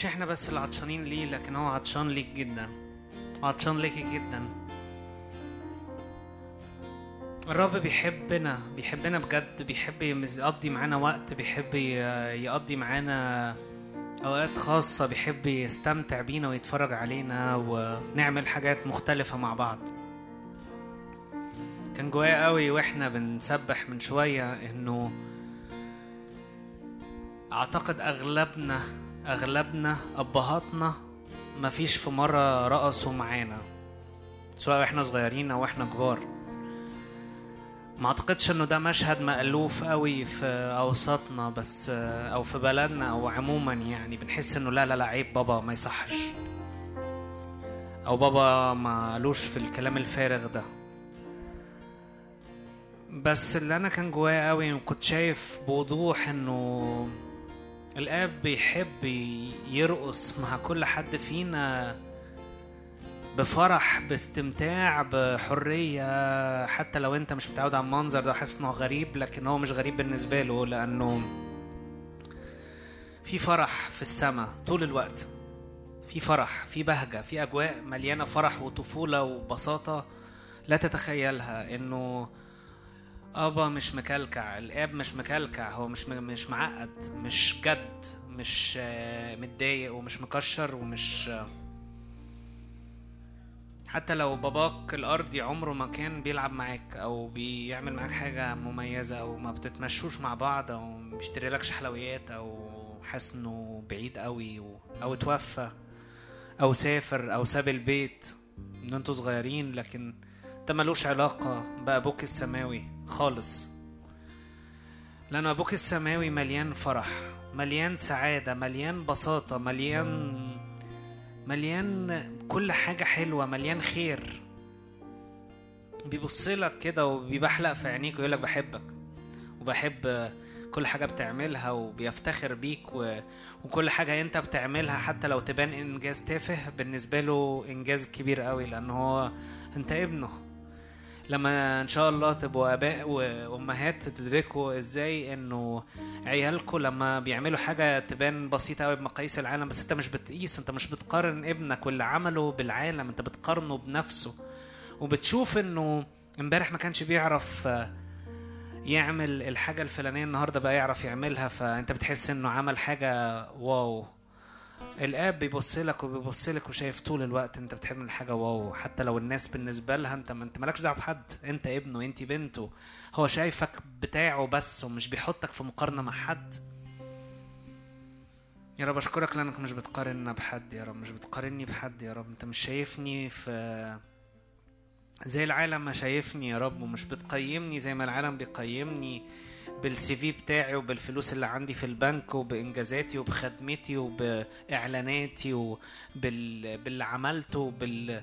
[SPEAKER 3] مش إحنا بس اللي عطشانين ليه لكن هو عطشان ليك جدا. عطشان ليكي جدا. الرب بيحبنا بيحبنا بجد بيحب يقضي معانا وقت بيحب يقضي معانا أوقات خاصة بيحب يستمتع بينا ويتفرج علينا ونعمل حاجات مختلفة مع بعض. كان جوايا قوي وإحنا بنسبح من شوية إنه أعتقد أغلبنا أغلبنا أبهاتنا مفيش في مرة رقصوا معانا سواء إحنا صغيرين أو إحنا كبار. ما أعتقدش إنه ده مشهد مألوف قوي في اوساطنا بس أو في بلدنا أو عموما يعني. بنحس إنه لا لا لا عيب بابا ما يصحش. أو بابا مالوش في الكلام الفارغ ده. بس اللي أنا كان جوايا قوي وكنت شايف بوضوح إنه الآب بيحب يرقص مع كل حد فينا بفرح باستمتاع بحرية حتى لو أنت مش متعود على المنظر ده وحاسس إنه غريب لكن هو مش غريب بالنسبة له لأنه في فرح في السماء طول الوقت. في فرح في بهجة في أجواء مليانة فرح وطفولة وبساطة لا تتخيلها إنه أبا مش مكلكع الآب مش مكلكع هو مش مش معقد مش جد مش آه، متضايق ومش مكشر ومش آه، حتى لو باباك الأرضي عمره ما كان بيلعب معاك أو بيعمل معاك حاجة مميزة أو ما بتتمشوش مع بعض أو بيشتري لكش حلويات أو حاسس إنه بعيد قوي و... أو اتوفى أو سافر أو ساب البيت من أنتوا صغيرين لكن ده ملوش علاقة بأبوك السماوي. خالص. لأن أبوك السماوي مليان فرح مليان سعادة مليان بساطة مليان مليان كل حاجة حلوة مليان خير. بيبص لك كده وبيبحلق في عينيك ويقول لك بحبك وبحب كل حاجة بتعملها وبيفتخر بيك و... وكل حاجة أنت بتعملها حتى لو تبان إنجاز تافه بالنسبة له إنجاز كبير قوي لأن هو أنت ابنه. لما إن شاء الله تبقوا اباء وأمهات تدركوا إزاي إنه عيالكم لما بيعملوا حاجة تبان بسيطة قوي بمقاييس العالم بس أنت مش بتقيس أنت مش بتقارن ابنك واللي عمله بالعالم أنت بتقارنه بنفسه. وبتشوف إنه إمبارح ما كانش بيعرف آه، يعمل الحاجة الفلانية النهارده بقى يعرف يعملها فأنت بتحس إنه عمل حاجة واو. الاب بيبص لك وبيبص لك وشايف طول الوقت انت بتعمل حاجة واو حتى لو الناس بالنسبة لها انت ما انت مالكش دعوة بحد انت ابنه انت بنته هو شايفك بتاعه بس ومش بيحطك في مقارنة مع حد. يا رب أشكرك لأنك مش بتقارننا بحد يا رب مش بتقارني بحد يا رب أنت مش شايفني في زي العالم ما شايفني يا رب ومش بتقيمني زي ما العالم بيقيمني. بالسي في بتاعي وبالفلوس اللي عندي في البنك وبإنجازاتي وبخدمتي وبإعلاناتي وبال باللي عملته وبال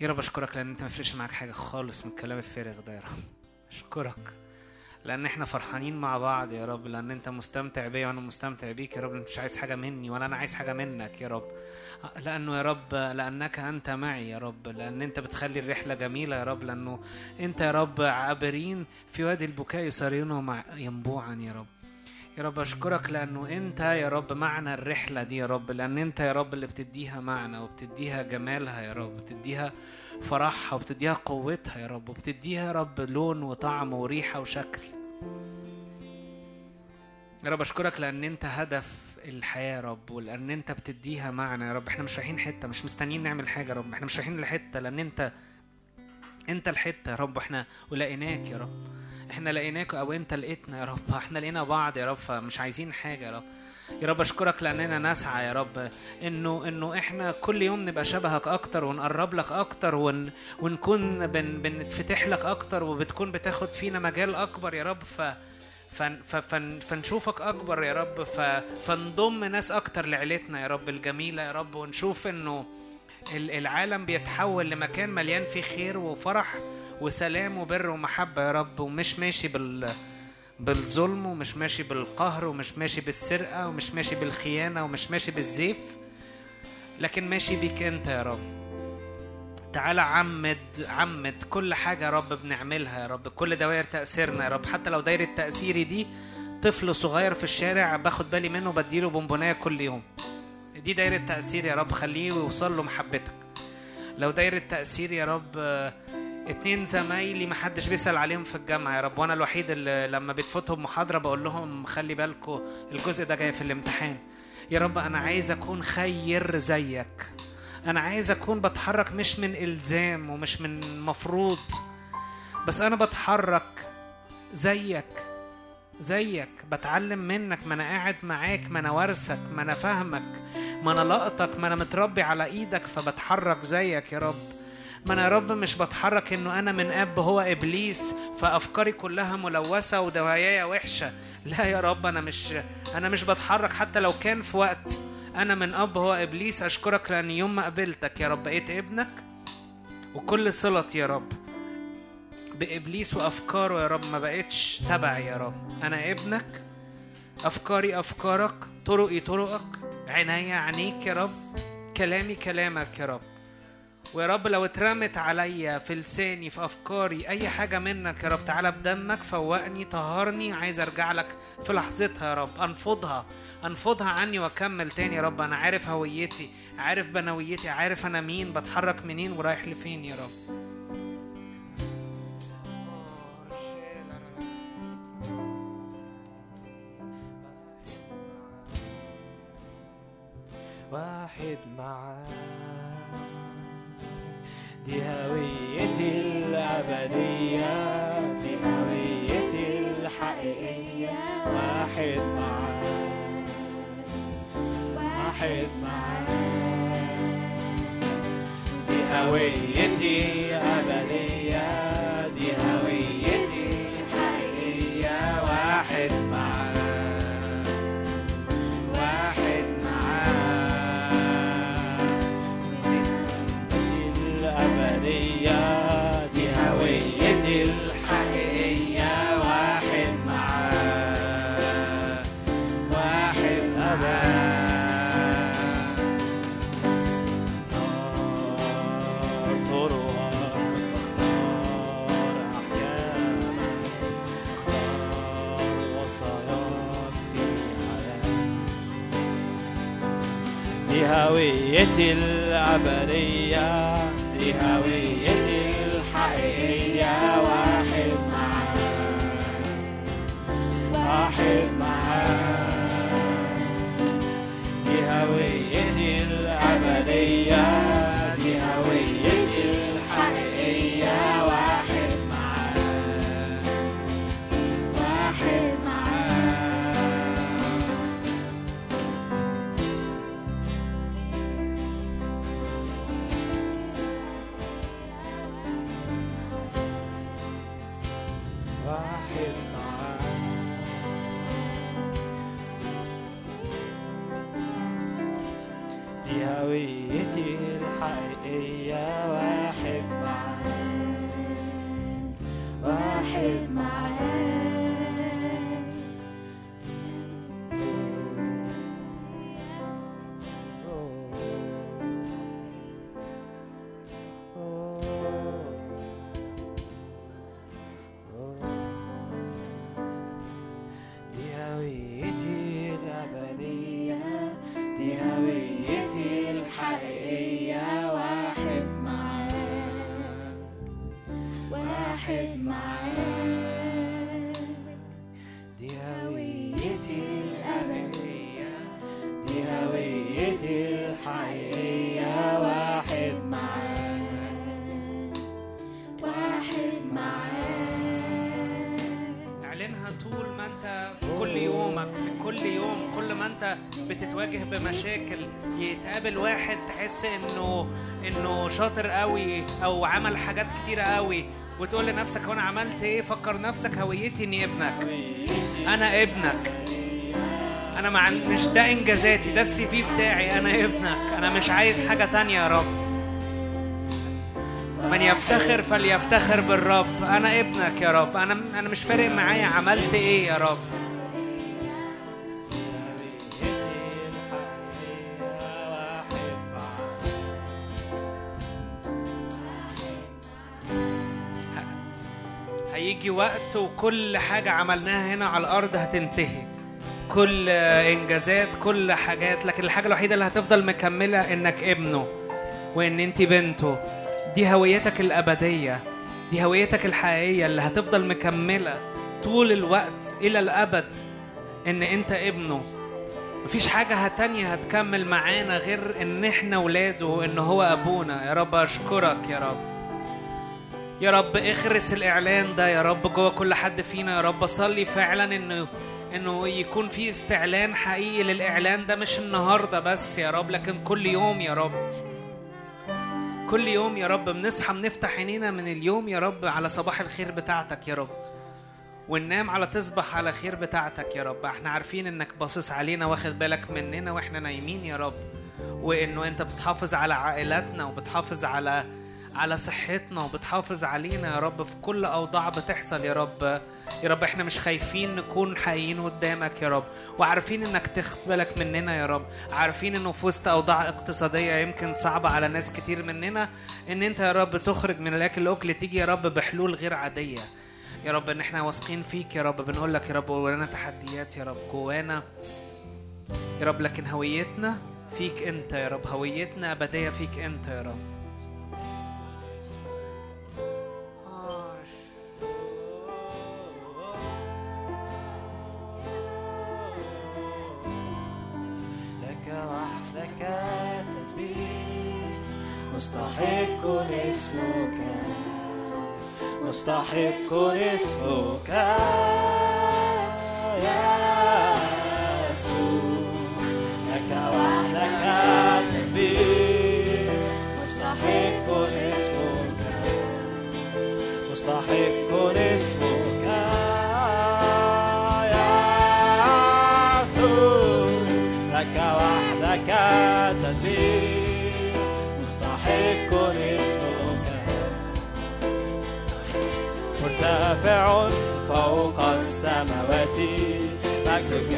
[SPEAKER 3] يا رب أشكرك لأن أنت ما يفرقش معاك حاجة خالص من الكلام الفارغ ده يا رب. أشكرك. لأن إحنا فرحانين مع بعض يا رب لأن أنت مستمتع بيا وأنا مستمتع بيك يا رب. أنت مش عايز حاجة مني ولا أنا عايز حاجة منك يا رب. لأنه يا رب لأنك أنت معي يا رب لأن أنت بتخلي الرحلة جميلة يا رب لأنه أنت يا رب عابرين في وادي البكاء يسارعون مع ينبوعا يا رب. يا رب أشكرك لأنه أنت يا رب معنى الرحلة دي يا رب لأن أنت يا رب اللي بتديها معنى وبتديها جمالها يا رب بتديها فرحها وبتديها قوتها يا رب وبتديها يا رب لون وطعم وريحة وشكل. يا رب أشكرك لأن أنت هدف الحياة يا رب ولأن أنت بتديها معنى يا رب. إحنا مش رايحين حتة مش مستنيين نعمل حاجة يا رب. إحنا مش رايحين لحتة لأن أنت أنت الحتة يا رب. إحنا ولقيناك يا رب. إحنا لقيناك أو أنت لقيتنا يا رب. إحنا لقينا بعض يا رب فمش عايزين حاجة يا رب. يا رب أشكرك لأننا نسعى يا رب. إنه إنه إحنا كل يوم نبقى شبهك أكتر ونقرب لك أكتر ون ونكون بن بنتفتح لك أكتر وبتكون بتاخد فينا مجال أكبر يا رب. ف فنشوفك أكبر يا رب فنضم ناس أكتر لعيلتنا يا رب الجميلة يا رب ونشوف إنه ال- العالم بيتحول لمكان مليان فيه خير وفرح وسلام وبر ومحبة يا رب ومش ماشي بال بالظلم ومش ماشي بالقهر ومش ماشي بالسرقة ومش ماشي بالخيانة ومش ماشي بالزيف لكن ماشي بيك أنت يا رب. تعالى عمد عمد. كل حاجة يا رب بنعملها يا رب. كل دوائر تأثيرنا يا رب. حتى لو دايرة تأثيري دي طفل صغير في الشارع باخد بالي منه بديله بونبوناية كل يوم. دي دايرة تأثير يا رب. خليه يوصل له محبتك. لو دايرة تأثير يا رب اتنين زمايلي محدش بيسأل عليهم في الجامعة يا رب. وأنا الوحيد اللي لما بتفوتهم محاضرة بقول لهم خلي بالكم الجزء ده جاي في الامتحان. يا رب أنا عايز أكون خير زيك. أنا عايز أكون بتحرك مش من إلزام ومش من مفروض بس أنا بتحرك زيك زيك. بتعلم منك ما أنا قاعد معاك ما أنا وارثك ما أنا فاهمك ما أنا لقطك ما أنا متربي على إيدك فبتحرك زيك يا رب. ما أنا يا رب مش بتحرك إنه أنا من أب هو إبليس فأفكاري كلها ملوثة ودواياي وحشة. لا يا رب أنا مش أنا مش بتحرك حتى لو كان في وقت. أنا من أب هو إبليس. أشكرك لأن يوم ما قابلتك يا رب بقيت ابنك. وكل صلتي يا رب بإبليس وأفكاره يا رب ما بقتش تبعي يا رب. أنا ابنك أفكاري أفكارك طرقي طرقك عناية عينيك يا رب كلامي كلامك يا رب. ويا رب لو اترمت عليا في لساني في أفكاري أي حاجة منك يا رب تعالى بدمك فوقني طهرني عايز أرجع لك في لحظتها يا رب أنفضها أنفضها عني وأكمل تاني يا رب أنا عارف هويتي عارف بنويتي عارف أنا مين بتحرك منين ورايح لفين يا رب.
[SPEAKER 2] واحد معاك. دي هويتي الأبدية دي هويتي الحقيقية. واحد معاك واحد معاك. دي هويتي الأبدية دي هويتي الحقيقية واحد معاك. واحد
[SPEAKER 3] بتتواجه بمشاكل. يتقابل واحد تحس إنه إنه شاطر قوي أو عمل حاجات كتيرة قوي وتقول لنفسك وأنا عملت إيه؟ فكر نفسك هويتي إني ابنك. أنا ابنك. أنا مع مش ده إنجازاتي ده السي في بتاعي. أنا ابنك. أنا مش عايز حاجة تانية يا رب. من يفتخر فليفتخر بالرب. أنا ابنك يا رب. أنا أنا مش فارق معايا عملت إيه يا رب. هيجي وقت وكل حاجة عملناها هنا على الأرض هتنتهي. كل إنجازات كل حاجات لكن الحاجة الوحيدة اللي هتفضل مكملة إنك ابنه وإن أنت بنته. دي هويتك الأبدية دي هويتك الحقيقية اللي هتفضل مكملة طول الوقت إلى الأبد إن أنت ابنه. مفيش حاجة تانية هتكمل معانا غير إن إحنا ولاده إن هو أبونا. يا رب أشكرك يا رب. يا رب اخرس الإعلان ده يا رب جوه كل حد فينا يا رب. أصلي فعلا إنه إنه يكون في استعلان حقيقي للإعلان ده مش النهاردة بس يا رب لكن كل يوم يا رب. كل يوم يا رب بنصحى بنفتح عينينا من اليوم يا رب على صباح الخير بتاعتك يا رب. وننام على تصبح على خير بتاعتك يا رب. إحنا عارفين إنك باصص علينا واخد بالك مننا وإحنا نايمين يا رب. وإنه أنت بتحافظ على عائلاتنا وبتحافظ على على صحتنا وبتحافظ علينا يا رب. في كل أوضاع بتحصل يا رب. يا رب إحنا مش خايفين نكون حقيقيين قدامك يا رب. وعارفين إنك تاخد بالك مننا يا رب. عارفين إنه في وسط أوضاع اقتصادية يمكن صعبة على ناس كتير مننا إن أنت يا رب تخرج من الأكل الاكل تيجي يا رب بحلول غير عادية. يا رب إن إحنا واثقين فيك يا رب. بنقول لك يا رب ورانا تحديات يا رب جوانا. يا رب لكن هويتنا فيك أنت يا رب. هويتنا أبدية فيك أنت يا رب.
[SPEAKER 2] وحدك تسبيح مستحق اسمك مستحق اسمك يا يسوع لك وحدك مرتفع فوق السماوات. مجدك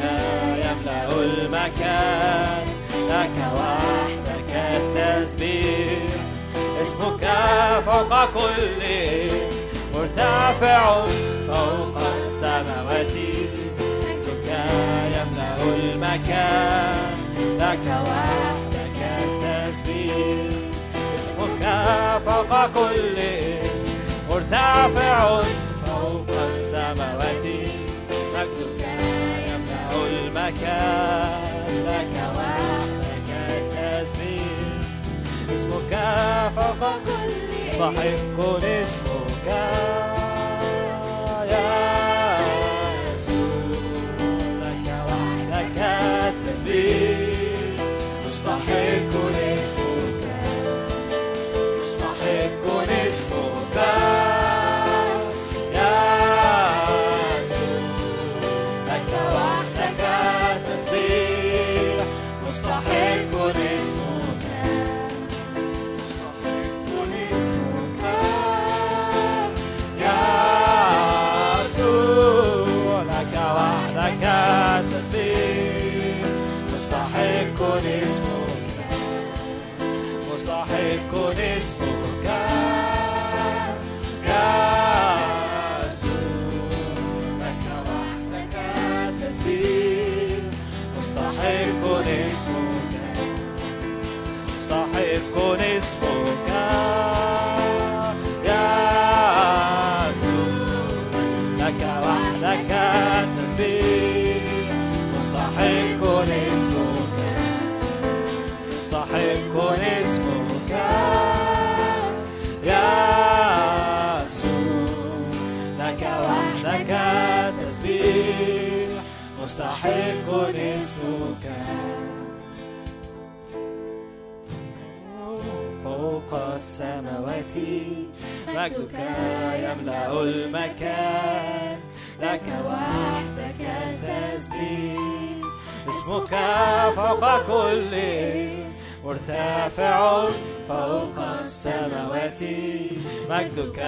[SPEAKER 2] يملأ المكان. لك وحدك التسبيح. اسمك فوق كل مرتفع فوق السماوات. مجدك يملأ المكان. لك وحدك التسبيح. اسمك فوق كل مرتفع السماوات. مجدك يملأ المكان. لك وحدك التسبيح اسمك فوق كل مستحق اسمك. السماوات. مجدك يملأ المكان. لك وحدك التسبيح. اسمك فوق كل مرتفع فوق السماوات. مجدك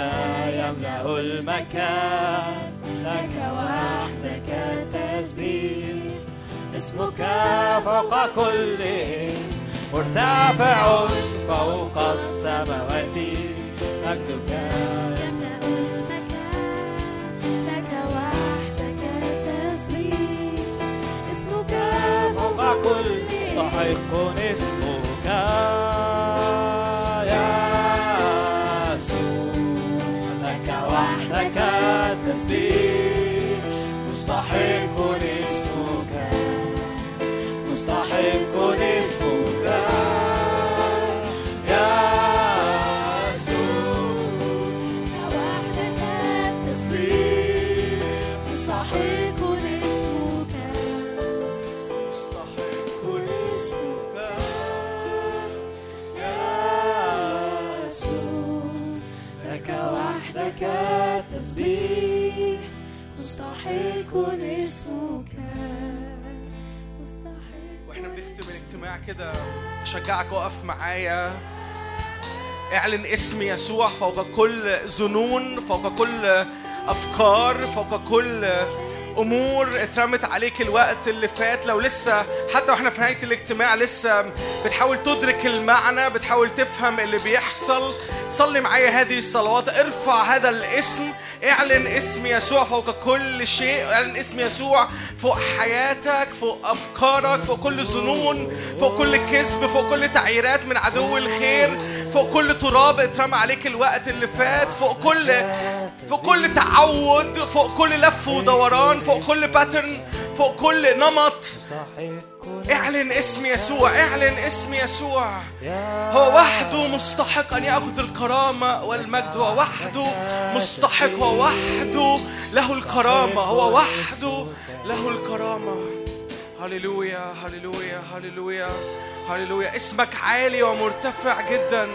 [SPEAKER 2] يملأ المكان. لك وحدك التسبيح. اسمك فوق كل اسم. مرتفع فوق السماوات. مجدك لك لك وحدك التسبيح اسمك
[SPEAKER 4] كل مستحق اسمك.
[SPEAKER 2] يا يسوع لك وحدك التسبيح
[SPEAKER 4] مستحق اسمك مستحق
[SPEAKER 5] اسمك وإحنا بنختم الاجتماع كده. أشجعك اقف معايا. اعلن اسم يسوع فوق كل ظنون فوق كل أفكار فوق كل أمور اترمت عليك الوقت اللي فات. لو لسه حتى وإحنا في نهاية الاجتماع لسه بتحاول تدرك المعنى بتحاول تفهم اللي بيحصل صلي معايا هذه الصلوات. ارفع هذا الاسم. اعلن اسم يسوع فوق كل شيء. اعلن اسم يسوع فوق حياتك فوق افكارك فوق كل ظنون فوق كل كذب فوق كل تعييرات من عدو الخير فوق كل تراب اترمى عليك الوقت اللي فات فوق كل فوق كل تعود فوق كل لف ودوران فوق كل باترن فوق كل نمط. اعلن اسم يسوع اعلن اسم يسوع. هو وحده مستحق أن يأخذ الكرامة والمجد هو وحده مستحق هو وحده له الكرامة هو وحده له الكرامة. هللويا هللويا هللويا هللويا. اسمك عالي ومرتفع جدا.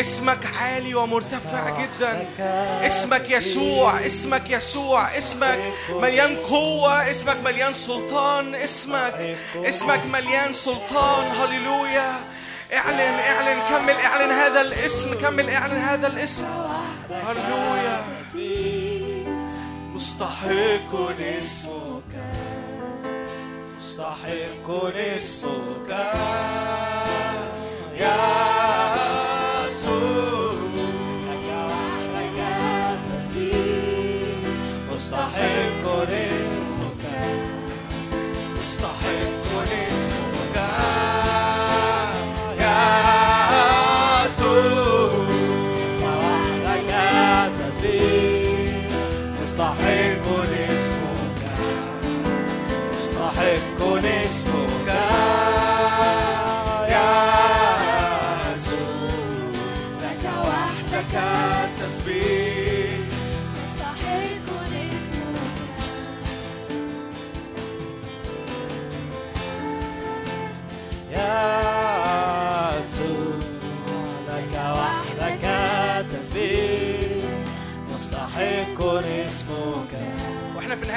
[SPEAKER 5] اسمك عالي ومرتفع جدا. اسمك يسوع اسمك يسوع اسمك مليان قوة اسمك مليان سلطان اسمك اسمك مليان سلطان. هللويا. اعلن اعلن كمل اعلن هذا الاسم كمل اعلن هذا الاسم. هللويا. مستحق اسمك
[SPEAKER 2] مستحق اسمك يا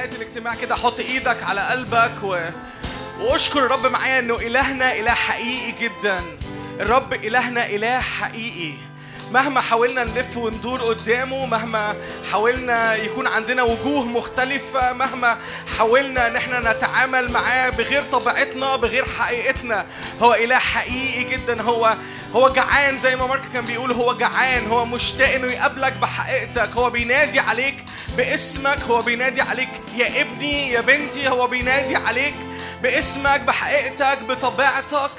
[SPEAKER 5] نهاية الاجتماع كده حط إيدك على قلبك و... واشكر الرب معايا إنه إلهنا إله حقيقي جدا. الرب إلهنا إله حقيقي. مهما حاولنا نلف وندور قدامه مهما حاولنا يكون عندنا وجوه مختلفة مهما حاولنا إن إحنا نتعامل معاه بغير طبيعتنا بغير حقيقتنا هو إله حقيقي جدا هو هو جعان زي ما مارك كان بيقول هو جعان هو مشتاق إنه يقابلك بحقيقتك. هو بينادي عليك باسمك هو بينادي عليك يا ابني يا بنتي هو بينادي عليك باسمك بحقيقتك بطبيعتك.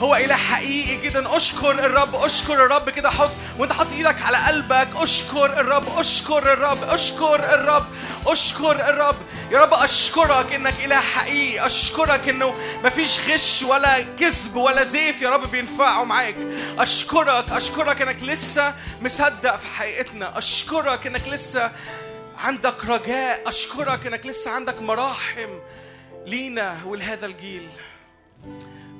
[SPEAKER 5] هو إله حقيقي جدا أشكر الرب أشكر الرب كده. حط وأنت حاطط إيدك على قلبك. أشكر الرب أشكر الرب أشكر الرب أشكر الرب. يا رب أشكرك إنك إله حقيقي. أشكرك إنه مفيش غش ولا كذب ولا زيف يا رب بينفعوا معاك. أشكرك أشكرك إنك لسه مصدق في حقيقتنا. أشكرك إنك لسه عندك رجاء. أشكرك إنك لسه عندك مراحم لينا ولهذا الجيل.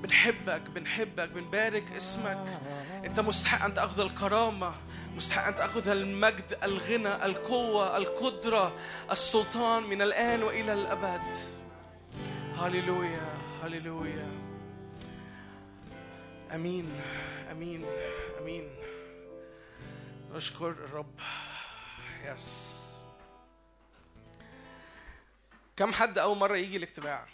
[SPEAKER 5] بنحبك بنحبك بنبارك اسمك. انت مستحق ان تاخذ الكرامة مستحق ان تاخذ المجد الغنى القوة القدرة السلطان من الآن وإلى الأبد. هللويا هللويا. أمين أمين أمين. نشكر الرب. يس كم حد أول مرة يجي الاجتماع؟